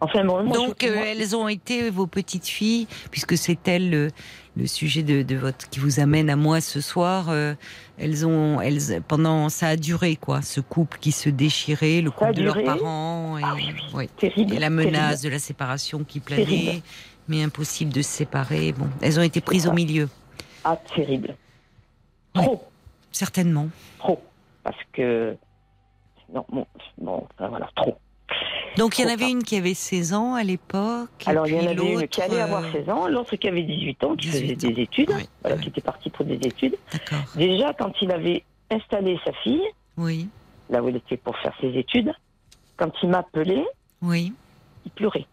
[SPEAKER 6] Enfin, bon, moi,
[SPEAKER 1] Donc,
[SPEAKER 6] je-
[SPEAKER 1] euh, elles ont été vos petites filles, puisque c'est elles le, le sujet de, de votre qui vous amène à moi ce soir. euh, elles ont, elles pendant ça a duré quoi, ce couple qui se déchirait, le couple de leurs parents et,
[SPEAKER 6] Ah oui, oui.
[SPEAKER 1] oui.
[SPEAKER 6] terrible.
[SPEAKER 1] et la menace de la séparation qui planait,
[SPEAKER 6] Terrible.
[SPEAKER 1] mais impossible de se séparer. Bon, elles ont été prises au milieu,
[SPEAKER 6] terrible. Ah, terrible.
[SPEAKER 1] Ouais.
[SPEAKER 6] Trop,
[SPEAKER 1] certainement.
[SPEAKER 6] trop. Parce que. Non, bon, bon, voilà, trop.
[SPEAKER 1] Donc il y en avait une qui avait 16 ans à l'époque.
[SPEAKER 6] Alors, il y en avait une qui allait avoir
[SPEAKER 1] euh,
[SPEAKER 6] 16 ans, l'autre qui avait 18 ans, qui
[SPEAKER 1] 18
[SPEAKER 6] faisait des études,
[SPEAKER 1] Oui,
[SPEAKER 6] voilà,
[SPEAKER 1] oui.
[SPEAKER 6] qui était parti pour des études.
[SPEAKER 1] D'accord.
[SPEAKER 6] Déjà, quand il avait installé sa fille,
[SPEAKER 1] Oui,
[SPEAKER 6] là où elle était pour faire ses études, quand il m'a appelé,
[SPEAKER 1] oui.
[SPEAKER 6] il pleurait.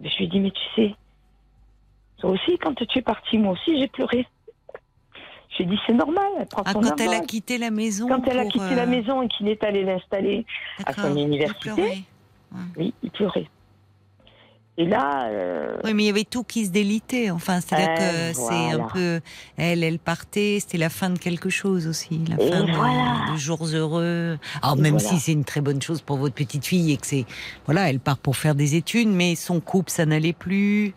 [SPEAKER 6] Je lui ai dit, mais tu sais, toi aussi, quand tu es parti, moi aussi, j'ai pleuré. Je lui ai dit, c'est normal, elle prend
[SPEAKER 1] Ah,
[SPEAKER 6] son
[SPEAKER 1] quand elle a quitté la maison.
[SPEAKER 6] Quand elle a quitté
[SPEAKER 1] euh,
[SPEAKER 6] la maison et qu'il est allé l'installer, à son
[SPEAKER 1] il
[SPEAKER 6] université.
[SPEAKER 1] pleurait.
[SPEAKER 6] oui, il pleurait. Et là, euh,
[SPEAKER 1] Oui, mais il y avait tout qui se délitait. Enfin, c'est-à-dire
[SPEAKER 6] Euh,
[SPEAKER 1] que c'est un peu. Elle, elle partait, c'était la fin de quelque chose aussi. La
[SPEAKER 6] Et
[SPEAKER 1] fin de- jours heureux. Alors,
[SPEAKER 6] Et
[SPEAKER 1] même
[SPEAKER 6] voilà.
[SPEAKER 1] si c'est une très bonne chose pour votre petite fille et que c'est. Voilà, elle part pour faire des études, mais son couple, ça n'allait plus.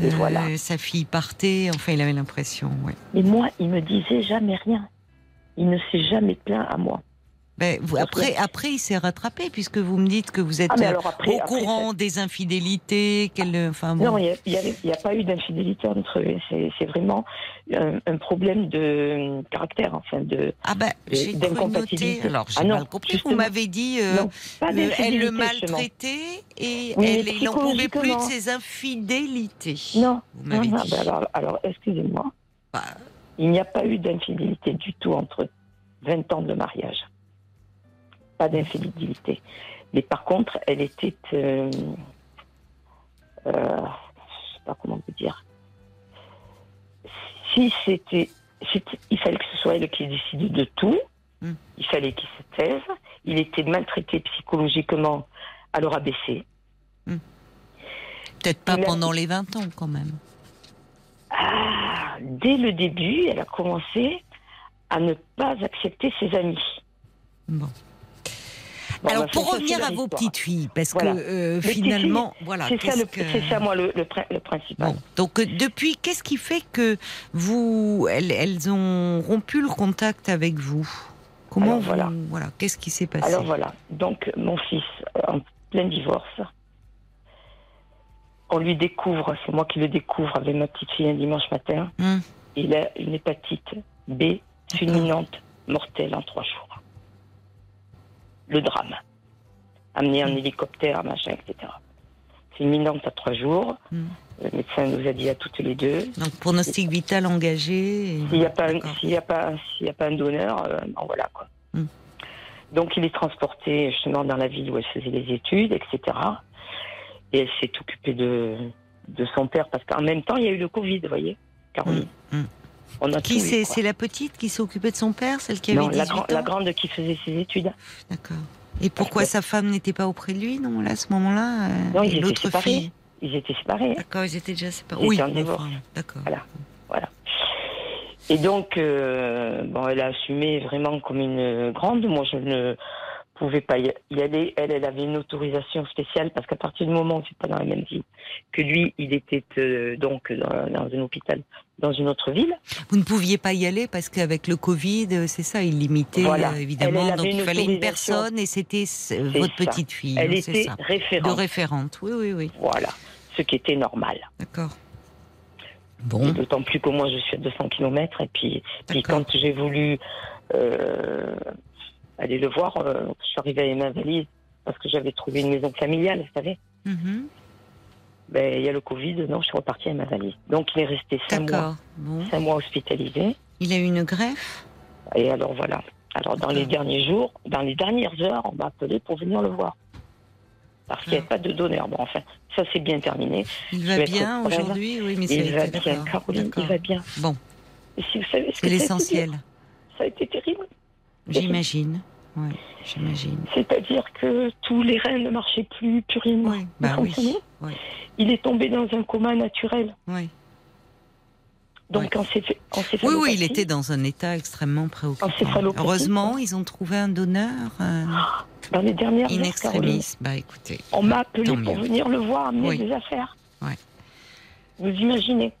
[SPEAKER 1] Euh,
[SPEAKER 6] Et voilà.
[SPEAKER 1] Sa fille partait. Enfin, il avait l'impression, oui.
[SPEAKER 6] mais moi, il me disait jamais rien. Il ne s'est jamais plaint à moi.
[SPEAKER 1] Ben, vous- après, après, il s'est rattrapé puisque vous me dites que vous êtes
[SPEAKER 6] Ah,
[SPEAKER 1] euh,
[SPEAKER 6] après,
[SPEAKER 1] au
[SPEAKER 6] après,
[SPEAKER 1] courant des infidélités. Enfin bon.
[SPEAKER 6] Non, il n'y a, pas eu d'infidélité entre eux. C'est vraiment un, un problème de euh, caractère, enfin de.
[SPEAKER 1] Ah ben, j'ai. Alors, j'ai
[SPEAKER 6] Ah
[SPEAKER 1] mal compris. Vous
[SPEAKER 6] justement.
[SPEAKER 1] m'avez dit, euh,
[SPEAKER 6] non,
[SPEAKER 1] euh, elle le maltraitait et
[SPEAKER 6] Oui,
[SPEAKER 1] elle, n'en pouvait plus de ses infidélités.
[SPEAKER 6] Non,
[SPEAKER 1] Vous m'avez dit.
[SPEAKER 6] ben alors, alors excusez-moi.
[SPEAKER 1] Bah,
[SPEAKER 6] Il n'y a pas eu d'infidélité du tout entre 20 ans de mariage. Pas d'infidélité. Mais par contre, elle était. Euh, euh, je sais pas comment vous dire. Si c'était. Il fallait que ce soit elle qui décidait de tout.
[SPEAKER 1] Hmm.
[SPEAKER 6] Il fallait qu'il se taise. Il était maltraité psychologiquement à leur abaisser.
[SPEAKER 1] Peut-être pas
[SPEAKER 6] Il a-
[SPEAKER 1] pendant les 20 ans quand même.
[SPEAKER 6] Ah, dès le début, elle a commencé à ne pas accepter ses amis.
[SPEAKER 1] Bon. Alors
[SPEAKER 6] bah,
[SPEAKER 1] pour revenir à vos petites filles, parce
[SPEAKER 6] Voilà.
[SPEAKER 1] que euh, finalement, voilà,
[SPEAKER 6] C'est ça,
[SPEAKER 1] que-
[SPEAKER 6] moi, le, le, prin- le principal.
[SPEAKER 1] Bon, donc euh, depuis, qu'est-ce qui fait que vous, elles, elles ont rompu le contact avec vous? Comment
[SPEAKER 6] Alors,
[SPEAKER 1] vous-
[SPEAKER 6] voilà.
[SPEAKER 1] voilà, qu'est-ce qui s'est passé?
[SPEAKER 6] Alors voilà, donc mon fils, en plein divorce, on lui découvre, c'est moi qui le découvre avec ma petite fille un dimanche matin,
[SPEAKER 1] Hum,
[SPEAKER 6] il a une hépatite B fulminante mortelle en trois jours. Le drame. Amené en hélicoptère, machin, etc. Fulminante à trois jours.
[SPEAKER 1] hum.
[SPEAKER 6] Le médecin nous a dit à toutes les deux.
[SPEAKER 1] Donc pronostic vital engagé. et-
[SPEAKER 6] S'il n'y a pas, un-
[SPEAKER 1] D'accord.
[SPEAKER 6] s'il y a pas, s'il y a pas un donneur, euh, bon, voilà quoi.
[SPEAKER 1] Hmm.
[SPEAKER 6] Donc il est transporté justement dans la ville où elle faisait les études, etc. Et elle s'est occupée de, de son père parce qu'en même temps il y a eu le Covid, vous voyez, Caroline.
[SPEAKER 1] Hmm, hmm.
[SPEAKER 6] On a
[SPEAKER 1] Qui c'est la petite qui occupée de son père, celle qui
[SPEAKER 6] Non,
[SPEAKER 1] avait
[SPEAKER 6] la,
[SPEAKER 1] 18
[SPEAKER 6] grand-
[SPEAKER 1] ans
[SPEAKER 6] la grande qui faisait ses études.
[SPEAKER 1] D'accord. Et pourquoi
[SPEAKER 6] que-
[SPEAKER 1] sa femme n'était pas auprès de lui, non, là, à ce moment-là euh,
[SPEAKER 6] Non, ils étaient
[SPEAKER 1] l'autre
[SPEAKER 6] séparés.
[SPEAKER 1] fille
[SPEAKER 6] Ils étaient séparés.
[SPEAKER 1] D'accord, ils étaient déjà séparés.
[SPEAKER 6] Ils
[SPEAKER 1] Oui, d'accord.
[SPEAKER 6] Voilà. Et donc, euh, bon, elle a assumé vraiment comme une grande. Moi, je ne pouvais pas y aller. Elle, elle avait une autorisation spéciale parce qu'à partir du moment où c'est pas dans la même ville que lui, il était euh, donc dans, dans un hôpital dans une autre ville.
[SPEAKER 1] Vous ne pouviez pas y aller parce qu'avec le Covid, euh, c'est ça, il limitait
[SPEAKER 6] Voilà.
[SPEAKER 1] euh, évidemment.
[SPEAKER 6] Elle, elle
[SPEAKER 1] donc il fallait une personne et c'était votre
[SPEAKER 6] ça.
[SPEAKER 1] petite fille.
[SPEAKER 6] Elle
[SPEAKER 1] hein,
[SPEAKER 6] était
[SPEAKER 1] ça. De
[SPEAKER 6] référente.
[SPEAKER 1] référente. Oui, oui, oui.
[SPEAKER 6] Voilà, ce qui était normal.
[SPEAKER 1] D'accord. Bon,
[SPEAKER 6] D'autant plus que moi, je suis à 200 km. Et puis, puis quand j'ai voulu euh, aller le voir, euh, je suis arrivée avec ma valise parce que j'avais trouvé une maison familiale, vous savez.
[SPEAKER 1] Mhm.
[SPEAKER 6] Ben, il y a le Covid, donc je suis repartie avec ma valise. Donc, il est resté cinq mois,
[SPEAKER 1] d'accord. Bon.
[SPEAKER 6] cinq mois hospitalisé.
[SPEAKER 1] Il a eu une greffe?
[SPEAKER 6] Et alors, voilà. Alors, dans les derniers jours, dans les dernières heures, on m'a appelé pour venir le voir. Parce qu'il n'y a
[SPEAKER 1] Ah.
[SPEAKER 6] pas de donneur. Bon, enfin, ça, c'est bien terminé.
[SPEAKER 1] Il va bien aujourd'hui? Oui, mais
[SPEAKER 6] Il va bien, Caroline, il va bien.
[SPEAKER 1] Bon,
[SPEAKER 6] si
[SPEAKER 1] c'est l'essentiel.
[SPEAKER 6] Ça a été terrible.
[SPEAKER 1] J'imagine. Oui, j'imagine.
[SPEAKER 6] C'est-à-dire que tous les reins ne marchaient plus, plus rien
[SPEAKER 1] Oui, bah oui. Oui.
[SPEAKER 6] Il est tombé dans un coma naturel.
[SPEAKER 1] Oui.
[SPEAKER 6] Donc, en céph- en
[SPEAKER 1] Oui,
[SPEAKER 6] céphalopathie.
[SPEAKER 1] oui, il était dans un état extrêmement préoccupant. Heureusement, ils ont trouvé un donneur euh,
[SPEAKER 6] Dans les dernières
[SPEAKER 1] in extremis. Bah écoutez,
[SPEAKER 6] on m'a appelé pour
[SPEAKER 1] mieux.
[SPEAKER 6] venir le voir, amener
[SPEAKER 1] Oui.
[SPEAKER 6] des affaires.
[SPEAKER 1] Ouais.
[SPEAKER 6] Vous imaginez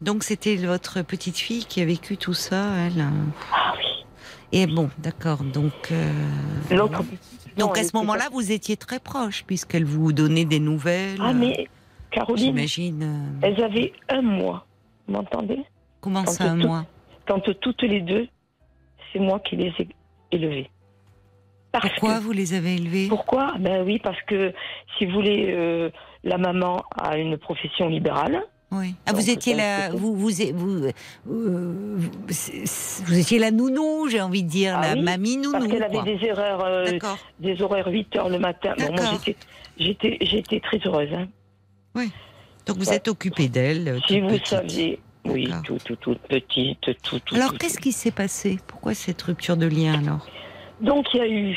[SPEAKER 1] donc c'était votre petite fille qui a vécu tout ça, elle. euh.
[SPEAKER 6] Ah oui.
[SPEAKER 1] Et bon, d'accord. Donc, euh,
[SPEAKER 6] L'autre. non,
[SPEAKER 1] donc à ce moment-là, vous étiez très proche puisqu'elle vous donnait des nouvelles.
[SPEAKER 6] Ah, mais Caroline,
[SPEAKER 1] J'imagine. euh,
[SPEAKER 6] elles avaient un mois. Vous m'entendez?
[SPEAKER 1] Comment
[SPEAKER 6] quand
[SPEAKER 1] ça, un
[SPEAKER 6] tout-
[SPEAKER 1] mois?
[SPEAKER 6] Quand toutes les deux, c'est moi qui les ai élevées. Parce
[SPEAKER 1] Pourquoi
[SPEAKER 6] que-
[SPEAKER 1] vous les avez élevées?
[SPEAKER 6] Pourquoi? Ben oui, parce que si vous voulez, euh, la maman a une profession libérale.
[SPEAKER 1] Oui. Ah, vous étiez la, vous, vous, vous, euh, vous, vous étiez la nounou, j'ai envie de dire,
[SPEAKER 6] Ah
[SPEAKER 1] la
[SPEAKER 6] oui,
[SPEAKER 1] mamie nounou.
[SPEAKER 6] Parce qu'elle avait
[SPEAKER 1] quoi.
[SPEAKER 6] des erreurs, euh, des horaires 8 heures le matin. Bon, moi, j'étais, j'étais, très heureuse. hein.
[SPEAKER 1] Donc vous
[SPEAKER 6] Ouais.
[SPEAKER 1] êtes occupée d'elle. euh,
[SPEAKER 6] Si vous
[SPEAKER 1] petite.
[SPEAKER 6] saviez, oui, tout, tout, toute petite, tout, tout.
[SPEAKER 1] Alors qu'est-ce qui s'est passé? Pourquoi cette rupture de lien alors?
[SPEAKER 6] Donc il y a eu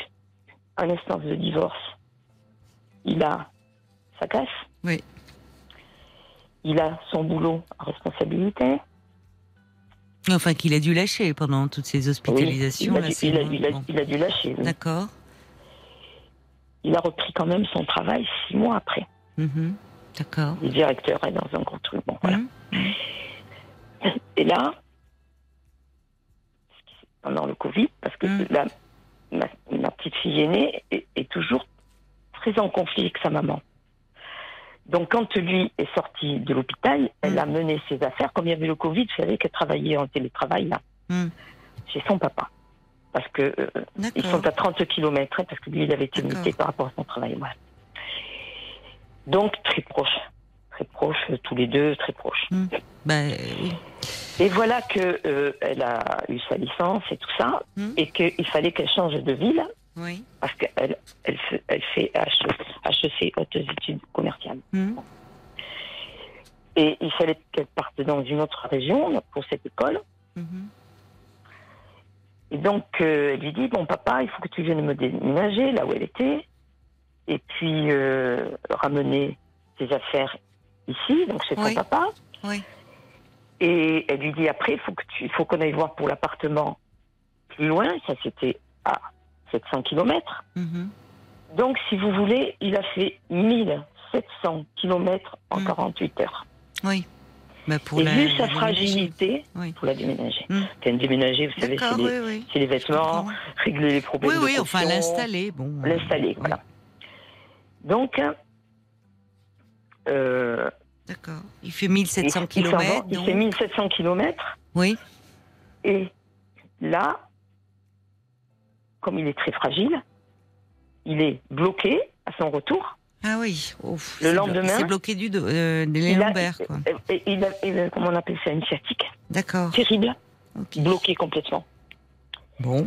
[SPEAKER 6] un instance de divorce. Il a sa casse.
[SPEAKER 1] Oui.
[SPEAKER 6] Il a son boulot à responsabilité.
[SPEAKER 1] Enfin qu'il a dû lâcher pendant toutes ces
[SPEAKER 6] Oui,
[SPEAKER 1] hospitalisations.
[SPEAKER 6] il, a dû,
[SPEAKER 1] c'est
[SPEAKER 6] il, a,
[SPEAKER 1] bon.
[SPEAKER 6] il a-
[SPEAKER 1] Bon.
[SPEAKER 6] il a dû lâcher. oui.
[SPEAKER 1] D'accord.
[SPEAKER 6] Il a repris quand même son travail six mois après.
[SPEAKER 1] Mhm. D'accord.
[SPEAKER 6] Le directeur est dans un gros truc. Bon, voilà.
[SPEAKER 1] Mhm.
[SPEAKER 6] Et là, pendant le Covid, parce que
[SPEAKER 1] Mm.
[SPEAKER 6] la- ma, ma petite fille aînée est, est toujours très en conflit avec sa maman. Donc, quand lui est sorti de l'hôpital, elle
[SPEAKER 1] Mm.
[SPEAKER 6] a mené ses affaires. Comme il y avait le Covid, vous savez qu'elle travaillait en télétravail là,
[SPEAKER 1] Mm.
[SPEAKER 6] chez son papa. Parce que euh, ils sont à 30 km, parce que lui, il avait été limité par rapport à son travail. voilà. Donc, très proche. Très proche, euh, tous les deux, très proches.
[SPEAKER 1] Ben, oui.
[SPEAKER 6] Et voilà que euh, a eu sa licence et tout ça,
[SPEAKER 1] Hmm.
[SPEAKER 6] et qu'il fallait qu'elle change de ville
[SPEAKER 1] Oui.
[SPEAKER 6] parce qu'elle elle, fait- elle fait HEC, hautes études commerciales.
[SPEAKER 1] Mhm.
[SPEAKER 6] Et il fallait qu'elle parte dans une autre région pour cette école.
[SPEAKER 1] Mhm.
[SPEAKER 6] Et donc euh, elle lui dit bon papa, il faut que tu viennes me déménager là où elle était, et puis euh, ramener tes affaires ici, donc chez
[SPEAKER 1] Oui.
[SPEAKER 6] son papa.
[SPEAKER 1] Oui.
[SPEAKER 6] Et elle lui dit après, faut il faut qu'on aille voir pour l'appartement plus loin. Ça, c'était à 700 km.
[SPEAKER 1] Mhm.
[SPEAKER 6] Donc, si vous voulez, il a fait 1700 km en
[SPEAKER 1] Mm.
[SPEAKER 6] 48 heures.
[SPEAKER 1] Oui. Ben, pour
[SPEAKER 6] Et
[SPEAKER 1] la-
[SPEAKER 6] vu sa fragilité,
[SPEAKER 1] Oui.
[SPEAKER 6] pour la déménager.
[SPEAKER 1] Mm.
[SPEAKER 6] Enfin, déménager, vous savez, c'est les,
[SPEAKER 1] oui, oui.
[SPEAKER 6] c'est les vêtements, régler les problèmes
[SPEAKER 1] Oui,
[SPEAKER 6] de
[SPEAKER 1] oui, enfin l'installer, bon. euh,
[SPEAKER 6] L'installer, voilà. Donc, euh,
[SPEAKER 1] D'accord. Il fait
[SPEAKER 6] il,
[SPEAKER 1] 1700
[SPEAKER 6] il
[SPEAKER 1] km.
[SPEAKER 6] il fait 1700 km.
[SPEAKER 1] Oui.
[SPEAKER 6] Et là, comme il est très fragile, il est bloqué à son retour.
[SPEAKER 1] Ah oui. Ouf,
[SPEAKER 6] Le lendemain,
[SPEAKER 1] C'est bloqué du dos, euh, les
[SPEAKER 6] Il a-
[SPEAKER 1] lombaires, quoi.
[SPEAKER 6] il a- il a- comment on appelle ça, une sciatique.
[SPEAKER 1] D'accord.
[SPEAKER 6] Terrible,
[SPEAKER 1] ok.
[SPEAKER 6] bloqué complètement.
[SPEAKER 1] Bon.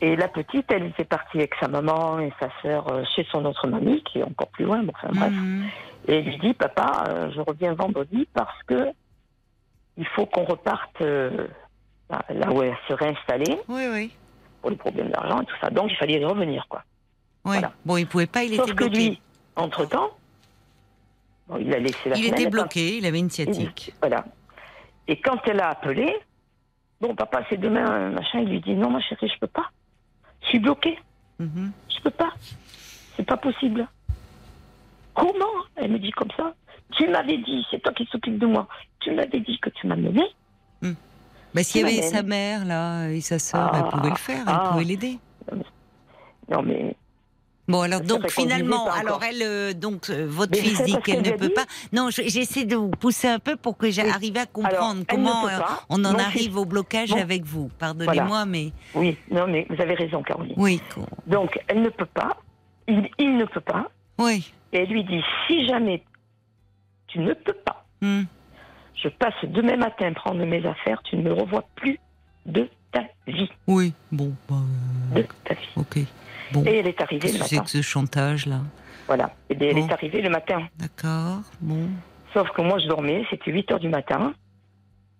[SPEAKER 6] Et la petite, elle était partie avec sa maman et sa sœur euh, chez son autre mamie, qui est encore plus loin, bon, enfin bref.
[SPEAKER 1] Mhm.
[SPEAKER 6] Et elle lui dit, papa, euh, je reviens vendredi parce que il faut qu'on reparte euh, là là où elle serait installée
[SPEAKER 1] Oui, oui.
[SPEAKER 6] Pour les problèmes d'argent et tout ça. Donc il fallait revenir, quoi.
[SPEAKER 1] Oui.
[SPEAKER 6] Voilà.
[SPEAKER 1] Bon, il pouvait pas, il
[SPEAKER 6] Sauf
[SPEAKER 1] était
[SPEAKER 6] que
[SPEAKER 1] bloqué.
[SPEAKER 6] lui, entre-temps, bon, il a laissé la
[SPEAKER 1] il
[SPEAKER 6] semaine,
[SPEAKER 1] était
[SPEAKER 6] quand-
[SPEAKER 1] bloqué, il avait une sciatique.
[SPEAKER 6] Voilà. Et quand elle a appelé, bon, papa, c'est demain, machin, il lui dit, non, ma chérie, je peux pas. Je suis bloqué.
[SPEAKER 1] Mhm.
[SPEAKER 6] Je peux pas. C'est pas possible. Comment Elle me dit comme ça. Tu m'avais dit, c'est toi qui s'occupe de moi. Tu m'avais dit que tu m'amenais.
[SPEAKER 1] Bah, s'il y avait sa mère, là, et sa sœur,
[SPEAKER 6] Ah,
[SPEAKER 1] elle pouvait le faire, elle
[SPEAKER 6] ah.
[SPEAKER 1] pouvait l'aider.
[SPEAKER 6] Non, mais
[SPEAKER 1] Bon, alors donc finalement, alors elle, euh, donc euh, votre
[SPEAKER 6] Mais
[SPEAKER 1] fils dit ne peut
[SPEAKER 6] dit
[SPEAKER 1] pas. Non, je- j'essaie de vous pousser un peu pour que j'arrive à comprendre
[SPEAKER 6] alors,
[SPEAKER 1] comment euh, on en
[SPEAKER 6] Mon
[SPEAKER 1] arrive
[SPEAKER 6] fils-
[SPEAKER 1] au blocage
[SPEAKER 6] Bon.
[SPEAKER 1] avec vous. Pardonnez-moi, mais
[SPEAKER 6] Oui, non, mais vous avez raison, Caroline.
[SPEAKER 1] oui,
[SPEAKER 6] Donc, elle ne peut pas. Il, il ne peut pas.
[SPEAKER 1] oui.
[SPEAKER 6] Et elle lui dit, si jamais tu ne peux pas,
[SPEAKER 1] Hmm.
[SPEAKER 6] Je passe demain matin prendre mes affaires, tu ne me revois plus de ta vie.
[SPEAKER 1] Oui, bon, bah, euh,
[SPEAKER 6] De ta vie.
[SPEAKER 1] ok. Bon,
[SPEAKER 6] Et elle est arrivée le
[SPEAKER 1] que c'est
[SPEAKER 6] matin.
[SPEAKER 1] que ce chantage-là
[SPEAKER 6] Voilà. Et bien, elle est arrivée le matin.
[SPEAKER 1] D'accord, bon.
[SPEAKER 6] Sauf que moi, je dormais, c'était 8 heures du matin.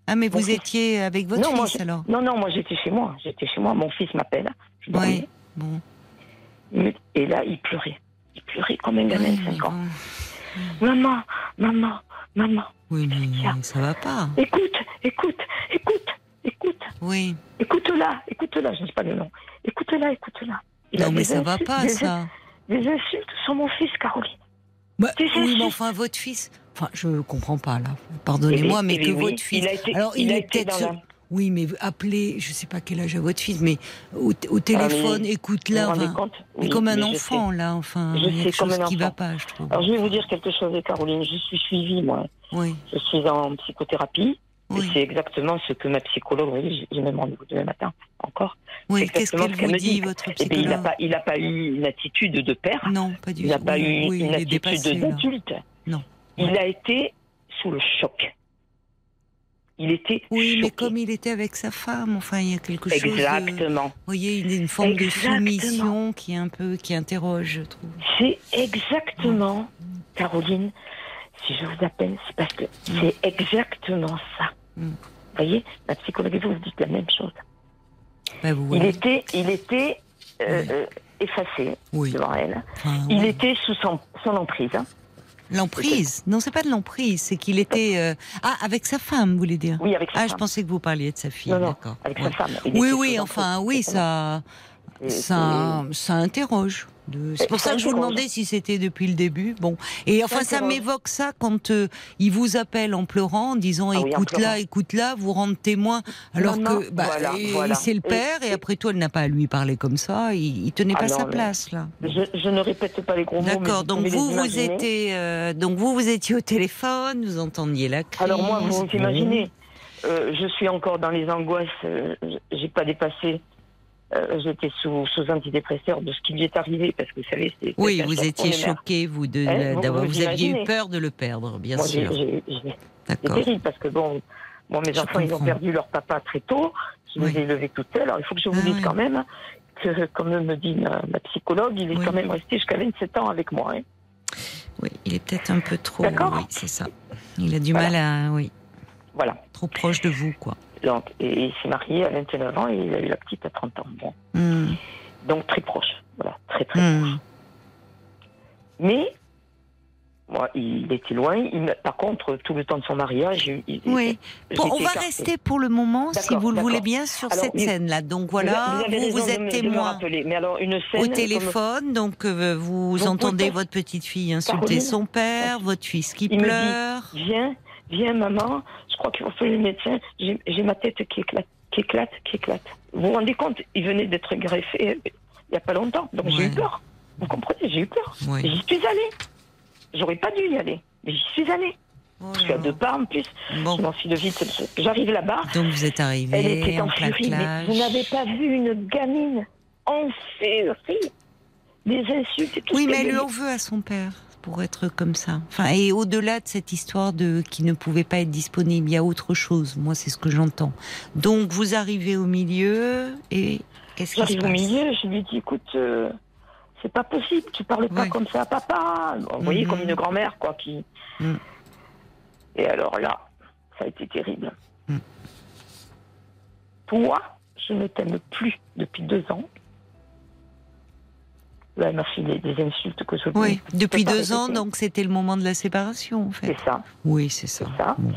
[SPEAKER 1] Ah, mais
[SPEAKER 6] Mon
[SPEAKER 1] vous
[SPEAKER 6] fils-
[SPEAKER 1] étiez avec votre
[SPEAKER 6] Non,
[SPEAKER 1] fils alors?
[SPEAKER 6] Non, non, moi, j'étais chez moi. J'étais chez moi. Mon fils m'appelle.
[SPEAKER 1] Oui, bon.
[SPEAKER 6] Et là, il pleurait. Il pleurait comme un gamin de
[SPEAKER 1] Oui,
[SPEAKER 6] 5 ans. Maman, maman, maman.
[SPEAKER 1] Oui, mais ça va pas.
[SPEAKER 6] Écoute, écoute, écoute, écoute.
[SPEAKER 1] Oui.
[SPEAKER 6] Écoute-la, écoute-la. Je ne dis pas le nom. Écoute-la, écoute-la.
[SPEAKER 1] Non, mais ça va pas,
[SPEAKER 6] des-
[SPEAKER 1] ça.
[SPEAKER 6] Des insultes sur mon fils, Caroline.
[SPEAKER 1] Bah, oui, mais enfin, votre fils. Enfin, je comprends pas là. Pardonnez-moi, mais que votre fils.
[SPEAKER 6] Il a été,
[SPEAKER 1] Alors,
[SPEAKER 6] il
[SPEAKER 1] il
[SPEAKER 6] a
[SPEAKER 1] est peut-être.
[SPEAKER 6] la-
[SPEAKER 1] Oui, mais appelez, je sais pas quel âge a votre fils, mais au, au téléphone,
[SPEAKER 6] Ah, mais
[SPEAKER 1] enfin,
[SPEAKER 6] Oui,
[SPEAKER 1] comme un
[SPEAKER 6] mais
[SPEAKER 1] enfant là, enfin,
[SPEAKER 6] Je
[SPEAKER 1] il y a
[SPEAKER 6] sais,
[SPEAKER 1] quelque
[SPEAKER 6] comme
[SPEAKER 1] chose
[SPEAKER 6] un
[SPEAKER 1] qui va
[SPEAKER 6] enfant.
[SPEAKER 1] pas, je trouve.
[SPEAKER 6] sais. Alors, je vais vous dire quelque chose, Caroline. Je suis suivie, moi.
[SPEAKER 1] Oui,
[SPEAKER 6] Je suis en psychothérapie.
[SPEAKER 1] Oui,
[SPEAKER 6] c'est exactement ce que ma psychologue, oui, j'ai- même rendez-vous demain matin, encore.
[SPEAKER 1] oui. Qu'est-ce qu'elle vous
[SPEAKER 6] me
[SPEAKER 1] dit, votre
[SPEAKER 6] il n'a
[SPEAKER 1] psychologue
[SPEAKER 6] pas, il a pas eu une attitude de père.
[SPEAKER 1] Non, pas du
[SPEAKER 6] Il n'a
[SPEAKER 1] tout.
[SPEAKER 6] pas
[SPEAKER 1] Oui,
[SPEAKER 6] eu
[SPEAKER 1] oui,
[SPEAKER 6] une attitude d'adulte.
[SPEAKER 1] Non.
[SPEAKER 6] Il a été sous le choc. Il était
[SPEAKER 1] Oui, mais comme il était avec sa femme, enfin, il y a quelque chose. de-
[SPEAKER 6] Exactement.
[SPEAKER 1] Vous voyez, une, une forme
[SPEAKER 6] Exactement.
[SPEAKER 1] de soumission qui est un peu, qui interroge, je trouve.
[SPEAKER 6] C'est exactement, Caroline, si je vous appelle, c'est parce que c'est exactement ça.
[SPEAKER 1] Mm.
[SPEAKER 6] Vous voyez, la psychologue et vous, vous dites la même chose.
[SPEAKER 1] Bah, vous
[SPEAKER 6] Il était, il était euh, euh, effacé
[SPEAKER 1] Oui.
[SPEAKER 6] devant elle.
[SPEAKER 1] Enfin,
[SPEAKER 6] Il était sous son, son emprise.
[SPEAKER 1] L'emprise Non, c'est pas de l'emprise, c'est qu'il était. euh, Ah, avec sa femme, vous voulez dire?
[SPEAKER 6] Oui, avec sa
[SPEAKER 1] Ah, je
[SPEAKER 6] femme.
[SPEAKER 1] pensais que vous parliez de sa fille, d'accord.
[SPEAKER 6] avec
[SPEAKER 1] Ouais.
[SPEAKER 6] sa femme. Il
[SPEAKER 1] Oui, oui, enfin, oui, ça, ça, ça interroge. C'est pour ça que je vous demandais si c'était depuis le début. Bon, et enfin, ça m'évoque ça quand euh, il vous appelle en pleurant, en disant
[SPEAKER 6] Ah oui, en
[SPEAKER 1] écoute là,
[SPEAKER 6] pleurant.
[SPEAKER 1] écoute là, vous rendez témoin, alors
[SPEAKER 6] Non,
[SPEAKER 1] que bah,
[SPEAKER 6] voilà,
[SPEAKER 1] c'est le père et, après tout, elle n'a pas à lui parler comme ça. Il, il tenait
[SPEAKER 6] Ah
[SPEAKER 1] pas
[SPEAKER 6] non,
[SPEAKER 1] sa place là.
[SPEAKER 6] Je, je ne répète pas les gros mots.
[SPEAKER 1] D'accord. Donc vous, vous étiez, euh, donc vous, vous étiez au téléphone, vous entendiez la crise.
[SPEAKER 6] Alors moi, vous
[SPEAKER 1] Bon.
[SPEAKER 6] imaginez, euh, je suis encore dans les angoisses. j'ai pas dépassé. Euh, J'étais sous, sous antidépresseur de ce qui lui est arrivé parce que vous savez, c'est.
[SPEAKER 1] Oui, vous étiez choqué, vous, de,
[SPEAKER 6] Hein, vous-
[SPEAKER 1] d'avoir,
[SPEAKER 6] vous
[SPEAKER 1] vous aviez eu peur de le perdre, bien
[SPEAKER 6] Moi,
[SPEAKER 1] sûr.
[SPEAKER 6] C'est terrible parce que bon, bon mes
[SPEAKER 1] Je
[SPEAKER 6] enfants ils ont perdu leur papa très tôt. Je
[SPEAKER 1] Oui.
[SPEAKER 6] les ai élevés toute seule. Alors il faut que je vous
[SPEAKER 1] Ah
[SPEAKER 6] dise
[SPEAKER 1] oui.
[SPEAKER 6] quand même que, comme me dit ma, ma psychologue, il est
[SPEAKER 1] Oui.
[SPEAKER 6] quand même resté jusqu'à 27 ans avec moi. hein.
[SPEAKER 1] Oui, il est peut-être un peu trop.
[SPEAKER 6] D'accord.
[SPEAKER 1] Oui, c'est ça. Il a du
[SPEAKER 6] Voilà.
[SPEAKER 1] mal à, oui,
[SPEAKER 6] Voilà.
[SPEAKER 1] trop proche de vous, quoi.
[SPEAKER 6] Donc, et il s'est marié à 29 ans et il a eu la petite à 30 ans. Bon.
[SPEAKER 1] Hmm.
[SPEAKER 6] Donc très proche. Voilà, très très
[SPEAKER 1] Hmm.
[SPEAKER 6] proche. Mais, moi, il était loin. Il par contre, tout le temps de son mariage, il-
[SPEAKER 1] Oui. Bon, on va
[SPEAKER 6] écartée.
[SPEAKER 1] rester pour le moment, si vous le voulez bien, sur
[SPEAKER 6] Alors,
[SPEAKER 1] cette scène-là. Donc voilà,
[SPEAKER 6] vous,
[SPEAKER 1] vous, vous êtes
[SPEAKER 6] me-
[SPEAKER 1] témoin.
[SPEAKER 6] Mais alors, une scène.
[SPEAKER 1] au
[SPEAKER 6] comme-
[SPEAKER 1] téléphone, donc euh, vous entendez votre petite fille insulter
[SPEAKER 6] Caroline
[SPEAKER 1] son père, votre fils qui
[SPEAKER 6] Il me dit-
[SPEAKER 1] pleure.
[SPEAKER 6] Viens, viens, maman. Je crois qu'il faut faire le médecin. J'ai ma tête qui éclate, qui éclate, qui éclate. Vous vous rendez compte Il venait d'être greffé euh, il n'y a pas longtemps. Donc j'ai eu peur. Vous comprenez J'ai eu peur. J'y suis allée. J'aurais pas dû y aller. Mais j'y suis allée.
[SPEAKER 1] Oh
[SPEAKER 6] Je suis à deux pas en plus.
[SPEAKER 1] Bon,
[SPEAKER 6] Je m'en suis de vite. J'arrive là-bas.
[SPEAKER 1] donc vous êtes
[SPEAKER 6] Elle
[SPEAKER 1] arrivé
[SPEAKER 6] était en
[SPEAKER 1] en
[SPEAKER 6] furie. Mais vous n'avez pas vu une gamine en furie. Des insultes et tout
[SPEAKER 1] Oui, mais elle en veut à son père. Pour être comme ça Enfin, et au-delà de cette histoire de qui ne pouvait pas être disponible, il y a autre chose. Moi, c'est ce que j'entends. Donc, vous arrivez au milieu et qu'est-ce qui se
[SPEAKER 6] J'arrive au milieu, je lui dis, écoute, euh, c'est pas possible, tu parles pas
[SPEAKER 1] Ouais.
[SPEAKER 6] comme ça à papa. Vous voyez,
[SPEAKER 1] Mhm.
[SPEAKER 6] comme une grand-mère, quoi, qui.
[SPEAKER 1] Mm.
[SPEAKER 6] Et alors là, ça a été terrible.
[SPEAKER 1] Mm.
[SPEAKER 6] Toi, je ne t'aime plus depuis deux ans. Là, elle m'a filé des insultes que je
[SPEAKER 1] Oui, depuis deux ans, donc c'était le moment de la séparation, en fait.
[SPEAKER 6] C'est ça,
[SPEAKER 1] Oui, c'est ça.
[SPEAKER 6] ça.
[SPEAKER 1] Bon.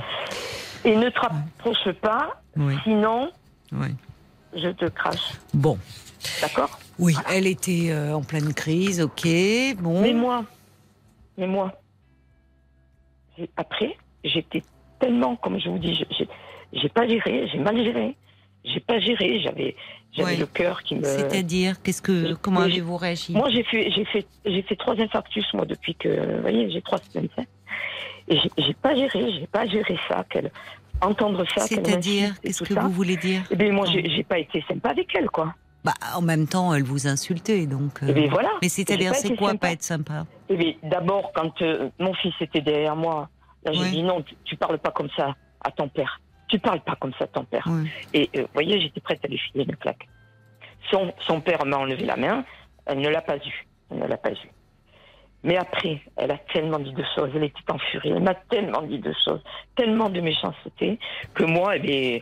[SPEAKER 6] Et ne te rapproche pas,
[SPEAKER 1] Oui,
[SPEAKER 6] sinon,
[SPEAKER 1] oui.
[SPEAKER 6] je te crache.
[SPEAKER 1] Bon.
[SPEAKER 6] D'accord?
[SPEAKER 1] Oui, elle était euh, en pleine crise, ok. Bon.
[SPEAKER 6] Mais moi, mais moi, après, j'étais tellement, comme je vous dis, j'ai pas géré, j'ai mal géré. J'ai pas géré, j'avais j'avais
[SPEAKER 1] Ouais.
[SPEAKER 6] le cœur qui me.
[SPEAKER 1] C'est-à-dire, qu'est-ce que, comment avez-vous réagi
[SPEAKER 6] Moi, j'ai fait, j'ai fait, j'ai fait trois infarctus moi depuis que, vous voyez, j'ai trois semaines. hein. Et j'ai- pas géré, j'ai pas géré ça, qu'elle entendre ça,
[SPEAKER 1] C'est-à-dire,
[SPEAKER 6] et
[SPEAKER 1] qu'est-ce que
[SPEAKER 6] ça.
[SPEAKER 1] vous voulez dire
[SPEAKER 6] Eh bien, moi, j'ai pas été sympa avec elle, quoi.
[SPEAKER 1] Bah, en même temps, elle vous insultait, donc. euh,
[SPEAKER 6] Eh bien, voilà.
[SPEAKER 1] Mais c'est-à-dire, c'est quoi
[SPEAKER 6] sympa.
[SPEAKER 1] pas être sympa
[SPEAKER 6] Eh bien, d'abord, quand euh, mon fils était derrière moi, j'ai
[SPEAKER 1] Oui.
[SPEAKER 6] dit non, tu, tu parles pas comme ça à ton père. Tu parles pas comme ça ton père. Et euh, vous voyez, j'étais prête à lui filer une claque. Son, son père m'a enlevé la main, elle ne l'a pas eu. Elle ne l'a pas eu. Mais après, elle a tellement dit de choses, elle était en furie, elle m'a tellement dit de choses, tellement de méchanceté, que moi, eh bien,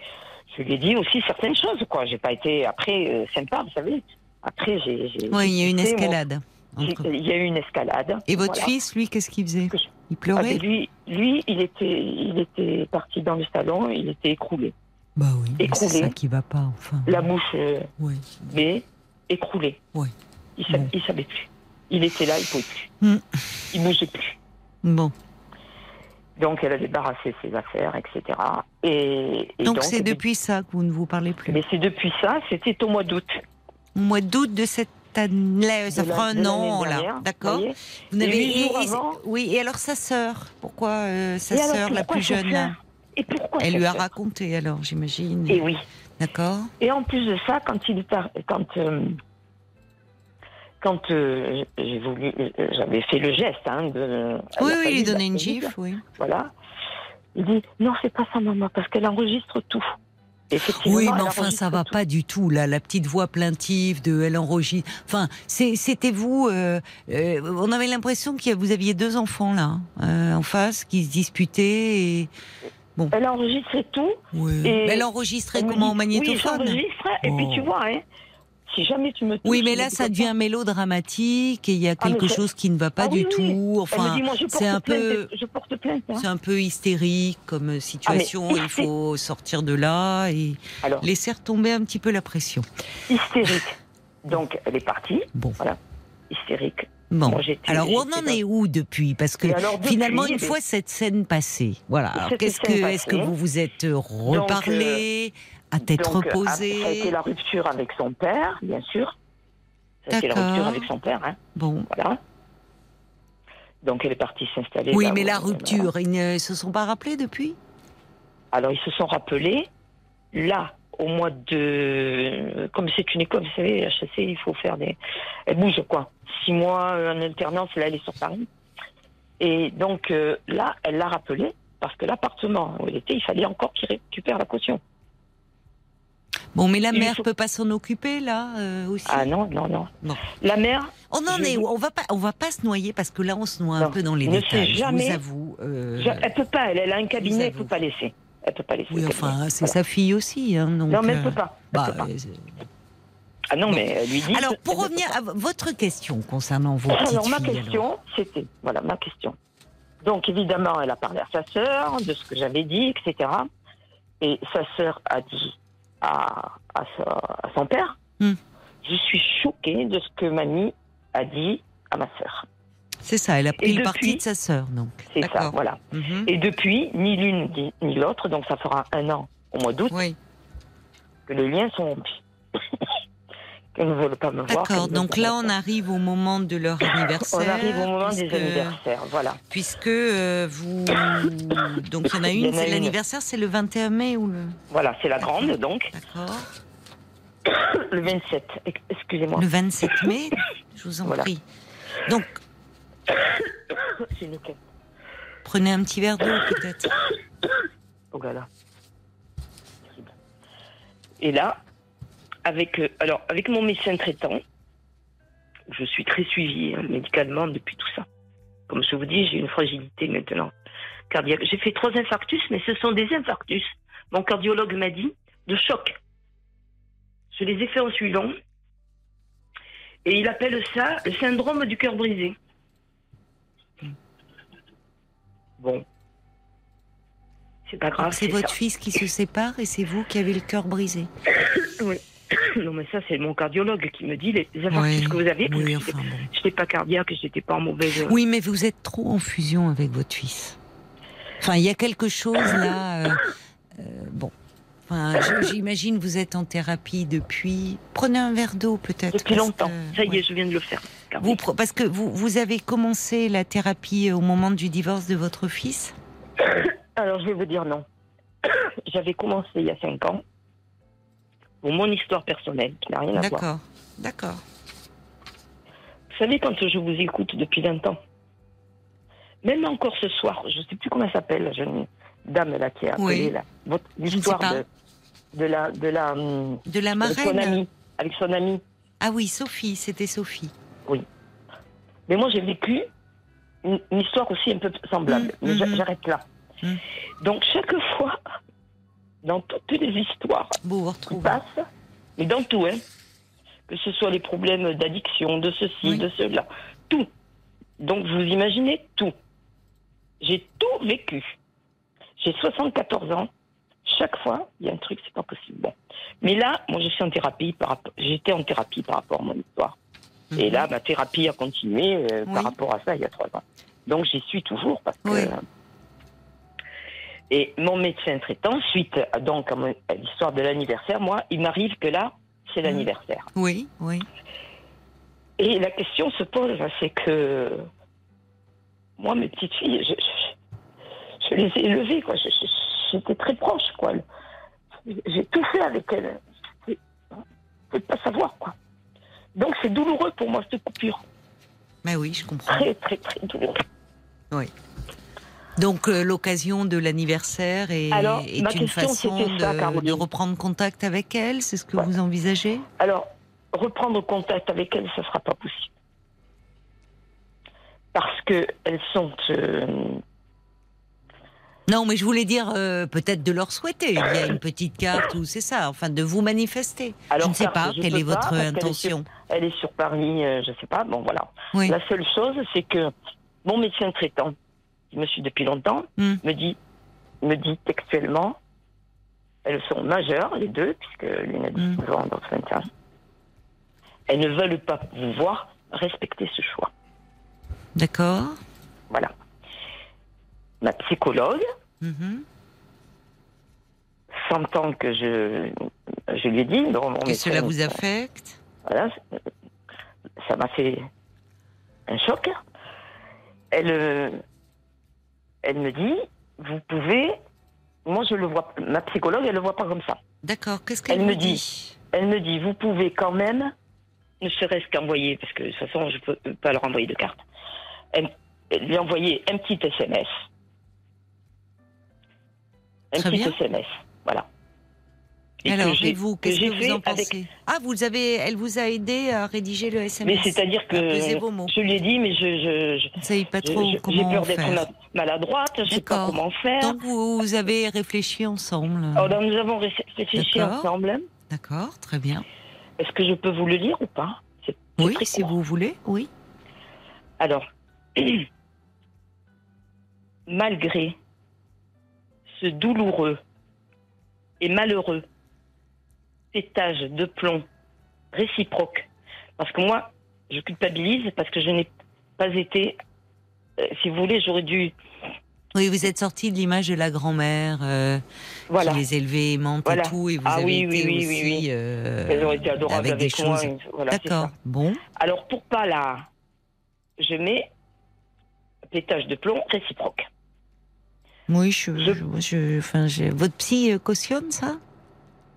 [SPEAKER 6] je lui ai dit aussi certaines choses, quoi. J'ai pas été, après, euh, sympa, vous savez. Après, j'ai...
[SPEAKER 1] Oui, il y a eu une
[SPEAKER 6] mon-
[SPEAKER 1] escalade. Entre-
[SPEAKER 6] Il y a eu une escalade.
[SPEAKER 1] Et votre
[SPEAKER 6] Voilà.
[SPEAKER 1] fils, lui, qu'est-ce qu'il faisait Il
[SPEAKER 6] Ah,
[SPEAKER 1] pleurait
[SPEAKER 6] mais lui, lui, il était, il était parti dans le salon, il était écroulé.
[SPEAKER 1] Bah oui, mais c'est ça qui va pas, enfin.
[SPEAKER 6] La bouche euh,
[SPEAKER 1] Oui.
[SPEAKER 6] bée, écroulée.
[SPEAKER 1] Oui.
[SPEAKER 6] Il, sa-
[SPEAKER 1] Bon.
[SPEAKER 6] il savait plus. Il était là, il pouvait plus.
[SPEAKER 1] Hmm.
[SPEAKER 6] Il bougeait plus.
[SPEAKER 1] Bon.
[SPEAKER 6] Donc elle a débarrassé ses affaires, etc. Et, et
[SPEAKER 1] Donc c'est depuis ça que vous ne vous parlez plus.
[SPEAKER 6] Mais c'est depuis ça, c'était au mois d'août.
[SPEAKER 1] Au mois d'août de cette fera un
[SPEAKER 6] l'année
[SPEAKER 1] là. D'accord
[SPEAKER 6] vous
[SPEAKER 1] n'avez Oui, et alors sa sœur Pourquoi euh, sa sœur, la plus jeune là
[SPEAKER 6] Et pourquoi
[SPEAKER 1] Elle lui a raconté alors, j'imagine.
[SPEAKER 6] Et oui.
[SPEAKER 1] D'accord
[SPEAKER 6] Et en plus de ça, quand il est ar- quand euh, quand euh, j'ai voulu, j'avais fait le geste hein, de. il
[SPEAKER 1] Oui, oui,
[SPEAKER 6] fallu
[SPEAKER 1] lui donner
[SPEAKER 6] la
[SPEAKER 1] une gifle, oui.
[SPEAKER 6] Voilà. Il dit non, c'est pas ça, maman, parce qu'elle enregistre tout.
[SPEAKER 1] Oui, mais enfin, ça va
[SPEAKER 6] tout.
[SPEAKER 1] pas du tout, là, la petite voix plaintive de elle enregistre. Enfin, c'était vous. euh, euh, on avait l'impression que vous aviez deux enfants, là, euh, en face, qui se disputaient. Et...
[SPEAKER 6] Elle enregistrait tout.
[SPEAKER 1] Oui.
[SPEAKER 6] Et
[SPEAKER 1] elle enregistrait comment au magnétophone
[SPEAKER 6] Oui, j'enregistre. Et puis
[SPEAKER 1] Oh.
[SPEAKER 6] tu vois, hein, si jamais tu me touches,
[SPEAKER 1] Oui, mais là, ça devient mélodramatique et il y a
[SPEAKER 6] Ah,
[SPEAKER 1] quelque chose qui ne va pas
[SPEAKER 6] Ah
[SPEAKER 1] du
[SPEAKER 6] oui,
[SPEAKER 1] tout. Enfin, c'est un peu,
[SPEAKER 6] Je porte plainte. hein.
[SPEAKER 1] c'est un peu hystérique comme situation. il faut sortir de là et
[SPEAKER 6] Alors,
[SPEAKER 1] laisser retomber un petit peu la pression.
[SPEAKER 6] hystérique. Donc, elle est partie.
[SPEAKER 1] Bon.
[SPEAKER 6] Voilà. Hystérique.
[SPEAKER 1] Bon.
[SPEAKER 6] Moi,
[SPEAKER 1] Alors, on en est où depuis? Parce que
[SPEAKER 6] Et alors, depuis,
[SPEAKER 1] finalement, une fois cette scène passée, voilà. Qu'est-ce que, est-ce que vous vous êtes reparlé? À tête
[SPEAKER 6] Donc,
[SPEAKER 1] reposée
[SPEAKER 6] Ça a été la rupture avec son père, bien sûr. Ça a été la rupture avec son père, hein.
[SPEAKER 1] Bon.
[SPEAKER 6] Voilà. Donc, elle est partie s'installer.
[SPEAKER 1] Oui, mais la rupture, ils ne se sont pas rappelés depuis?
[SPEAKER 6] Alors, ils se sont rappelés, là, au mois de. Comme c'est une école, vous savez, HEC, il faut faire des. Elle bouge, quoi. Six mois euh, en alternance, là, elle est sur Paris. Et donc, euh, là, elle l'a rappelé, parce que l'appartement où elle était, il fallait encore qu'il récupère la caution.
[SPEAKER 1] Bon, mais la mère
[SPEAKER 6] faut-
[SPEAKER 1] peut pas s'en occuper là euh, aussi.
[SPEAKER 6] Ah non, non, non.
[SPEAKER 1] Bon.
[SPEAKER 6] La mère,
[SPEAKER 1] On en
[SPEAKER 6] Je
[SPEAKER 1] est
[SPEAKER 6] vous-
[SPEAKER 1] où On va pas, on va pas se noyer parce que là on se noie un peu dans les
[SPEAKER 6] ne
[SPEAKER 1] détails.
[SPEAKER 6] sait
[SPEAKER 1] Je
[SPEAKER 6] jamais.
[SPEAKER 1] vous avoue. euh,
[SPEAKER 6] je- elle peut pas, elle, elle a un cabinet, elle peut pas laisser. Elle peut pas laisser.
[SPEAKER 1] Oui, enfin, c'est
[SPEAKER 6] Voilà.
[SPEAKER 1] sa fille aussi, hein, donc.
[SPEAKER 6] Non, mais elle
[SPEAKER 1] euh,
[SPEAKER 6] peut pas. Elle
[SPEAKER 1] bah,
[SPEAKER 6] peut pas.
[SPEAKER 1] euh,
[SPEAKER 6] Ah non, mais elle lui dit.
[SPEAKER 1] alors, pour
[SPEAKER 6] ne peut
[SPEAKER 1] revenir à votre question concernant vos petites
[SPEAKER 6] Alors, ma
[SPEAKER 1] filles,
[SPEAKER 6] question, c'était, voilà, ma question. Donc, évidemment, elle a parlé à sa sœur de ce que j'avais dit, etc. Et sa sœur a dit à, à, sa- à son père
[SPEAKER 1] Hmm.
[SPEAKER 6] Je suis choquée de ce que mamie a dit à ma sœur.
[SPEAKER 1] C'est ça, elle a pris le parti de sa sœur, donc.
[SPEAKER 6] C'est ça, voilà.
[SPEAKER 1] Mhm.
[SPEAKER 6] Et depuis, ni l'une ni- ni l'autre, donc ça fera un an au mois d'août,
[SPEAKER 1] Oui,
[SPEAKER 6] que les liens sont rompus. Qu'elles ne veulent pas me voir.
[SPEAKER 1] d'accord. Donc là, on arrive au moment de leur anniversaire.
[SPEAKER 6] On arrive au moment des
[SPEAKER 1] puisque-
[SPEAKER 6] anniversaires, voilà.
[SPEAKER 1] Puisque euh, vous. Donc il y en a une, c'est l'anniversaire, c'est le 21 mai ou le.
[SPEAKER 6] Voilà, c'est la grande, donc,
[SPEAKER 1] D'accord.
[SPEAKER 6] le 27. Ex- Excusez-moi.
[SPEAKER 1] Le 27 mai, je vous en
[SPEAKER 6] Voilà.
[SPEAKER 1] prie. Donc,
[SPEAKER 6] une.
[SPEAKER 1] Prenez un petit verre d'eau peut-être.
[SPEAKER 6] Oh là là. Et là, avec, euh, alors, avec mon médecin traitant, je suis très suivie hein, médicalement depuis tout ça. Comme je vous dis, j'ai une fragilité maintenant cardiaque. J'ai fait trois infarctus, mais ce sont des infarctus. Mon cardiologue m'a dit de choc. Je les ai fait en suivant. Et il appelle ça le syndrome du cœur brisé. Bon. C'est pas grave.
[SPEAKER 1] C'est
[SPEAKER 6] c'est
[SPEAKER 1] votre
[SPEAKER 6] ça.
[SPEAKER 1] fils qui se sépare et c'est vous qui avez le cœur brisé.
[SPEAKER 6] Oui. Non, mais ça, c'est mon cardiologue qui me dit les infarctus
[SPEAKER 1] Ouais.
[SPEAKER 6] que vous avez.
[SPEAKER 1] Oui, enfin bon.
[SPEAKER 6] Je n'étais pas cardiaque, je n'étais pas en mauvaise.
[SPEAKER 1] Oui, mais vous êtes trop en fusion avec votre fils. Enfin, il y a quelque chose là. euh, euh, bon. Enfin, j'imagine vous êtes en thérapie depuis. Prenez un verre d'eau peut-être.
[SPEAKER 6] Depuis longtemps.
[SPEAKER 1] que-
[SPEAKER 6] Ça y
[SPEAKER 1] ouais.
[SPEAKER 6] est, je viens de le faire.
[SPEAKER 1] Vous, parce que vous, vous avez commencé la thérapie au moment du divorce de votre fils?
[SPEAKER 6] Alors, je vais vous dire non. J'avais commencé il y a cinq ans pour mon histoire personnelle, qui n'a rien à voir.
[SPEAKER 1] D'accord. D'accord.
[SPEAKER 6] Vous savez, quand je vous écoute depuis 20 ans, même encore ce soir, je ne sais plus comment elle s'appelle, la jeune dame là qui a appelé
[SPEAKER 1] Oui.
[SPEAKER 6] là, votre- de, de la de la hum,
[SPEAKER 1] De la
[SPEAKER 6] avec son
[SPEAKER 1] marraine.
[SPEAKER 6] ami, avec son ami.
[SPEAKER 1] Ah oui, Sophie, c'était Sophie.
[SPEAKER 6] Mais moi, j'ai vécu une, une histoire aussi un peu semblable.
[SPEAKER 1] Mm,
[SPEAKER 6] Mais
[SPEAKER 1] mhm.
[SPEAKER 6] j'arrête là.
[SPEAKER 1] Mm.
[SPEAKER 6] Donc, chaque fois, dans toutes les histoires
[SPEAKER 1] vous
[SPEAKER 6] qui passent, mais dans tout, hein, que ce soit les problèmes d'addiction, de ceci,
[SPEAKER 1] Oui.
[SPEAKER 6] de cela, tout. Donc, vous imaginez tout. J'ai tout vécu. J'ai 74 ans. Chaque fois, il y a un truc, c'est pas possible. Bon. Mais là, moi, je suis en thérapie par rapport, j'étais en thérapie par rapport à mon histoire. Et
[SPEAKER 1] Mhm.
[SPEAKER 6] là, ma thérapie a continué euh,
[SPEAKER 1] Oui.
[SPEAKER 6] par rapport à ça il y a trois ans. Donc j'y suis toujours parce que.
[SPEAKER 1] Oui.
[SPEAKER 6] Et mon médecin traitant, suite à, donc à, l'histoire de l'anniversaire, moi, il m'arrive que là, c'est l'anniversaire.
[SPEAKER 1] Oui, oui.
[SPEAKER 6] Et la question se pose, c'est que moi, mes petites filles, je, je- je les ai élevées, quoi. Je- je- J'étais très proche, quoi. J'ai tout fait avec elles. Vous pouvez pas savoir, quoi. Donc c'est douloureux pour moi, cette coupure.
[SPEAKER 1] Mais oui, je comprends.
[SPEAKER 6] Très, très, très douloureux.
[SPEAKER 1] Donc euh, l'occasion de l'anniversaire est,
[SPEAKER 6] Alors,
[SPEAKER 1] est
[SPEAKER 6] ma
[SPEAKER 1] une
[SPEAKER 6] question,
[SPEAKER 1] façon
[SPEAKER 6] ça,
[SPEAKER 1] de, reprendre contact avec elle, c'est ce que
[SPEAKER 6] Ouais.
[SPEAKER 1] vous envisagez?
[SPEAKER 6] Alors, reprendre contact avec elles, ça sera pas possible. Parce que elles sont. euh,
[SPEAKER 1] Non, mais je voulais dire euh, peut-être de leur souhaiter. Il y a une petite carte ou c'est ça, enfin de vous manifester.
[SPEAKER 6] Alors,
[SPEAKER 1] je ne sais pas quelle est
[SPEAKER 6] pas,
[SPEAKER 1] votre
[SPEAKER 6] est
[SPEAKER 1] intention?
[SPEAKER 6] elle est sur Paris, euh, je sais pas. Bon, voilà.
[SPEAKER 1] Oui.
[SPEAKER 6] La seule chose, c'est que mon médecin traitant, qui me suit depuis longtemps,
[SPEAKER 1] Hmm.
[SPEAKER 6] me dit, me dit textuellement, elles sont majeures, les deux, puisque l'une a
[SPEAKER 1] Hmm.
[SPEAKER 6] 19 ans, l'autre 21. Elles ne veulent pas vous voir respecter ce choix.
[SPEAKER 1] D'accord.
[SPEAKER 6] Voilà. Ma psychologue,
[SPEAKER 1] Mhm.
[SPEAKER 6] sentant que je, je lui ai dit,
[SPEAKER 1] Que
[SPEAKER 6] médecin,
[SPEAKER 1] cela vous affecte
[SPEAKER 6] Voilà, ça m'a fait un choc. Elle, euh, elle me dit, vous pouvez, moi je le vois, ma psychologue, elle le voit pas comme ça.
[SPEAKER 1] D'accord. Qu'est-ce qu'elle
[SPEAKER 6] Elle me dit. Elle me dit, vous pouvez quand même, ne serait-ce qu'envoyer, parce que de toute façon je peux pas leur envoyer de carte, elle lui envoyer un petit SMS. Un
[SPEAKER 1] Très
[SPEAKER 6] petit
[SPEAKER 1] bien.
[SPEAKER 6] SMS, voilà. Et
[SPEAKER 1] Alors,
[SPEAKER 6] que
[SPEAKER 1] et vous,
[SPEAKER 6] que
[SPEAKER 1] qu'est-ce que vous
[SPEAKER 6] fait
[SPEAKER 1] en
[SPEAKER 6] avec
[SPEAKER 1] pensez Ah, vous avez, elle vous a aidé à rédiger le SMS.
[SPEAKER 6] Mais c'est-à-dire que je lui ai dit, mais je, je, je-
[SPEAKER 1] savez pas trop
[SPEAKER 6] je- j'ai
[SPEAKER 1] comment
[SPEAKER 6] peur d'être maladroite, je sais pas comment faire.
[SPEAKER 1] Donc vous, vous avez réfléchi ensemble.
[SPEAKER 6] Alors, nous avons ré- réfléchi ensemble.
[SPEAKER 1] D'accord, très bien.
[SPEAKER 6] Est-ce que je peux vous le lire ou pas?
[SPEAKER 1] Oui, si
[SPEAKER 6] court.
[SPEAKER 1] vous voulez, oui.
[SPEAKER 6] Alors, malgré ce douloureux et malheureux pétage de plomb réciproque, parce que moi, je culpabilise parce que je n'ai pas été, euh, si vous voulez, j'aurais dû,
[SPEAKER 1] Oui, vous êtes sorti de l'image de la grand-mère euh,
[SPEAKER 6] voilà,
[SPEAKER 1] qui les élevait aimante
[SPEAKER 6] Voilà.
[SPEAKER 1] et tout, et vous
[SPEAKER 6] Ah
[SPEAKER 1] avez
[SPEAKER 6] oui,
[SPEAKER 1] été
[SPEAKER 6] oui, oui,
[SPEAKER 1] aussi
[SPEAKER 6] oui, oui.
[SPEAKER 1] euh,
[SPEAKER 6] elles ont été adorables
[SPEAKER 1] avec
[SPEAKER 6] avec,
[SPEAKER 1] des
[SPEAKER 6] moi.
[SPEAKER 1] choses.
[SPEAKER 6] voilà,
[SPEAKER 1] D'accord, bon.
[SPEAKER 6] Alors, pour pas la, je mets pétage de plomb réciproque.
[SPEAKER 1] Oui, je,
[SPEAKER 6] Je-
[SPEAKER 1] je- je- enfin, je- votre psy cautionne ça?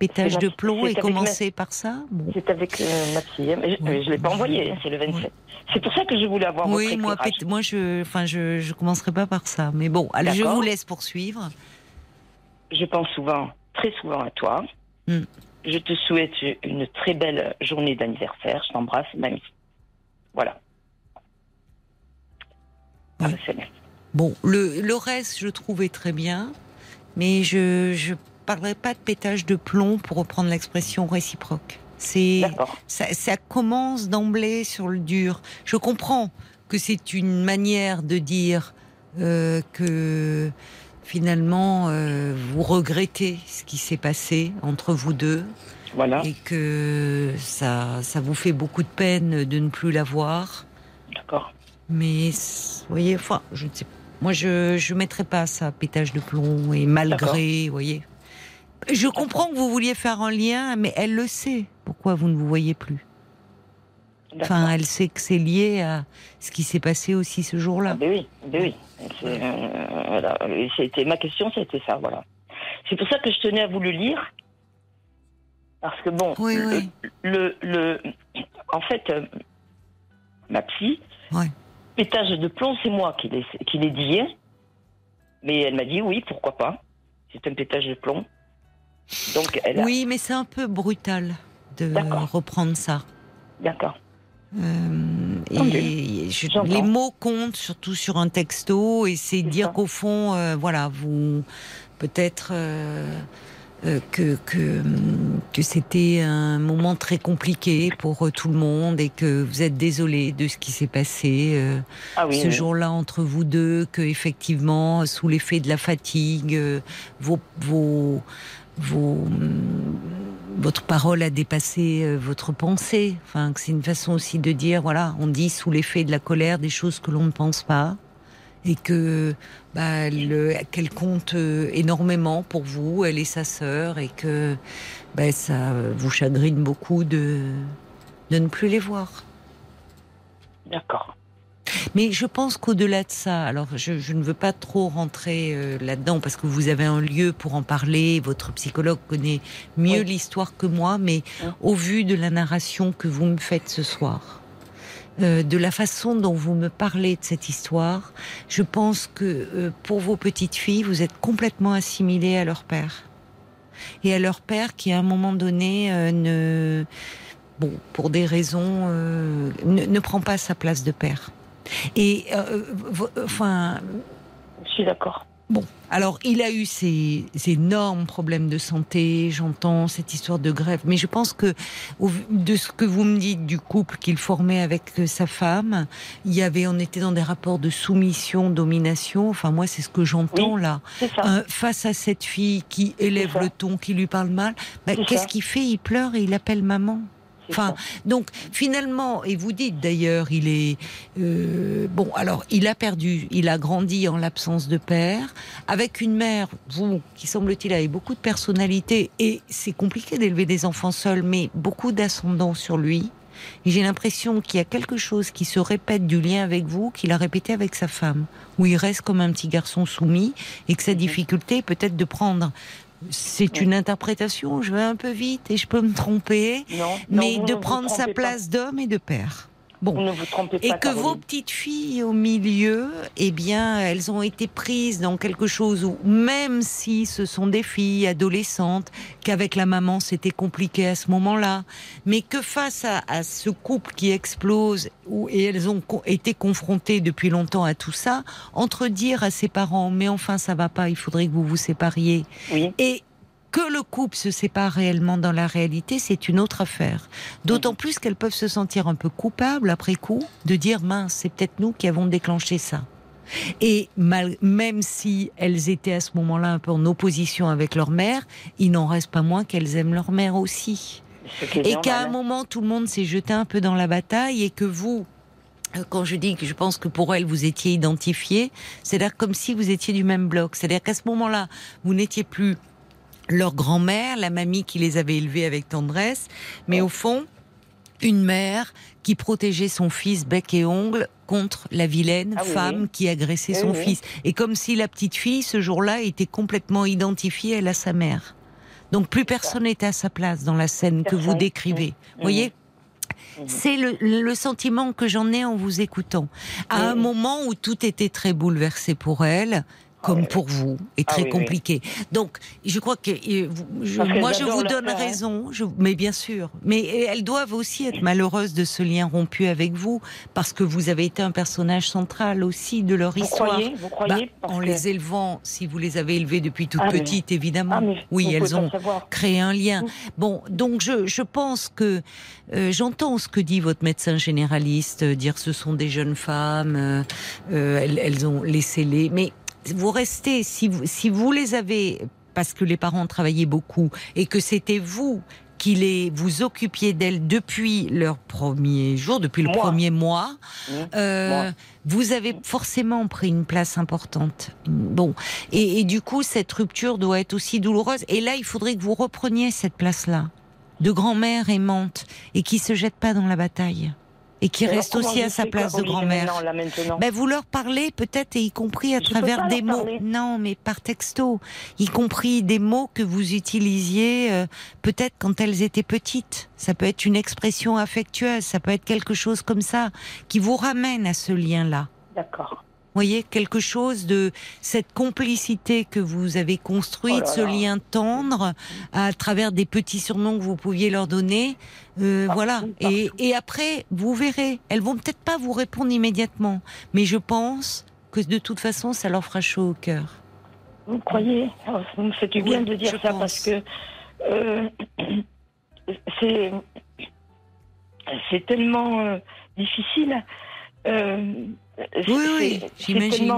[SPEAKER 1] Pétage de plomb et commencer par ça Bon.
[SPEAKER 6] C'est avec euh, ma fille. mais je ne l'ai pas envoyé, hein, c'est le 27. C'est pour ça que je voulais avoir
[SPEAKER 1] Oui,
[SPEAKER 6] votre
[SPEAKER 1] moi, pét- moi, je, enfin, je, je commencerai pas par ça. Mais bon, je vous laisse poursuivre.
[SPEAKER 6] Je pense souvent, très souvent à toi.
[SPEAKER 1] Mm.
[SPEAKER 6] Je te souhaite une très belle journée d'anniversaire. Je t'embrasse, mamie. Voilà. Ah,
[SPEAKER 1] Oui.
[SPEAKER 6] bien.
[SPEAKER 1] Bon, le, le reste, je trouvais très bien, mais je je parlerai pas de pétage de plomb pour reprendre l'expression réciproque. C'est ça, ça commence d'emblée sur le dur. Je comprends que c'est une manière de dire euh, que finalement euh, vous regrettez ce qui s'est passé entre vous deux
[SPEAKER 6] Voilà.
[SPEAKER 1] et que ça ça vous fait beaucoup de peine de ne plus la voir.
[SPEAKER 6] D'accord.
[SPEAKER 1] Mais vous voyez, enfin, je ne sais. Moi, je je mettrais pas ça pétage de plomb et malgré, vous voyez. Je comprends que vous vouliez faire un lien, mais elle le sait. Pourquoi vous ne vous voyez plus? Enfin, elle sait que c'est lié à ce qui s'est passé aussi ce
[SPEAKER 6] Ah,
[SPEAKER 1] jour-là.
[SPEAKER 6] ben oui, ben oui. Euh, voilà. C'était ma question, c'était ça, voilà. C'est pour ça que je tenais à vous le lire, parce que bon,
[SPEAKER 1] Oui,
[SPEAKER 6] le,
[SPEAKER 1] oui.
[SPEAKER 6] le, le- en fait, euh, ma psy, pétage de plomb, c'est moi qui l'ai, dit, mais elle m'a dit oui, pourquoi pas. C'est un pétage de plomb. Donc elle a,
[SPEAKER 1] Oui, mais c'est un peu brutal de reprendre ça.
[SPEAKER 6] d'accord.
[SPEAKER 1] Euh, et je- les mots comptent surtout sur un texto et c'est dire qu'au fond, euh, voilà, vous peut-être euh, que que, que c'était un moment très compliqué pour tout le monde et que vous êtes désolé de ce qui s'est passé
[SPEAKER 6] Ah oui,
[SPEAKER 1] ce
[SPEAKER 6] oui.
[SPEAKER 1] jour-là entre vous deux, que effectivement, sous l'effet de la fatigue, vos, vos, votre parole a dépassé euh, votre pensée. Enfin, c'est une façon aussi de dire, voilà, on dit sous l'effet de la colère des choses que l'on ne pense pas et que bah, le- qu'elle compte euh, énormément pour vous, elle est sa sœur, et que bah, ça vous chagrine beaucoup de ne plus les voir.
[SPEAKER 6] D'accord.
[SPEAKER 1] Mais je pense qu'au-delà de ça, alors je, je ne veux pas trop rentrer euh, là-dedans parce que vous avez un lieu pour en parler, votre psychologue connaît mieux
[SPEAKER 6] Oui.
[SPEAKER 1] l'histoire que moi, mais
[SPEAKER 6] Oui.
[SPEAKER 1] au vu de la narration que vous me faites ce soir, euh, de la façon dont vous me parlez de cette histoire, je pense que euh, pour vos petites filles, vous êtes complètement assimilées à leur père. Et à leur père qui, à un moment donné, euh, ne, bon, pour des raisons, euh, ne, ne prend pas sa place de père. Et euh, enfin,
[SPEAKER 6] Je suis d'accord.
[SPEAKER 1] bon, alors il a eu ces, ces énormes problèmes de santé, j'entends cette histoire de grève, mais je pense que au de ce que vous me dites du couple qu'il formait avec euh, sa femme, il y avait, on était dans des rapports de soumission, domination. Enfin, moi, c'est ce que j'entends là. Euh, face à cette fille qui élève le ton, qui lui parle mal, bah, qu'est-ce qu'il fait? Il pleure et il appelle maman. Enfin, donc finalement, et vous dites d'ailleurs, il est euh, bon. Alors, il a perdu, il a grandi en l'absence de père, avec une mère, vous, qui semble-t-il avait beaucoup de personnalité, et c'est compliqué d'élever des enfants seuls, mais beaucoup d'ascendant sur lui. Et j'ai l'impression qu'il y a quelque chose qui se répète du lien avec vous, qu'il a répété avec sa femme, où il reste comme un petit garçon soumis, et que sa
[SPEAKER 6] Mhm.
[SPEAKER 1] difficulté peut-être de prendre. C'est une interprétation, je vais un peu vite et je peux me tromper.
[SPEAKER 6] Non,
[SPEAKER 1] mais de prendre sa place d'homme et de père. Bon.
[SPEAKER 6] ne vous trompez pas.
[SPEAKER 1] Et que vos petites filles au milieu, eh bien, elles ont été prises dans quelque chose où, même si ce sont des filles adolescentes, qu'avec la maman c'était compliqué à ce moment-là, mais que face à, à ce couple qui explose, où, et elles ont co- été confrontées depuis longtemps à tout ça, entre dire à ses parents, mais enfin ça va pas, il faudrait que vous vous sépariez,
[SPEAKER 6] Oui,
[SPEAKER 1] et que le couple se sépare réellement dans la réalité, c'est une autre affaire. D'autant plus qu'elles peuvent se sentir un peu coupables après coup de dire mince, c'est peut-être nous qui avons déclenché ça. Et mal- même si elles étaient à ce moment-là un peu en opposition avec leur mère, il n'en reste pas moins qu'elles aiment leur mère aussi. Et qu'à un moment, tout le monde s'est jeté un peu dans la bataille et que vous, quand je dis que je pense que pour elle, vous étiez identifié, c'est-à-dire comme si vous étiez du même bloc. C'est-à-dire qu'à ce moment-là, vous n'étiez plus leur grand-mère, la mamie qui les avait élevés avec tendresse, mais au fond, une mère qui protégeait son fils bec et ongle contre la vilaine
[SPEAKER 6] Ah oui,
[SPEAKER 1] femme
[SPEAKER 6] oui.
[SPEAKER 1] qui agressait
[SPEAKER 6] Oui,
[SPEAKER 1] son fils. Et comme si la petite fille, ce jour-là, était complètement identifiée, elle, à sa mère. Donc plus personne n'était à sa place dans la scène que vous décrivez. Vous voyez c'est le, le sentiment que j'en ai en vous écoutant. À un moment où tout était très bouleversé pour elle, comme
[SPEAKER 6] oui.
[SPEAKER 1] pour vous, et
[SPEAKER 6] Ah
[SPEAKER 1] très
[SPEAKER 6] oui.
[SPEAKER 1] compliqué. Donc, je crois que euh, je- moi, je vous donne
[SPEAKER 6] hein.
[SPEAKER 1] raison. Je, mais bien sûr. Mais elles doivent aussi être malheureuses de ce lien rompu avec vous, parce que vous avez été un personnage central aussi de leur
[SPEAKER 6] Vous
[SPEAKER 1] histoire.
[SPEAKER 6] croyez Vous
[SPEAKER 1] Bah,
[SPEAKER 6] croyez Parce
[SPEAKER 1] en
[SPEAKER 6] que-
[SPEAKER 1] les élevant, si vous les avez élevées depuis toute
[SPEAKER 6] Ah, mais-
[SPEAKER 1] petite, évidemment.
[SPEAKER 6] Ah,
[SPEAKER 1] oui, elles ont créé un lien.
[SPEAKER 6] Mm.
[SPEAKER 1] Bon, donc je, je pense que euh, j'entends ce que dit votre médecin généraliste, euh, dire ce sont des jeunes femmes, euh, euh, elles, elles ont laissé les. Mais vous restez, si vous, si vous les avez, parce que les parents travaillaient beaucoup et que c'était vous qui les vous occupiez d'elles depuis leur premier jour, depuis le
[SPEAKER 6] Moi.
[SPEAKER 1] premier mois,
[SPEAKER 6] Mmh.
[SPEAKER 1] euh,
[SPEAKER 6] Moi.
[SPEAKER 1] vous avez forcément pris une place importante. Bon, et, et du coup, cette rupture doit être aussi douloureuse. Et là, il faudrait que vous repreniez cette place-là de grand-mère aimante et qui se jette pas dans la bataille et qui
[SPEAKER 6] Alors,
[SPEAKER 1] reste aussi à sa place de grand-mère. Ben, vous leur parlez peut-être, et y compris à
[SPEAKER 6] Je
[SPEAKER 1] travers des mots.
[SPEAKER 6] parler.
[SPEAKER 1] Non, mais par texto. Y compris des mots que vous utilisiez euh, peut-être quand elles étaient petites. Ça peut être une expression affectueuse, ça peut être quelque chose comme ça qui vous ramène à ce lien-là.
[SPEAKER 6] D'accord.
[SPEAKER 1] Voyez, quelque chose de cette complicité que vous avez construite,
[SPEAKER 6] Oh
[SPEAKER 1] ce lien tendre, à travers des petits surnoms que vous pouviez leur donner. Euh,
[SPEAKER 6] Partout,
[SPEAKER 1] voilà.
[SPEAKER 6] partout.
[SPEAKER 1] Et, et après, vous verrez, elles vont peut-être pas vous répondre immédiatement, mais je pense que de toute façon, ça leur fera chaud au cœur.
[SPEAKER 6] Vous croyez? Oh, Vous me faites du bien
[SPEAKER 1] Oui,
[SPEAKER 6] de dire ça
[SPEAKER 1] pense.
[SPEAKER 6] parce que euh, c'est c'est tellement euh, difficile. Euh,
[SPEAKER 1] Oui, oui, j'imagine.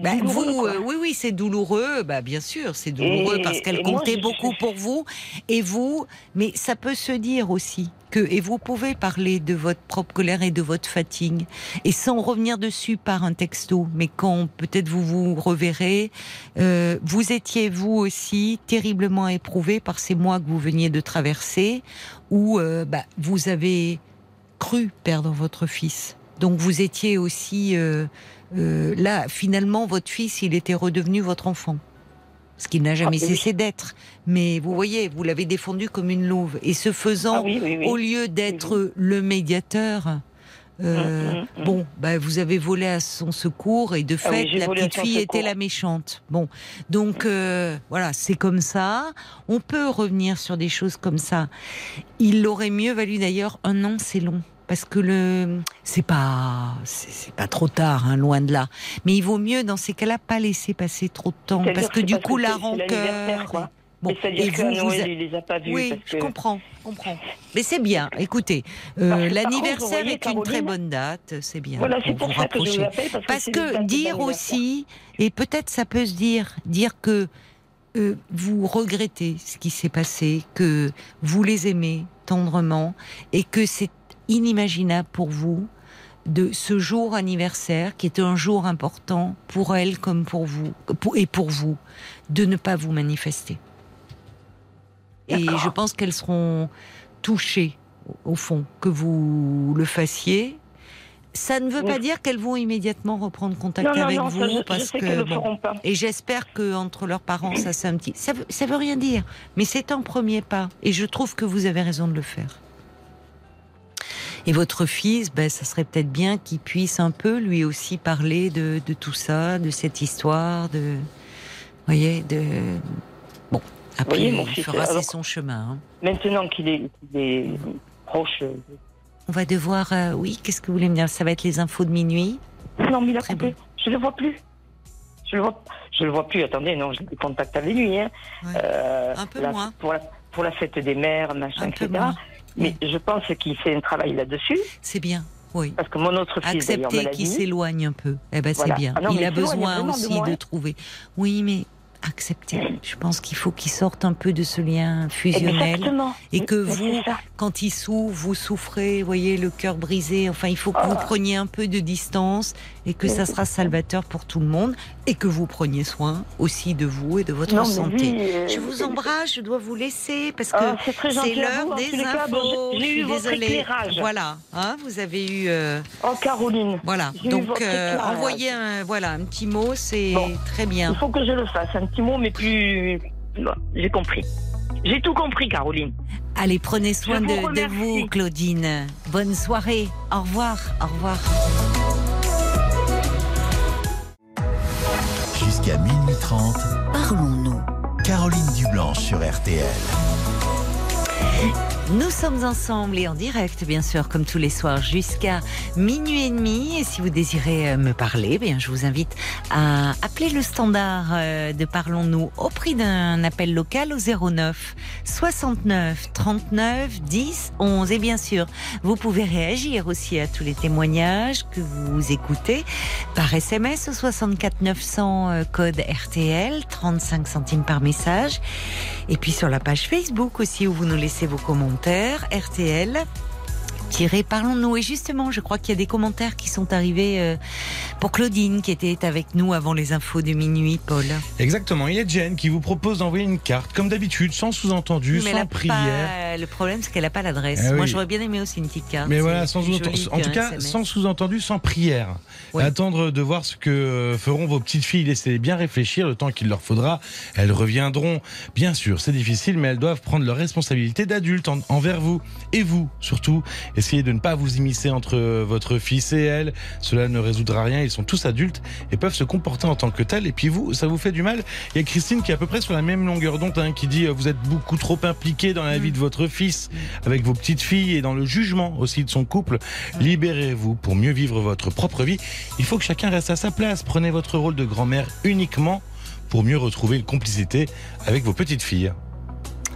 [SPEAKER 1] Bah, vous, euh, oui, oui, c'est douloureux. Bah, bien sûr, c'est douloureux
[SPEAKER 6] Et-
[SPEAKER 1] parce qu'elle
[SPEAKER 6] moi,
[SPEAKER 1] comptait
[SPEAKER 6] je-
[SPEAKER 1] beaucoup pour vous et vous. Mais ça peut se dire aussi que et vous pouvez parler de votre propre colère et de votre fatigue et sans revenir dessus par un texto. Mais quand peut-être vous vous reverrez, euh, vous étiez vous aussi terriblement éprouvé par ces mois que vous veniez de traverser où euh, bah, vous avez cru perdre votre fils. Donc vous étiez aussi euh, euh, là, finalement, votre fils, il était redevenu votre enfant. Ce qu'il n'a jamais
[SPEAKER 6] Ah, oui.
[SPEAKER 1] cessé d'être. Mais vous voyez, vous l'avez défendu comme une louve. Et ce faisant,
[SPEAKER 6] Ah oui, oui, oui.
[SPEAKER 1] au lieu d'être le médiateur, euh,
[SPEAKER 6] Mm, mm, mm.
[SPEAKER 1] bon, bah, vous avez volé à son secours et de
[SPEAKER 6] Ah oui,
[SPEAKER 1] fait, la petite fille
[SPEAKER 6] secours.
[SPEAKER 1] était la méchante. Bon, donc euh, voilà, c'est comme ça. On peut revenir sur des choses comme ça. Il aurait mieux valu d'ailleurs un an, c'est long. Parce que le, c'est pas, c'est pas trop tard, hein, loin de là. Mais il vaut mieux dans ces cas-là pas laisser passer trop de temps, parce que du coup la rancœur. Bon, et vous, vous
[SPEAKER 6] Noël,
[SPEAKER 1] a-
[SPEAKER 6] il les a pas vus
[SPEAKER 1] oui,
[SPEAKER 6] parce
[SPEAKER 1] je
[SPEAKER 6] que
[SPEAKER 1] comprends, je comprends. Mais c'est bien. Écoutez, euh, l'anniversaire
[SPEAKER 6] vous
[SPEAKER 1] est une très bonne date, c'est bien.
[SPEAKER 6] Voilà, c'est
[SPEAKER 1] pour
[SPEAKER 6] pour
[SPEAKER 1] vous
[SPEAKER 6] ça que je vous appelle parce que,
[SPEAKER 1] Parce dire aussi, et peut-être ça peut se dire, dire que euh, vous regrettez ce qui s'est passé, que vous les aimez tendrement, et que c'est inimaginable pour vous de ce jour anniversaire, qui est un jour important pour elle comme pour vous, et pour vous, de ne pas vous manifester. Et je pense qu'elles seront touchées, au fond, que vous le fassiez. Ça ne veut
[SPEAKER 6] Oui.
[SPEAKER 1] pas dire qu'elles vont immédiatement reprendre contact
[SPEAKER 6] Non,
[SPEAKER 1] avec
[SPEAKER 6] non,
[SPEAKER 1] vous,
[SPEAKER 6] ça, je, je
[SPEAKER 1] parce que bon,
[SPEAKER 6] pas.
[SPEAKER 1] et j'espère que entre leurs parents, ça c'est un petit. Ça veut rien dire, mais c'est un premier pas. Et je trouve que vous avez raison de le faire. Et votre fils, ben, ça serait peut-être bien qu'il puisse un peu lui aussi parler de, de tout ça, de cette histoire, de. Vous voyez, de. Bon, après,
[SPEAKER 6] voyez, mon
[SPEAKER 1] il
[SPEAKER 6] fils,
[SPEAKER 1] fera
[SPEAKER 6] alors-
[SPEAKER 1] son chemin. hein.
[SPEAKER 6] Maintenant qu'il est, proche. euh,
[SPEAKER 1] On va devoir. euh, oui, qu'est-ce que vous voulez me dire? Ça va être les infos de minuit?
[SPEAKER 6] Non, mais il a
[SPEAKER 1] Très
[SPEAKER 6] coupé. Je le vois plus. Je le vois, je le vois plus. Attendez, non, j'ai des contacts avec lui. Hein.
[SPEAKER 1] Ouais.
[SPEAKER 6] Euh,
[SPEAKER 1] Un peu
[SPEAKER 6] la-
[SPEAKER 1] moins.
[SPEAKER 6] Pour la, pour la fête des mères, machin,
[SPEAKER 1] Un peu
[SPEAKER 6] etc.
[SPEAKER 1] moins.
[SPEAKER 6] Mais je pense qu'il fait un travail là-dessus.
[SPEAKER 1] C'est bien, oui.
[SPEAKER 6] Parce que mon autre fils,
[SPEAKER 1] accepter qu'il s'éloigne un peu. Eh ben
[SPEAKER 6] Voilà.
[SPEAKER 1] c'est bien.
[SPEAKER 6] Ah non,
[SPEAKER 1] il a besoin
[SPEAKER 6] de
[SPEAKER 1] aussi de
[SPEAKER 6] hein.
[SPEAKER 1] trouver. Oui, mais accepter. Je pense qu'il faut qu'il sorte un peu de ce lien fusionnel
[SPEAKER 6] Exactement.
[SPEAKER 1] et que
[SPEAKER 6] Mais
[SPEAKER 1] vous, quand il souffre, vous souffrez, vous voyez le cœur brisé. Enfin, il faut que vous
[SPEAKER 6] Ah.
[SPEAKER 1] preniez un peu de distance et que ça sera salvateur pour tout le monde et que vous preniez soin aussi de vous et de votre
[SPEAKER 6] Non,
[SPEAKER 1] santé.
[SPEAKER 6] lui, euh,
[SPEAKER 1] Je vous embrasse, je dois vous laisser parce que
[SPEAKER 6] Ah, c'est
[SPEAKER 1] l'heure.
[SPEAKER 6] En
[SPEAKER 1] des infos.
[SPEAKER 6] j'ai- eu votre
[SPEAKER 1] désolée.
[SPEAKER 6] éclairage.
[SPEAKER 1] Voilà, hein, vous avez eu. euh,
[SPEAKER 6] Oh, Caroline.
[SPEAKER 1] voilà, donc euh, envoyer un, voilà, un petit mot, c'est
[SPEAKER 6] Bon.
[SPEAKER 1] très bien.
[SPEAKER 6] Il faut que je le fasse. Un petit mot, mais plus, Bon, j'ai compris. J'ai tout compris, Caroline.
[SPEAKER 1] Allez, prenez soin
[SPEAKER 6] vous
[SPEAKER 1] de, vous, Claudine. Bonne soirée. Au revoir. Au revoir.
[SPEAKER 4] Jusqu'à minuit 30,
[SPEAKER 1] Parlons-nous.
[SPEAKER 4] Caroline Dublanche sur RTL.
[SPEAKER 1] Nous sommes ensemble et en direct, bien sûr, comme tous les soirs, jusqu'à minuit et demi. Et si vous désirez euh, me parler, eh bien, je vous invite à appeler le standard euh, de Parlons-nous au prix d'un appel local au 09 69 39 10 11. Et bien sûr, vous pouvez réagir aussi à tous les témoignages que vous écoutez par SMS au 64 900 euh, code RTL, 35 centimes par message. Et puis sur la page Facebook aussi où vous nous laissez vos commentaires, RTL. Tiré, parlons-nous. Et justement, je crois qu'il y a des commentaires qui sont arrivés euh, pour Claudine, qui était avec nous avant les infos de minuit, Paul.
[SPEAKER 3] Exactement. Il y a Jen qui vous propose d'envoyer une carte, comme d'habitude, sans sous-entendu, sans prière.
[SPEAKER 1] pas- le problème, c'est qu'elle n'a pas l'adresse.
[SPEAKER 3] Eh
[SPEAKER 1] Moi, j'aurais bien aimé aussi une petite carte.
[SPEAKER 3] Mais voilà, sans
[SPEAKER 1] joli
[SPEAKER 3] En tout cas,
[SPEAKER 1] SMS.
[SPEAKER 3] sans sous-entendu, sans prière.
[SPEAKER 1] Ouais.
[SPEAKER 3] Attendre de voir ce que feront vos petites filles. Laissez-les bien réfléchir le temps qu'il leur faudra. Elles reviendront. Bien sûr, c'est difficile, mais elles doivent prendre leurs responsabilités d'adultes en- envers vous. Et vous, surtout, essayez de ne pas vous immiscer entre euh, votre fils et elle. Cela ne résoudra rien. Ils sont tous adultes et peuvent se comporter en tant que tels. Et puis vous, ça vous fait du mal? Il y a Christine qui est à peu près sur la même longueur d'onde, hein, qui dit euh, vous êtes beaucoup trop impliqué dans la vie de votre fils, avec vos petites filles et dans le jugement aussi de son couple. Libérez-vous pour mieux vivre votre propre vie. Il faut que chacun reste à sa place. Prenez votre rôle de grand-mère uniquement pour mieux retrouver une complicité avec vos petites filles.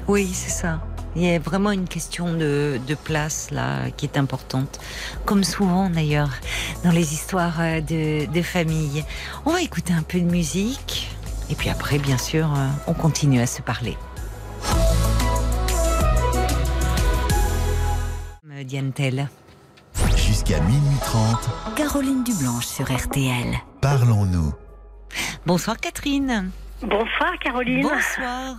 [SPEAKER 1] Oui, c'est ça. Il y a vraiment une question de, de place là qui est importante, comme souvent d'ailleurs dans les histoires euh, de, de famille. On va écouter un peu de musique et puis après, bien sûr, euh, on continue à se parler. Euh, Diane Tell.
[SPEAKER 4] Jusqu'à minuit 30,
[SPEAKER 1] Caroline Dublanche sur RTL.
[SPEAKER 4] parlons-nous.
[SPEAKER 1] Bonsoir Catherine.
[SPEAKER 7] Bonsoir Caroline.
[SPEAKER 1] Bonsoir.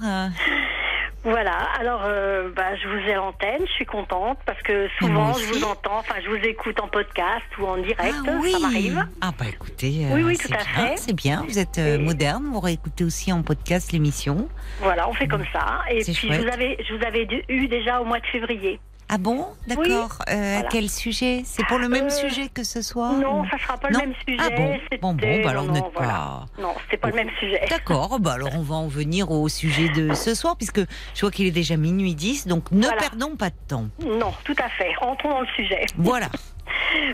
[SPEAKER 7] Voilà, alors euh, bah, je vous ai en antenne, je suis contente parce que souvent je vous entends, enfin je vous écoute en podcast ou en direct,
[SPEAKER 1] Ah oui.
[SPEAKER 7] ça m'arrive.
[SPEAKER 1] Ah bah écoutez, euh,
[SPEAKER 7] Oui, oui,
[SPEAKER 1] c'est
[SPEAKER 7] tout à
[SPEAKER 1] bien,
[SPEAKER 7] fait.
[SPEAKER 1] C'est bien, vous êtes euh,
[SPEAKER 7] Et-
[SPEAKER 1] moderne, vous réécoutez aussi en podcast l'émission.
[SPEAKER 7] Voilà, on fait comme ça. Et puis je vous avais, je vous avais eu déjà au mois de février.
[SPEAKER 1] Ah bon D'accord. Euh, À
[SPEAKER 7] voilà.
[SPEAKER 1] quel sujet C'est pour le même
[SPEAKER 7] Euh,
[SPEAKER 1] sujet que ce soir
[SPEAKER 7] Non, ça sera pas
[SPEAKER 1] Non.
[SPEAKER 7] le même sujet.
[SPEAKER 1] Ah bon Bon, bon, bah alors
[SPEAKER 7] non,
[SPEAKER 1] n'êtes
[SPEAKER 7] voilà.
[SPEAKER 1] pas...
[SPEAKER 7] Non, c'était pas le même sujet.
[SPEAKER 1] D'accord, bah alors on va en venir au sujet de ce soir, puisque je vois qu'il est déjà minuit 10, donc ne
[SPEAKER 7] Voilà.
[SPEAKER 1] perdons pas de temps.
[SPEAKER 7] Non, tout à fait. Entrons dans le sujet.
[SPEAKER 1] Voilà.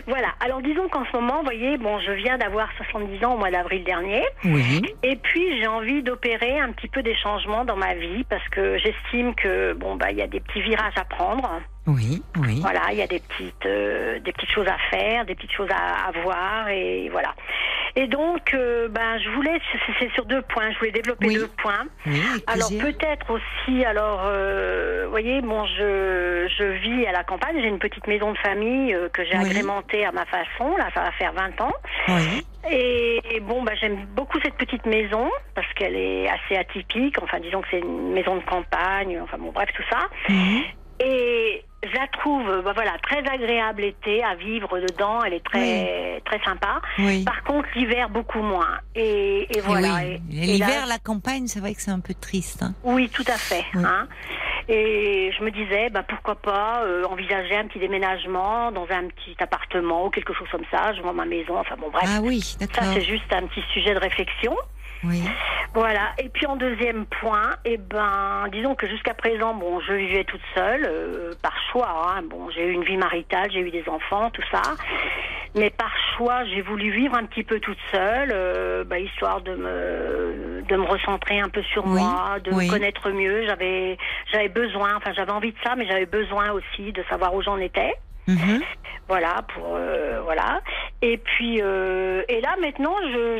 [SPEAKER 7] Voilà. Alors disons qu'en ce moment, vous voyez, bon, je viens d'avoir 70 ans au mois d'avril dernier.
[SPEAKER 1] Oui.
[SPEAKER 7] Et puis j'ai envie d'opérer un petit peu des changements dans ma vie parce que j'estime que bon bah il y a des petits virages à prendre.
[SPEAKER 1] Oui, oui.
[SPEAKER 7] Voilà, il y a des petites euh, des petites choses à faire, des petites choses à, à voir et voilà. Et donc euh, ben je voulais c'est- sur deux points, je voulais développer
[SPEAKER 1] Oui.
[SPEAKER 7] deux points.
[SPEAKER 1] Oui,
[SPEAKER 7] Alors peut-être aussi alors euh, vous voyez bon je je vis à la campagne, j'ai une petite maison de famille que j'ai
[SPEAKER 1] Oui.
[SPEAKER 7] agrémentée à ma façon, là ça va faire 20 ans.
[SPEAKER 1] Oui.
[SPEAKER 7] Et, et bon, bah, j'aime beaucoup cette petite maison parce qu'elle est assez atypique. Enfin, disons que c'est une maison de campagne. Enfin, bon, bref, tout ça.
[SPEAKER 1] Mhm.
[SPEAKER 7] Et je la trouve, bah, voilà, très agréable l'été à vivre dedans. Elle est très, très sympa.
[SPEAKER 1] Oui.
[SPEAKER 7] Par contre, l'hiver beaucoup moins. Et, voilà.
[SPEAKER 1] oui. L'hiver, la campagne, c'est vrai que c'est un peu triste. hein.
[SPEAKER 7] oui, tout à fait. Hein. Et je me disais, bah, pourquoi pas euh, envisager un petit déménagement dans un petit appartement ou quelque chose comme ça. Je vends ma maison. Enfin bon, bref.
[SPEAKER 1] Ah oui,
[SPEAKER 7] ça,
[SPEAKER 1] d'accord.
[SPEAKER 7] c'est juste un petit sujet de réflexion.
[SPEAKER 1] Oui.
[SPEAKER 7] Voilà. Et puis en deuxième point, eh ben, disons que jusqu'à présent, bon, je vivais toute seule euh, par choix. Hein. Bon, j'ai eu une vie maritale, j'ai eu des enfants, tout ça. Mais par choix, j'ai voulu vivre un petit peu toute seule, euh, bah, histoire de me de me recentrer un peu sur
[SPEAKER 1] Oui,
[SPEAKER 7] moi, de
[SPEAKER 1] oui.
[SPEAKER 7] me connaître mieux. J'avais j'avais besoin, enfin j'avais envie de ça, mais j'avais besoin aussi de savoir où j'en étais.
[SPEAKER 1] Mhm.
[SPEAKER 7] Voilà, pour euh, voilà. Et puis euh, et là maintenant,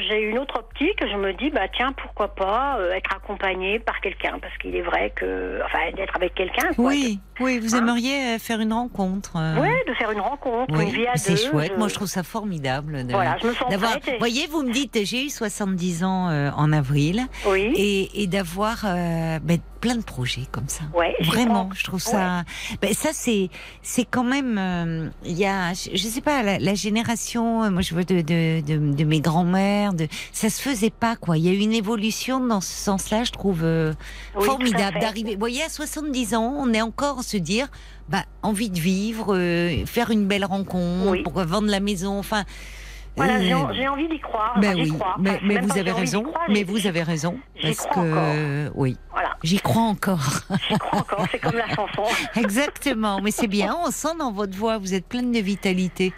[SPEAKER 7] j'ai une autre optique. Je me dis bah tiens pourquoi pas euh, être accompagnée par quelqu'un parce qu'il est vrai que enfin d'être avec quelqu'un. quoi.
[SPEAKER 1] Oui, oui, vous
[SPEAKER 7] Hein?
[SPEAKER 1] aimeriez faire une rencontre.
[SPEAKER 7] Ouais, de faire une rencontre,
[SPEAKER 1] Oui,
[SPEAKER 7] une vie à
[SPEAKER 1] c'est
[SPEAKER 7] deux.
[SPEAKER 1] chouette.
[SPEAKER 7] je-
[SPEAKER 1] Moi, je trouve ça formidable. De,
[SPEAKER 7] Voilà, je me sens
[SPEAKER 1] d'avoir.
[SPEAKER 7] prête. et-
[SPEAKER 1] voyez, vous me dites, j'ai eu 70 ans en avril,
[SPEAKER 7] Oui.
[SPEAKER 1] et, et d'avoir ben, plein de projets comme ça.
[SPEAKER 7] Ouais,
[SPEAKER 1] Vraiment, je trouve ça. Ben, ça, c'est, c'est quand même. euh, Il y a, je, je sais pas, la, la génération. euh, Moi, je veux de, de, de, de mes grands-mères. De, ça se faisait pas, quoi. Il y a eu une évolution dans ce sens-là, je trouve euh,
[SPEAKER 7] Oui,
[SPEAKER 1] formidable d'arriver. Vous voyez, à 70 ans, on est encore à se dire, bah, envie de vivre, euh, faire une belle rencontre,
[SPEAKER 7] Oui.
[SPEAKER 1] pourquoi vendre la maison, enfin.
[SPEAKER 7] Voilà, j'ai en- j'ai envie d'y croire.
[SPEAKER 1] ben oui,
[SPEAKER 7] crois.
[SPEAKER 1] mais, vous avez raison,
[SPEAKER 7] croire,
[SPEAKER 1] mais vous avez raison, parce
[SPEAKER 7] crois
[SPEAKER 1] que
[SPEAKER 7] encore.
[SPEAKER 1] oui,
[SPEAKER 7] Voilà,
[SPEAKER 1] j'y crois encore.
[SPEAKER 7] j'y crois encore, c'est comme la chanson.
[SPEAKER 1] Exactement, mais c'est bien, on sent dans votre voix, vous êtes pleine de vitalité.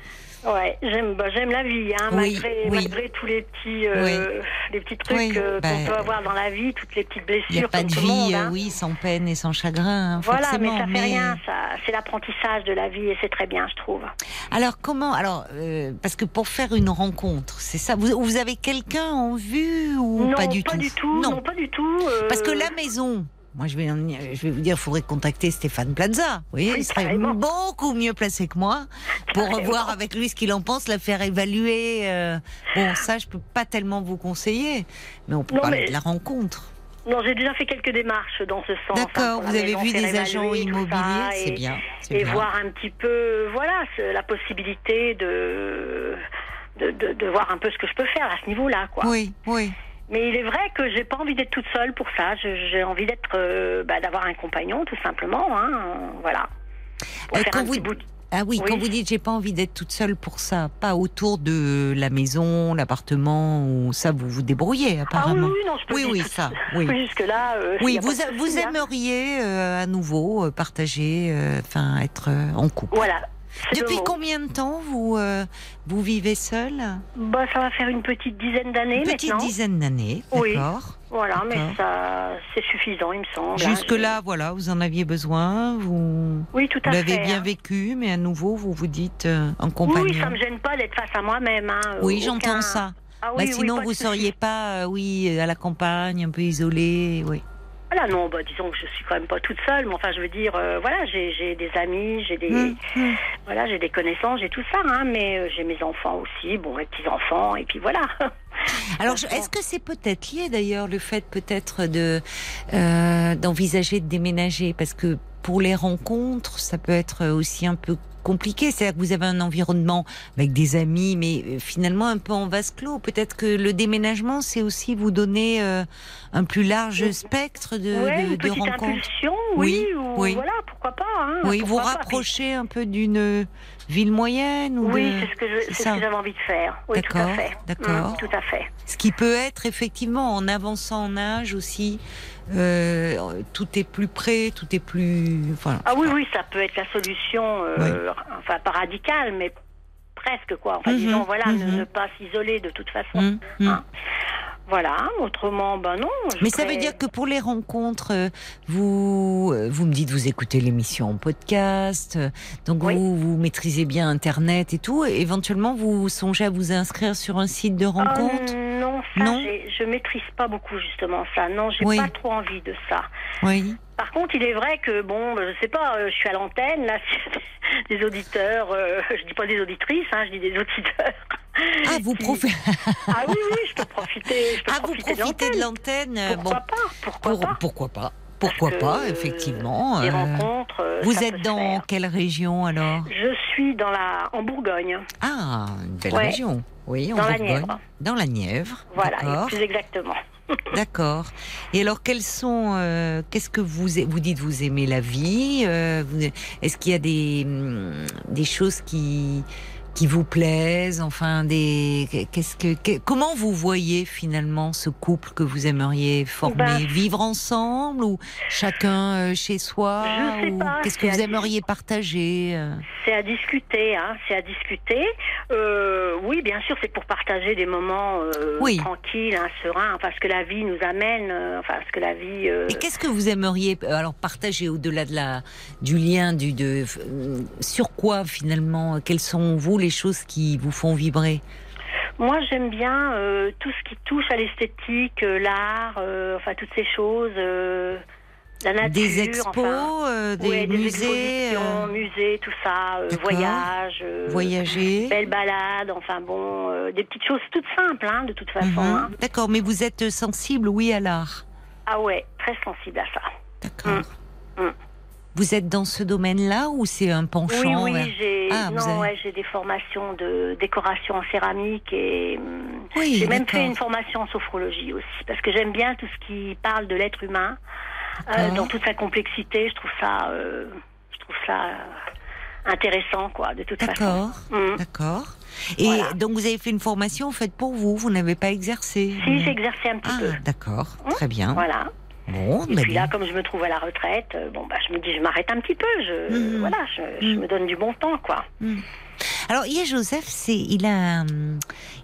[SPEAKER 7] Ouais, j'aime bah, j'aime la vie, hein,
[SPEAKER 1] Oui,
[SPEAKER 7] malgré,
[SPEAKER 1] oui.
[SPEAKER 7] malgré tous les petits, euh, les petits trucs euh,
[SPEAKER 1] bah,
[SPEAKER 7] qu'on peut avoir dans la vie, toutes les petites blessures.
[SPEAKER 1] Il n'y a pas de
[SPEAKER 7] tout le monde,
[SPEAKER 1] vie,
[SPEAKER 7] hein.
[SPEAKER 1] euh, oui, sans peine et sans chagrin, hein,
[SPEAKER 7] Voilà, mais ça fait rien, ça, c'est l'apprentissage de la vie et c'est très bien, je trouve.
[SPEAKER 1] Alors comment Alors euh, parce que pour faire une rencontre, c'est ça. Vous, vous avez quelqu'un en vue ou
[SPEAKER 7] non,
[SPEAKER 1] pas du tout?
[SPEAKER 7] non. pas du tout. euh,
[SPEAKER 1] Parce que la maison, moi je vais, en- je vais vous dire, il faudrait contacter Stéphane Plaza. Vous voyez,
[SPEAKER 7] Oui,
[SPEAKER 1] il serait
[SPEAKER 7] carrément.
[SPEAKER 1] beaucoup mieux placé que moi pour
[SPEAKER 7] Carrément.
[SPEAKER 1] voir avec lui ce qu'il en pense, la faire évaluer. euh. Bon, ça, je peux pas tellement vous conseiller, mais on peut
[SPEAKER 7] Non,
[SPEAKER 1] parler
[SPEAKER 7] mais-
[SPEAKER 1] de la rencontre.
[SPEAKER 7] Non, j'ai déjà fait quelques démarches dans ce sens. hein,
[SPEAKER 1] D'accord, vous avez vu des agents immobiliers, c'est bien.
[SPEAKER 7] Et
[SPEAKER 1] bien.
[SPEAKER 7] voir un petit peu, voilà, la possibilité de, de, de, de voir un peu ce que je peux faire à ce niveau-là, quoi.
[SPEAKER 1] Oui, oui.
[SPEAKER 7] Mais il est vrai que j'ai pas envie d'être toute seule pour ça. J'ai envie d'être, euh, bah, d'avoir un compagnon, tout simplement. Hein, euh, voilà. Pour
[SPEAKER 1] Euh,
[SPEAKER 7] faire un
[SPEAKER 1] vous-
[SPEAKER 7] petit bout de-
[SPEAKER 1] Ah oui,
[SPEAKER 7] Oui.
[SPEAKER 1] quand vous dites j'ai pas envie d'être toute seule pour ça, pas autour de la maison, l'appartement, ou ça vous vous débrouillez
[SPEAKER 7] Ah oui,
[SPEAKER 1] apparemment.
[SPEAKER 7] oui, non, je peux
[SPEAKER 1] Oui,
[SPEAKER 7] dire
[SPEAKER 1] oui, ça, oui.
[SPEAKER 7] jusque là.
[SPEAKER 1] Oui, vous, a- vous aimeriez euh, à nouveau euh, partager, euh, enfin être euh, en couple.
[SPEAKER 7] Voilà.
[SPEAKER 1] Depuis combien de temps vous euh, vous vivez seul
[SPEAKER 7] Bah, ça va faire une petite dizaine d'années
[SPEAKER 1] Une petite
[SPEAKER 7] maintenant.
[SPEAKER 1] dizaine d'années,
[SPEAKER 7] Oui.
[SPEAKER 1] d'accord.
[SPEAKER 7] Voilà, mais ça, c'est suffisant, il me semble. hein.
[SPEAKER 1] Jusque là, voilà, vous en aviez besoin, vous,
[SPEAKER 7] Oui, tout
[SPEAKER 1] vous
[SPEAKER 7] à
[SPEAKER 1] l'avez
[SPEAKER 7] fait.
[SPEAKER 1] bien
[SPEAKER 7] hein.
[SPEAKER 1] vécu, mais à nouveau vous vous dites euh, un compagnon.
[SPEAKER 7] Oui, ça me gêne pas d'être face à moi-même. Hein.
[SPEAKER 1] Oui,
[SPEAKER 7] Aucun-
[SPEAKER 1] j'entends ça.
[SPEAKER 7] Ah,
[SPEAKER 1] Bah,
[SPEAKER 7] oui, oui,
[SPEAKER 1] sinon, vous
[SPEAKER 7] souci.
[SPEAKER 1] seriez pas, euh, oui, à la campagne, un peu isolé, oui.
[SPEAKER 7] Voilà, non, bah, disons que je suis quand même pas toute seule, mais enfin, je veux dire, euh, voilà, j'ai des amis, j'ai des,
[SPEAKER 1] Hum, hum.
[SPEAKER 7] voilà, j'ai des connaissances, j'ai tout ça, hein, mais euh, j'ai mes enfants aussi, bon, mes petits enfants, et puis voilà.
[SPEAKER 1] Alors, est-ce que c'est peut-être lié d'ailleurs le fait peut-être de euh, d'envisager de déménager? Parce que pour les rencontres, ça peut être aussi un peu compliqué. C'est-à-dire que vous avez un environnement avec des amis, mais euh, finalement un peu en vase clos. Peut-être que le déménagement, c'est aussi vous donner euh, un plus large spectre de,
[SPEAKER 7] ouais,
[SPEAKER 1] de-
[SPEAKER 7] une
[SPEAKER 1] de
[SPEAKER 7] petite
[SPEAKER 1] rencontres.
[SPEAKER 7] impulsion, oui,
[SPEAKER 1] Oui,
[SPEAKER 7] ou
[SPEAKER 1] oui.
[SPEAKER 7] voilà, pourquoi pas. Hein,
[SPEAKER 1] Oui, vous
[SPEAKER 7] pas.
[SPEAKER 1] rapprocher un peu d'une ville moyenne ou
[SPEAKER 7] Oui,
[SPEAKER 1] de-
[SPEAKER 7] c'est ce que je- c'est ce que j'avais envie de faire. Oui, tout à fait.
[SPEAKER 1] d'accord.
[SPEAKER 7] Hum, tout à fait.
[SPEAKER 1] Ce qui peut être effectivement en avançant en âge aussi, euh, tout est plus près, tout est plus.
[SPEAKER 7] Ah oui, oui, ça peut être la solution, euh, enfin pas radicale, mais presque quoi. Enfin,
[SPEAKER 1] Mhm,
[SPEAKER 7] disons, voilà, ne-
[SPEAKER 1] mhm.
[SPEAKER 7] ne, pas s'isoler de toute façon.
[SPEAKER 1] Hum, hum.
[SPEAKER 7] Ah, Voilà, autrement, ben non.
[SPEAKER 1] Mais ça veut dire que pour les rencontres, euh, vous euh, vous me dites vous écoutez l'émission en podcast, euh, donc
[SPEAKER 7] Oui.
[SPEAKER 1] vous vous maîtrisez bien Internet et tout. et éventuellement, vous songez à vous inscrire sur un site de rencontre?
[SPEAKER 7] non, ça,
[SPEAKER 1] Non
[SPEAKER 7] je maîtrise pas beaucoup justement ça. Non, j'ai
[SPEAKER 1] Oui.
[SPEAKER 7] pas trop envie de ça.
[SPEAKER 1] Oui.
[SPEAKER 7] Par contre, il est vrai que bon, je sais pas, je suis à l'antenne là, des auditeurs, euh, je dis pas des auditrices, hein, je dis des auditeurs.
[SPEAKER 1] Ah vous profitez.
[SPEAKER 7] Ah oui, oui, je peux profiter, je peux
[SPEAKER 1] Ah vous
[SPEAKER 7] profiter de
[SPEAKER 1] profitez de
[SPEAKER 7] l'antenne. Pourquoi
[SPEAKER 1] Bon,
[SPEAKER 7] pas Pourquoi
[SPEAKER 1] pour-
[SPEAKER 7] pas
[SPEAKER 1] pourquoi pas Pourquoi pas Effectivement.
[SPEAKER 7] Des
[SPEAKER 1] euh,
[SPEAKER 7] rencontres. euh,
[SPEAKER 1] Vous êtes dans
[SPEAKER 7] faire.
[SPEAKER 1] quelle région alors?
[SPEAKER 7] Je suis dans la en Bourgogne,
[SPEAKER 1] Ah, une belle
[SPEAKER 7] Ouais.
[SPEAKER 1] région. Oui, en
[SPEAKER 7] Dans la
[SPEAKER 1] Bourgogne.
[SPEAKER 7] Nièvre.
[SPEAKER 1] Dans la Nièvre.
[SPEAKER 7] voilà, plus exactement.
[SPEAKER 1] D'accord. Et alors, quels sont, euh, qu'est-ce que vous, vous dites, vous aimez la vie euh, vous- Est-ce qu'il y a des, hum, des choses qui, qui vous plaisent Enfin, des, qu'est-ce que, que- comment vous voyez finalement ce couple que vous aimeriez former?
[SPEAKER 7] Ben,
[SPEAKER 1] Vivre ensemble ou chacun euh, chez soi Qu'est-ce que vous aimeriez partager euh?
[SPEAKER 7] C'est à discuter, hein, c'est à discuter. Euh, oui, bien sûr, c'est pour partager des moments euh,
[SPEAKER 1] Oui.
[SPEAKER 7] tranquilles, hein, sereins, enfin ce que la vie nous amène, euh, enfin ce que la vie.
[SPEAKER 1] Et qu'est-ce que vous aimeriez alors partager au-delà de la du lien du de sur quoi finalement quelles sont vous les choses qui vous font vibrer
[SPEAKER 7] Moi, j'aime bien euh, tout ce qui touche à l'esthétique, euh, l'art, euh, enfin toutes ces choses, la nature,
[SPEAKER 1] Des expos,
[SPEAKER 7] enfin,
[SPEAKER 1] des
[SPEAKER 7] ouais, des
[SPEAKER 1] musées,
[SPEAKER 7] musées, tout ça, euh,
[SPEAKER 1] voyager.
[SPEAKER 7] belles balades, enfin bon, des petites choses toutes simples, hein, de toute façon.
[SPEAKER 1] Mhm.
[SPEAKER 7] hein.
[SPEAKER 1] D'accord, mais vous êtes sensible, oui, à l'art.
[SPEAKER 7] Ah ouais, très sensible à ça.
[SPEAKER 1] D'accord.
[SPEAKER 7] Mm. Mm.
[SPEAKER 1] Vous êtes dans ce domaine-là ou c'est un penchant
[SPEAKER 7] Oui, oui,
[SPEAKER 1] vers-
[SPEAKER 7] j'ai
[SPEAKER 1] Ah, avez-
[SPEAKER 7] ouais, des formations de décoration en céramique et
[SPEAKER 1] Oui,
[SPEAKER 7] j'ai même fait une formation en sophrologie aussi parce que j'aime bien tout ce qui parle de l'être humain euh, dans toute sa complexité. Je trouve ça, euh, je trouve ça euh, intéressant, quoi, de toute façon.
[SPEAKER 1] D'accord.
[SPEAKER 7] Hum.
[SPEAKER 1] D'accord. Et
[SPEAKER 7] Voilà.
[SPEAKER 1] donc vous avez fait une formation faite pour vous, vous n'avez pas exercé
[SPEAKER 7] Si j'ai exercé un petit
[SPEAKER 1] Ah,
[SPEAKER 7] peu.
[SPEAKER 1] d'accord.
[SPEAKER 7] Hum,
[SPEAKER 1] Très bien.
[SPEAKER 7] Voilà.
[SPEAKER 1] Bon,
[SPEAKER 7] Et puis là, comme je me trouve à la retraite, euh, bon, bah, je me dis, je m'arrête un petit peu. Je,
[SPEAKER 1] Mhm.
[SPEAKER 7] voilà, je, je
[SPEAKER 1] Mhm.
[SPEAKER 7] me donne du bon temps, quoi.
[SPEAKER 1] Alors, il y a Joseph, c'est, il a, un-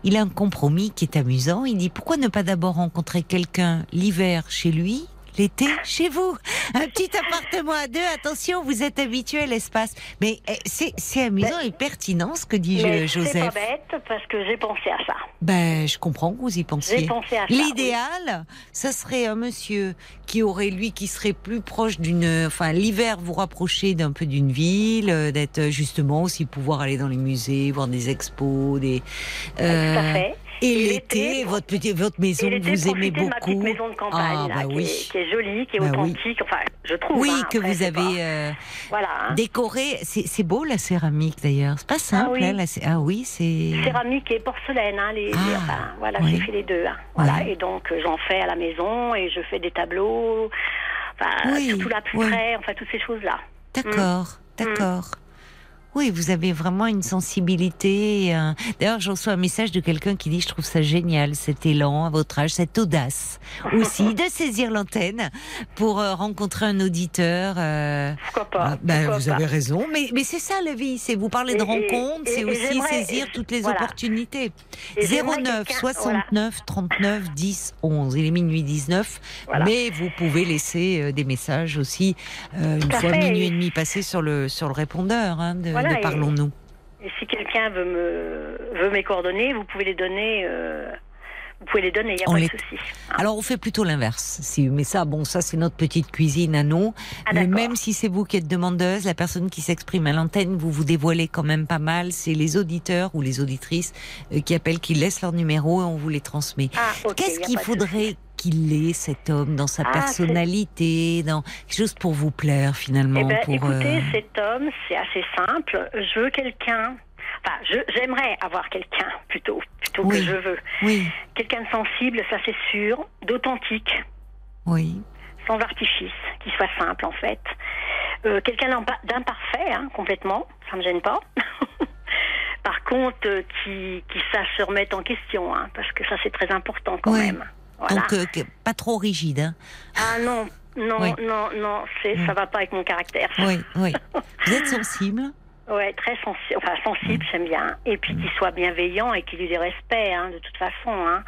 [SPEAKER 1] il a un compromis qui est amusant. Il dit pourquoi ne pas d'abord rencontrer quelqu'un l'hiver chez lui, l'été chez vous, un petit appartement à deux. Attention, vous êtes habitué à l'espace. Mais eh, c'est, c'est amusant et pertinent ce que dit
[SPEAKER 7] Mais
[SPEAKER 1] euh,
[SPEAKER 7] c'est pas
[SPEAKER 1] Joseph.
[SPEAKER 7] bête parce que j'ai pensé à ça.
[SPEAKER 1] Ben, je comprends que vous y
[SPEAKER 7] J'ai
[SPEAKER 1] pensiez.
[SPEAKER 7] pensé à ça. oui.
[SPEAKER 1] L'idéal, ça serait un monsieur qui aurait lui qui serait plus proche d'une, enfin l'hiver vous rapprocher d'un peu d'une ville, euh, d'être euh, justement aussi pouvoir aller dans les musées, voir des expos, des. Euh,
[SPEAKER 7] tout à fait.
[SPEAKER 1] Et l'été, votre petit, votre maison que vous aimez
[SPEAKER 7] de ma petite
[SPEAKER 1] beaucoup.
[SPEAKER 7] maison de campagne,
[SPEAKER 1] Ah,
[SPEAKER 7] là,
[SPEAKER 1] bah
[SPEAKER 7] qui,
[SPEAKER 1] oui.
[SPEAKER 7] est, qui est jolie, qui est
[SPEAKER 1] Bah oui.
[SPEAKER 7] authentique. Enfin, je trouve.
[SPEAKER 1] Oui,
[SPEAKER 7] hein,
[SPEAKER 1] que
[SPEAKER 7] après,
[SPEAKER 1] vous avez euh,
[SPEAKER 7] Voilà. hein.
[SPEAKER 1] décoré. C'est beau la céramique d'ailleurs. C'est pas simple.
[SPEAKER 7] oui.
[SPEAKER 1] hein, la ah oui, c'est.
[SPEAKER 7] Céramique et porcelaine, les, les-
[SPEAKER 1] Ah,
[SPEAKER 7] enfin, voilà,
[SPEAKER 1] oui.
[SPEAKER 7] j'ai fait les deux. Voilà, et donc euh, j'en fais à la maison et je fais des tableaux, enfin,
[SPEAKER 1] Oui,
[SPEAKER 7] surtout l'abstrait, enfin toutes ces choses-là.
[SPEAKER 1] D'accord,
[SPEAKER 7] Mm.
[SPEAKER 1] d'accord. Oui, vous avez vraiment une sensibilité. euh, D'ailleurs, je reçois un message de quelqu'un qui dit Je trouve ça génial, cet élan à votre âge, cette audace aussi de saisir l'antenne pour euh, rencontrer un auditeur. euh,
[SPEAKER 7] Pourquoi pas
[SPEAKER 1] ah, ben,
[SPEAKER 7] pourquoi
[SPEAKER 1] vous
[SPEAKER 7] pas.
[SPEAKER 1] avez raison, mais, mais c'est ça la vie. C'est vous parlez de rencontres, c'est aussi saisir toutes les
[SPEAKER 7] voilà.
[SPEAKER 1] opportunités.
[SPEAKER 7] Et j'aimerais
[SPEAKER 1] 09
[SPEAKER 7] quelqu'un-
[SPEAKER 1] 69 39 10 11. Il est minuit 19,
[SPEAKER 7] Voilà.
[SPEAKER 1] mais vous pouvez laisser des messages aussi une fois
[SPEAKER 7] fait.
[SPEAKER 1] minuit et demi passé sur le sur le répondeur hein, de,
[SPEAKER 7] Voilà,
[SPEAKER 1] de Parlons-nous.
[SPEAKER 7] Et si quelqu'un veut me veut mes coordonnées, vous pouvez les donner. euh, vous pouvez les donner, il n'y a
[SPEAKER 1] On
[SPEAKER 7] pas
[SPEAKER 1] les-
[SPEAKER 7] de souci. hein.
[SPEAKER 1] Alors on fait plutôt l'inverse. Si, mais ça, bon, ça c'est notre petite cuisine à nous.
[SPEAKER 7] Ah,
[SPEAKER 1] Mais même si c'est vous qui êtes demandeuse, la personne qui s'exprime à l'antenne, vous vous dévoilez quand même pas mal. C'est les auditeurs ou les auditrices euh, qui appellent, qui laissent leur numéro et on vous les transmet.
[SPEAKER 7] Ah,
[SPEAKER 1] Qu'est-ce qu'il faudrait. Qu'il ait cet homme dans sa
[SPEAKER 7] Ah,
[SPEAKER 1] personnalité, dans quelque chose pour vous plaire finalement
[SPEAKER 7] Eh ben,
[SPEAKER 1] pour,
[SPEAKER 7] écoutez,
[SPEAKER 1] euh,
[SPEAKER 7] cet homme, c'est assez simple. Je veux quelqu'un. Enfin, j'aimerais avoir quelqu'un plutôt, plutôt
[SPEAKER 1] Oui.
[SPEAKER 7] que je veux.
[SPEAKER 1] Oui,
[SPEAKER 7] Quelqu'un de sensible, ça c'est sûr, d'authentique,
[SPEAKER 1] oui.
[SPEAKER 7] sans artifice, qui soit simple en fait. Euh, quelqu'un d'impa- d'imparfait, hein, complètement, ça me gêne pas. Par contre, euh, qui, qui sache se remettre en question, hein, parce que ça c'est très important quand même. Voilà.
[SPEAKER 1] Donc euh, pas trop rigide. Hein.
[SPEAKER 7] Ah non, non,
[SPEAKER 1] Oui.
[SPEAKER 7] non, non, c'est, ça va pas avec mon caractère.
[SPEAKER 1] Oui, oui. Vous êtes sensible?
[SPEAKER 7] Ouais, très sensible, enfin sensible, j'aime bien. Et puis qu'il soit bienveillant et qu'il ait du respect, hein, de toute façon. Hein.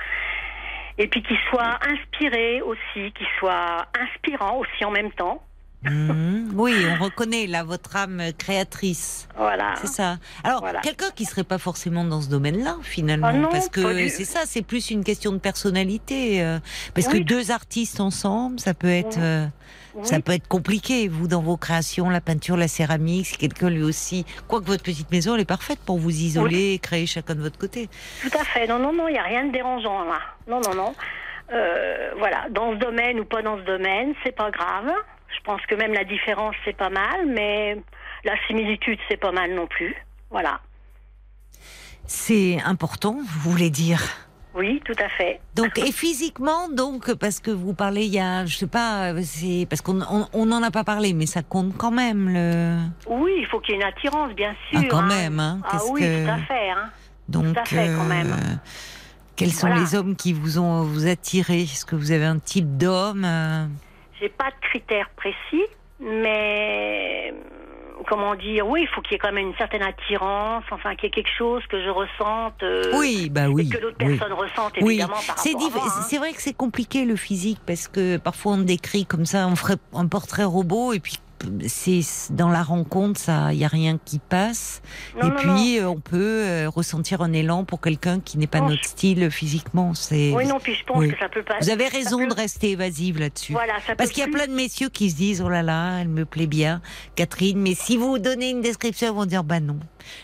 [SPEAKER 7] Et puis qu'il soit inspiré aussi, qu'il soit inspirant aussi en même temps.
[SPEAKER 1] Mhm. Oui, on reconnaît là votre âme créatrice.
[SPEAKER 7] Voilà.
[SPEAKER 1] C'est ça. Alors,
[SPEAKER 7] Voilà.
[SPEAKER 1] quelqu'un qui serait pas forcément dans ce domaine-là, finalement,
[SPEAKER 7] Ah non,
[SPEAKER 1] parce que c'est ça, c'est plus une question de personnalité. euh, parce
[SPEAKER 7] Oui.
[SPEAKER 1] que deux artistes ensemble, ça peut être, euh,
[SPEAKER 7] Oui,
[SPEAKER 1] ça peut être compliqué. Vous, dans vos créations, la peinture, la céramique, c'est quelqu'un lui aussi. Quoique votre petite maison, elle est parfaite pour vous isoler, et créer chacun de votre côté.
[SPEAKER 7] tout à fait. Non, non, non, il n'y a rien de dérangeant là. Non, non, non. Euh, voilà, dans ce domaine ou pas dans ce domaine, c'est pas grave. Je pense que même la différence, c'est pas mal, mais la similitude, c'est pas mal non plus. Voilà.
[SPEAKER 1] C'est important, vous voulez dire?
[SPEAKER 7] Oui, tout à fait.
[SPEAKER 1] Donc et physiquement donc parce que vous parlez il y a je sais pas euh, c'est parce qu'on on a pas parlé mais ça compte quand même le
[SPEAKER 7] Oui, il faut qu'il y ait une attirance, bien sûr.
[SPEAKER 1] Ah, quand
[SPEAKER 7] hein.
[SPEAKER 1] même, hein.
[SPEAKER 7] Ah oui,
[SPEAKER 1] que-
[SPEAKER 7] tout à fait. Hein.
[SPEAKER 1] donc
[SPEAKER 7] à fait, quand même.
[SPEAKER 1] quels sont
[SPEAKER 7] Voilà.
[SPEAKER 1] les hommes qui vous ont vous attiré Est-ce que vous avez un type d'homme euh,
[SPEAKER 7] J'ai pas de critères précis, mais euh, comment dire Oui, il faut qu'il y ait quand même une certaine attirance, enfin qu'il y ait quelque chose que je ressente. euh,
[SPEAKER 1] Oui bah oui.
[SPEAKER 7] Et que l'autre
[SPEAKER 1] oui.
[SPEAKER 7] personne ressente
[SPEAKER 1] Oui,
[SPEAKER 7] évidemment par
[SPEAKER 1] c'est
[SPEAKER 7] rapport
[SPEAKER 1] diff-
[SPEAKER 7] à moi, hein.
[SPEAKER 1] c'est vrai que c'est compliqué le physique parce que parfois on décrit comme ça, on ferait un portrait robot et puis c'est dans la rencontre, ça, il y a rien qui passe.
[SPEAKER 7] Non,
[SPEAKER 1] et
[SPEAKER 7] non,
[SPEAKER 1] puis euh, on peut euh, ressentir un élan pour quelqu'un qui n'est pas
[SPEAKER 7] Non,
[SPEAKER 1] notre style physiquement. C'est.
[SPEAKER 7] Oui, non, puis je pense
[SPEAKER 1] Oui.
[SPEAKER 7] que ça peut pas.
[SPEAKER 1] Vous avez raison
[SPEAKER 7] peut-
[SPEAKER 1] de rester évasive là-dessus.
[SPEAKER 7] Voilà, ça
[SPEAKER 1] Parce qu'il y a
[SPEAKER 7] plus-
[SPEAKER 1] plein de messieurs qui se disent oh là là, elle me plaît bien, Catherine. Mais si vous donnez une description, ils vont dire bah non,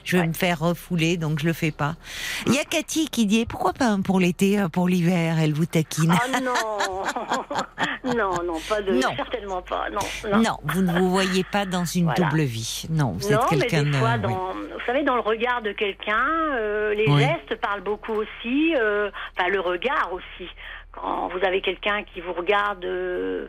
[SPEAKER 1] je vais
[SPEAKER 7] Ouais.
[SPEAKER 1] me faire refouler, donc je le fais pas. Il y a Cathy qui dit pourquoi pas un pour l'été, un pour l'hiver. Elle vous taquine.
[SPEAKER 7] Ah non Non, non, pas de.
[SPEAKER 1] Non.
[SPEAKER 7] Certainement pas. Non, non.
[SPEAKER 1] Non, vous ne vous voyez pas dans une
[SPEAKER 7] Voilà.
[SPEAKER 1] double vie. Non, vous
[SPEAKER 7] Non,
[SPEAKER 1] êtes quelqu'un de.
[SPEAKER 7] fois,
[SPEAKER 1] oui.
[SPEAKER 7] dans, vous savez, dans le regard de quelqu'un, euh, les
[SPEAKER 1] Oui.
[SPEAKER 7] gestes parlent beaucoup aussi. euh, Enfin, le regard aussi. Quand vous avez quelqu'un qui vous regarde, euh,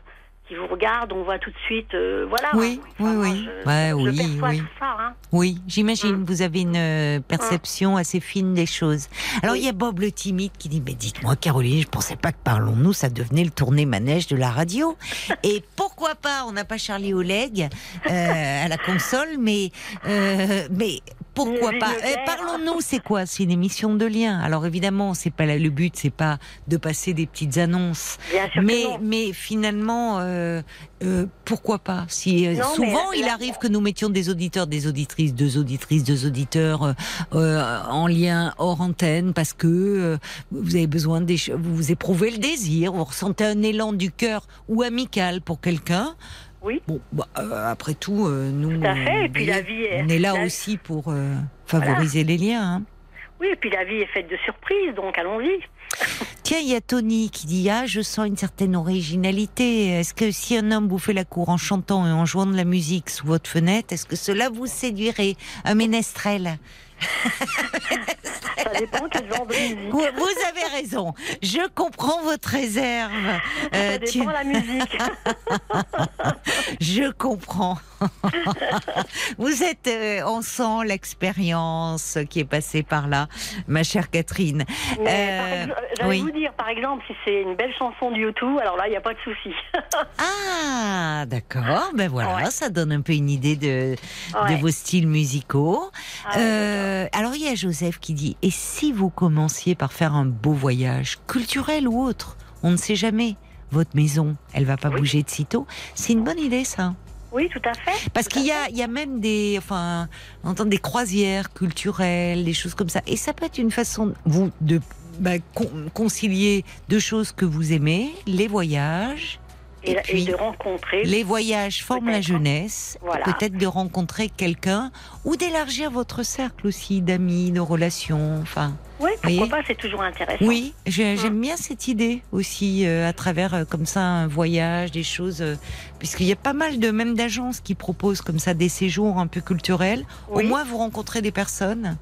[SPEAKER 7] qui vous regarde, on voit tout de suite. euh, voilà.
[SPEAKER 1] Oui,
[SPEAKER 7] Enfin,
[SPEAKER 1] oui, oui.
[SPEAKER 7] Je,
[SPEAKER 1] Ouais,
[SPEAKER 7] je
[SPEAKER 1] oui, oui.
[SPEAKER 7] tout ça. Hein.
[SPEAKER 1] Oui, j'imagine.
[SPEAKER 7] Mm.
[SPEAKER 1] Vous avez une euh, perception assez fine des choses. Alors, il y a Bob le timide qui dit, mais dites-moi, Caroline, je pensais pas que parlons-nous, ça devenait le tourné manège de la radio. Et pourquoi pas, on n'a pas Charlie Oleg euh, à la console, mais, mais pourquoi pas? Eh. Parlons-nous, c'est quoi? C'est une émission de lien. Alors évidemment, c'est pas la- le but, c'est pas de passer des petites annonces.
[SPEAKER 7] Bien sûr
[SPEAKER 1] Mais,
[SPEAKER 7] que non.
[SPEAKER 1] mais finalement, euh, euh, pourquoi pas? Si euh,
[SPEAKER 7] Non,
[SPEAKER 1] souvent il arrive que nous mettions des auditeurs, des auditrices, deux auditrices, deux auditeurs euh, euh, en lien hors antenne parce que euh, vous avez besoin des, vous éprouvez le désir, vous ressentez un élan du cœur ou amical pour quelqu'un.
[SPEAKER 7] Oui.
[SPEAKER 1] Bon, bah, euh, après tout, euh, nous,
[SPEAKER 7] Tout à fait. Et puis la vie est.
[SPEAKER 1] on est là
[SPEAKER 7] la-
[SPEAKER 1] aussi pour euh, favoriser les liens. hein.
[SPEAKER 7] Oui, et puis la vie est faite de surprises, donc allons-y.
[SPEAKER 1] Tiens, il y a Tony qui dit Ah, je sens une certaine originalité. Est-ce que si un homme vous fait la cour en chantant et en jouant de la musique sous votre fenêtre, est-ce que cela vous séduirait Un ménestrel?
[SPEAKER 7] Ça dépend quel genre de musique.
[SPEAKER 1] vous, vous avez raison. Je comprends votre réserve. Euh,
[SPEAKER 7] Ça dépend
[SPEAKER 1] tu-
[SPEAKER 7] la musique.
[SPEAKER 1] Je comprends. Vous êtes, euh, on sent l'expérience qui est passée par là, ma chère Catherine. Euh,
[SPEAKER 7] j'allais
[SPEAKER 1] oui.
[SPEAKER 7] vous dire, par exemple, si c'est une belle chanson de YouTube, alors là, il n'y a pas de souci.
[SPEAKER 1] Ah, d'accord. Ben voilà,
[SPEAKER 7] Ouais.
[SPEAKER 1] ça donne un peu une idée de, vos styles musicaux.
[SPEAKER 7] Ah
[SPEAKER 1] Euh, alors il y a Joseph qui dit et si vous commenciez par faire un beau voyage culturel ou autre, on ne sait jamais. Votre maison, elle va pas
[SPEAKER 7] Oui.
[SPEAKER 1] bouger de sitôt. C'est une bonne idée ça.
[SPEAKER 7] Oui, tout à fait.
[SPEAKER 1] Parce qu'il y a, il y a même des, enfin, on entend des croisières culturelles, des choses comme ça. Et ça peut être une façon, vous, de bah, con- concilier deux choses que vous aimez, les voyages.
[SPEAKER 7] Et,
[SPEAKER 1] Et
[SPEAKER 7] et
[SPEAKER 1] puis,
[SPEAKER 7] de rencontrer.
[SPEAKER 1] Les voyages forment la jeunesse.
[SPEAKER 7] Voilà.
[SPEAKER 1] Peut-être de rencontrer quelqu'un ou d'élargir votre cercle aussi d'amis, de relations. Enfin,
[SPEAKER 7] Oui, pourquoi pas, c'est toujours intéressant.
[SPEAKER 1] oui, j'ai- j'aime bien cette idée aussi euh, à travers euh, comme ça un voyage, des choses, euh, puisqu'il y a pas mal de même d'agences qui proposent comme ça des séjours un peu culturels.
[SPEAKER 7] Oui.
[SPEAKER 1] Au moins, vous rencontrez des personnes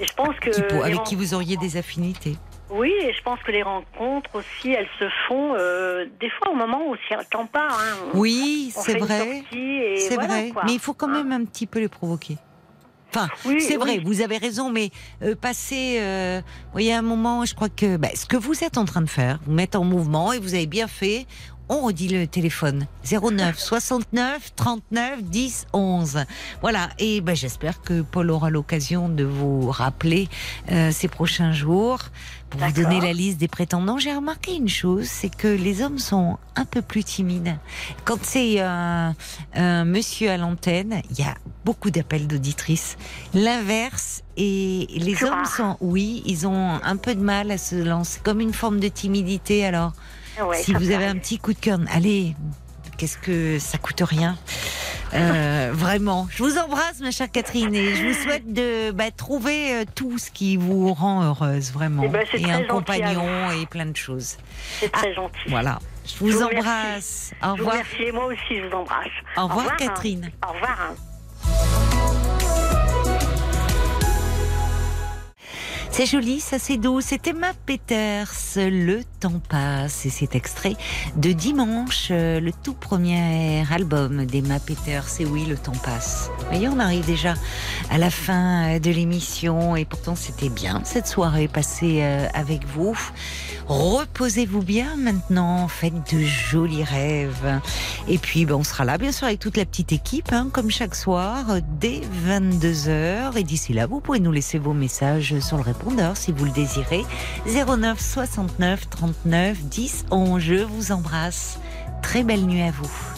[SPEAKER 7] je pense que.
[SPEAKER 1] qui avec qui vous auriez des affinités.
[SPEAKER 7] Oui, et je pense que les rencontres aussi, elles se font euh, des fois au moment où on s'y attend pas. Hein. On-
[SPEAKER 1] Oui, c'est vrai. C'est
[SPEAKER 7] voilà,
[SPEAKER 1] vrai,
[SPEAKER 7] quoi.
[SPEAKER 1] mais il faut quand même un petit peu les provoquer. Enfin,
[SPEAKER 7] Oui,
[SPEAKER 1] c'est vrai,
[SPEAKER 7] oui.
[SPEAKER 1] vous avez raison, mais euh, passer, euh, vous voyez, un moment, je crois que bah, ce que vous êtes en train de faire, vous mettre en mouvement et vous avez bien fait. On redit le téléphone 09 69 39 10 11. Voilà, et ben, j'espère que Paul aura l'occasion de vous rappeler euh, ces prochains jours pour vous donner la liste des prétendants. J'ai remarqué une chose, c'est que les hommes sont un peu plus timides. Quand c'est un, un monsieur à l'antenne, il y a beaucoup d'appels d'auditrices. L'inverse, et les hommes
[SPEAKER 7] rare.
[SPEAKER 1] sont, oui, ils ont un peu de mal à se lancer, comme une forme de timidité. Alors,
[SPEAKER 7] Ouais,
[SPEAKER 1] si vous avez un petit coup de cœur, allez, qu'est-ce que ça coûte rien Euh, Vraiment, je vous embrasse, ma chère Catherine, et je vous souhaite de bah, trouver euh, tout ce qui vous rend heureuse, vraiment,
[SPEAKER 7] Eh ben,
[SPEAKER 1] et un
[SPEAKER 7] gentil
[SPEAKER 1] compagnon et plein de choses.
[SPEAKER 7] C'est très gentil.
[SPEAKER 1] Voilà, je vous,
[SPEAKER 7] Je vous remercie.
[SPEAKER 1] embrasse. Au
[SPEAKER 7] Je vous
[SPEAKER 1] revoir.
[SPEAKER 7] remercie et moi aussi, je vous embrasse.
[SPEAKER 1] Au revoir,
[SPEAKER 7] hein.
[SPEAKER 1] Catherine.
[SPEAKER 7] Au revoir. hein.
[SPEAKER 1] C'est joli, ça c'est doux. C'était Ma Peters, Le temps passe. Et c'est extrait de Dimanche, euh, le tout premier album des Ma Peters. Et oui, le temps passe. Vous voyez, on arrive déjà à la fin euh, de l'émission. Et pourtant, c'était bien cette soirée passée euh, avec vous. Reposez-vous bien maintenant. Faites de jolis rêves. Et puis, ben, on sera là, bien sûr, avec toute la petite équipe, hein, comme chaque soir, dès 22h. Et d'ici là, vous pouvez nous laisser vos messages sur le répondeur si vous le désirez. 09 69 39 10 11. Je vous embrasse. Très belle nuit à vous.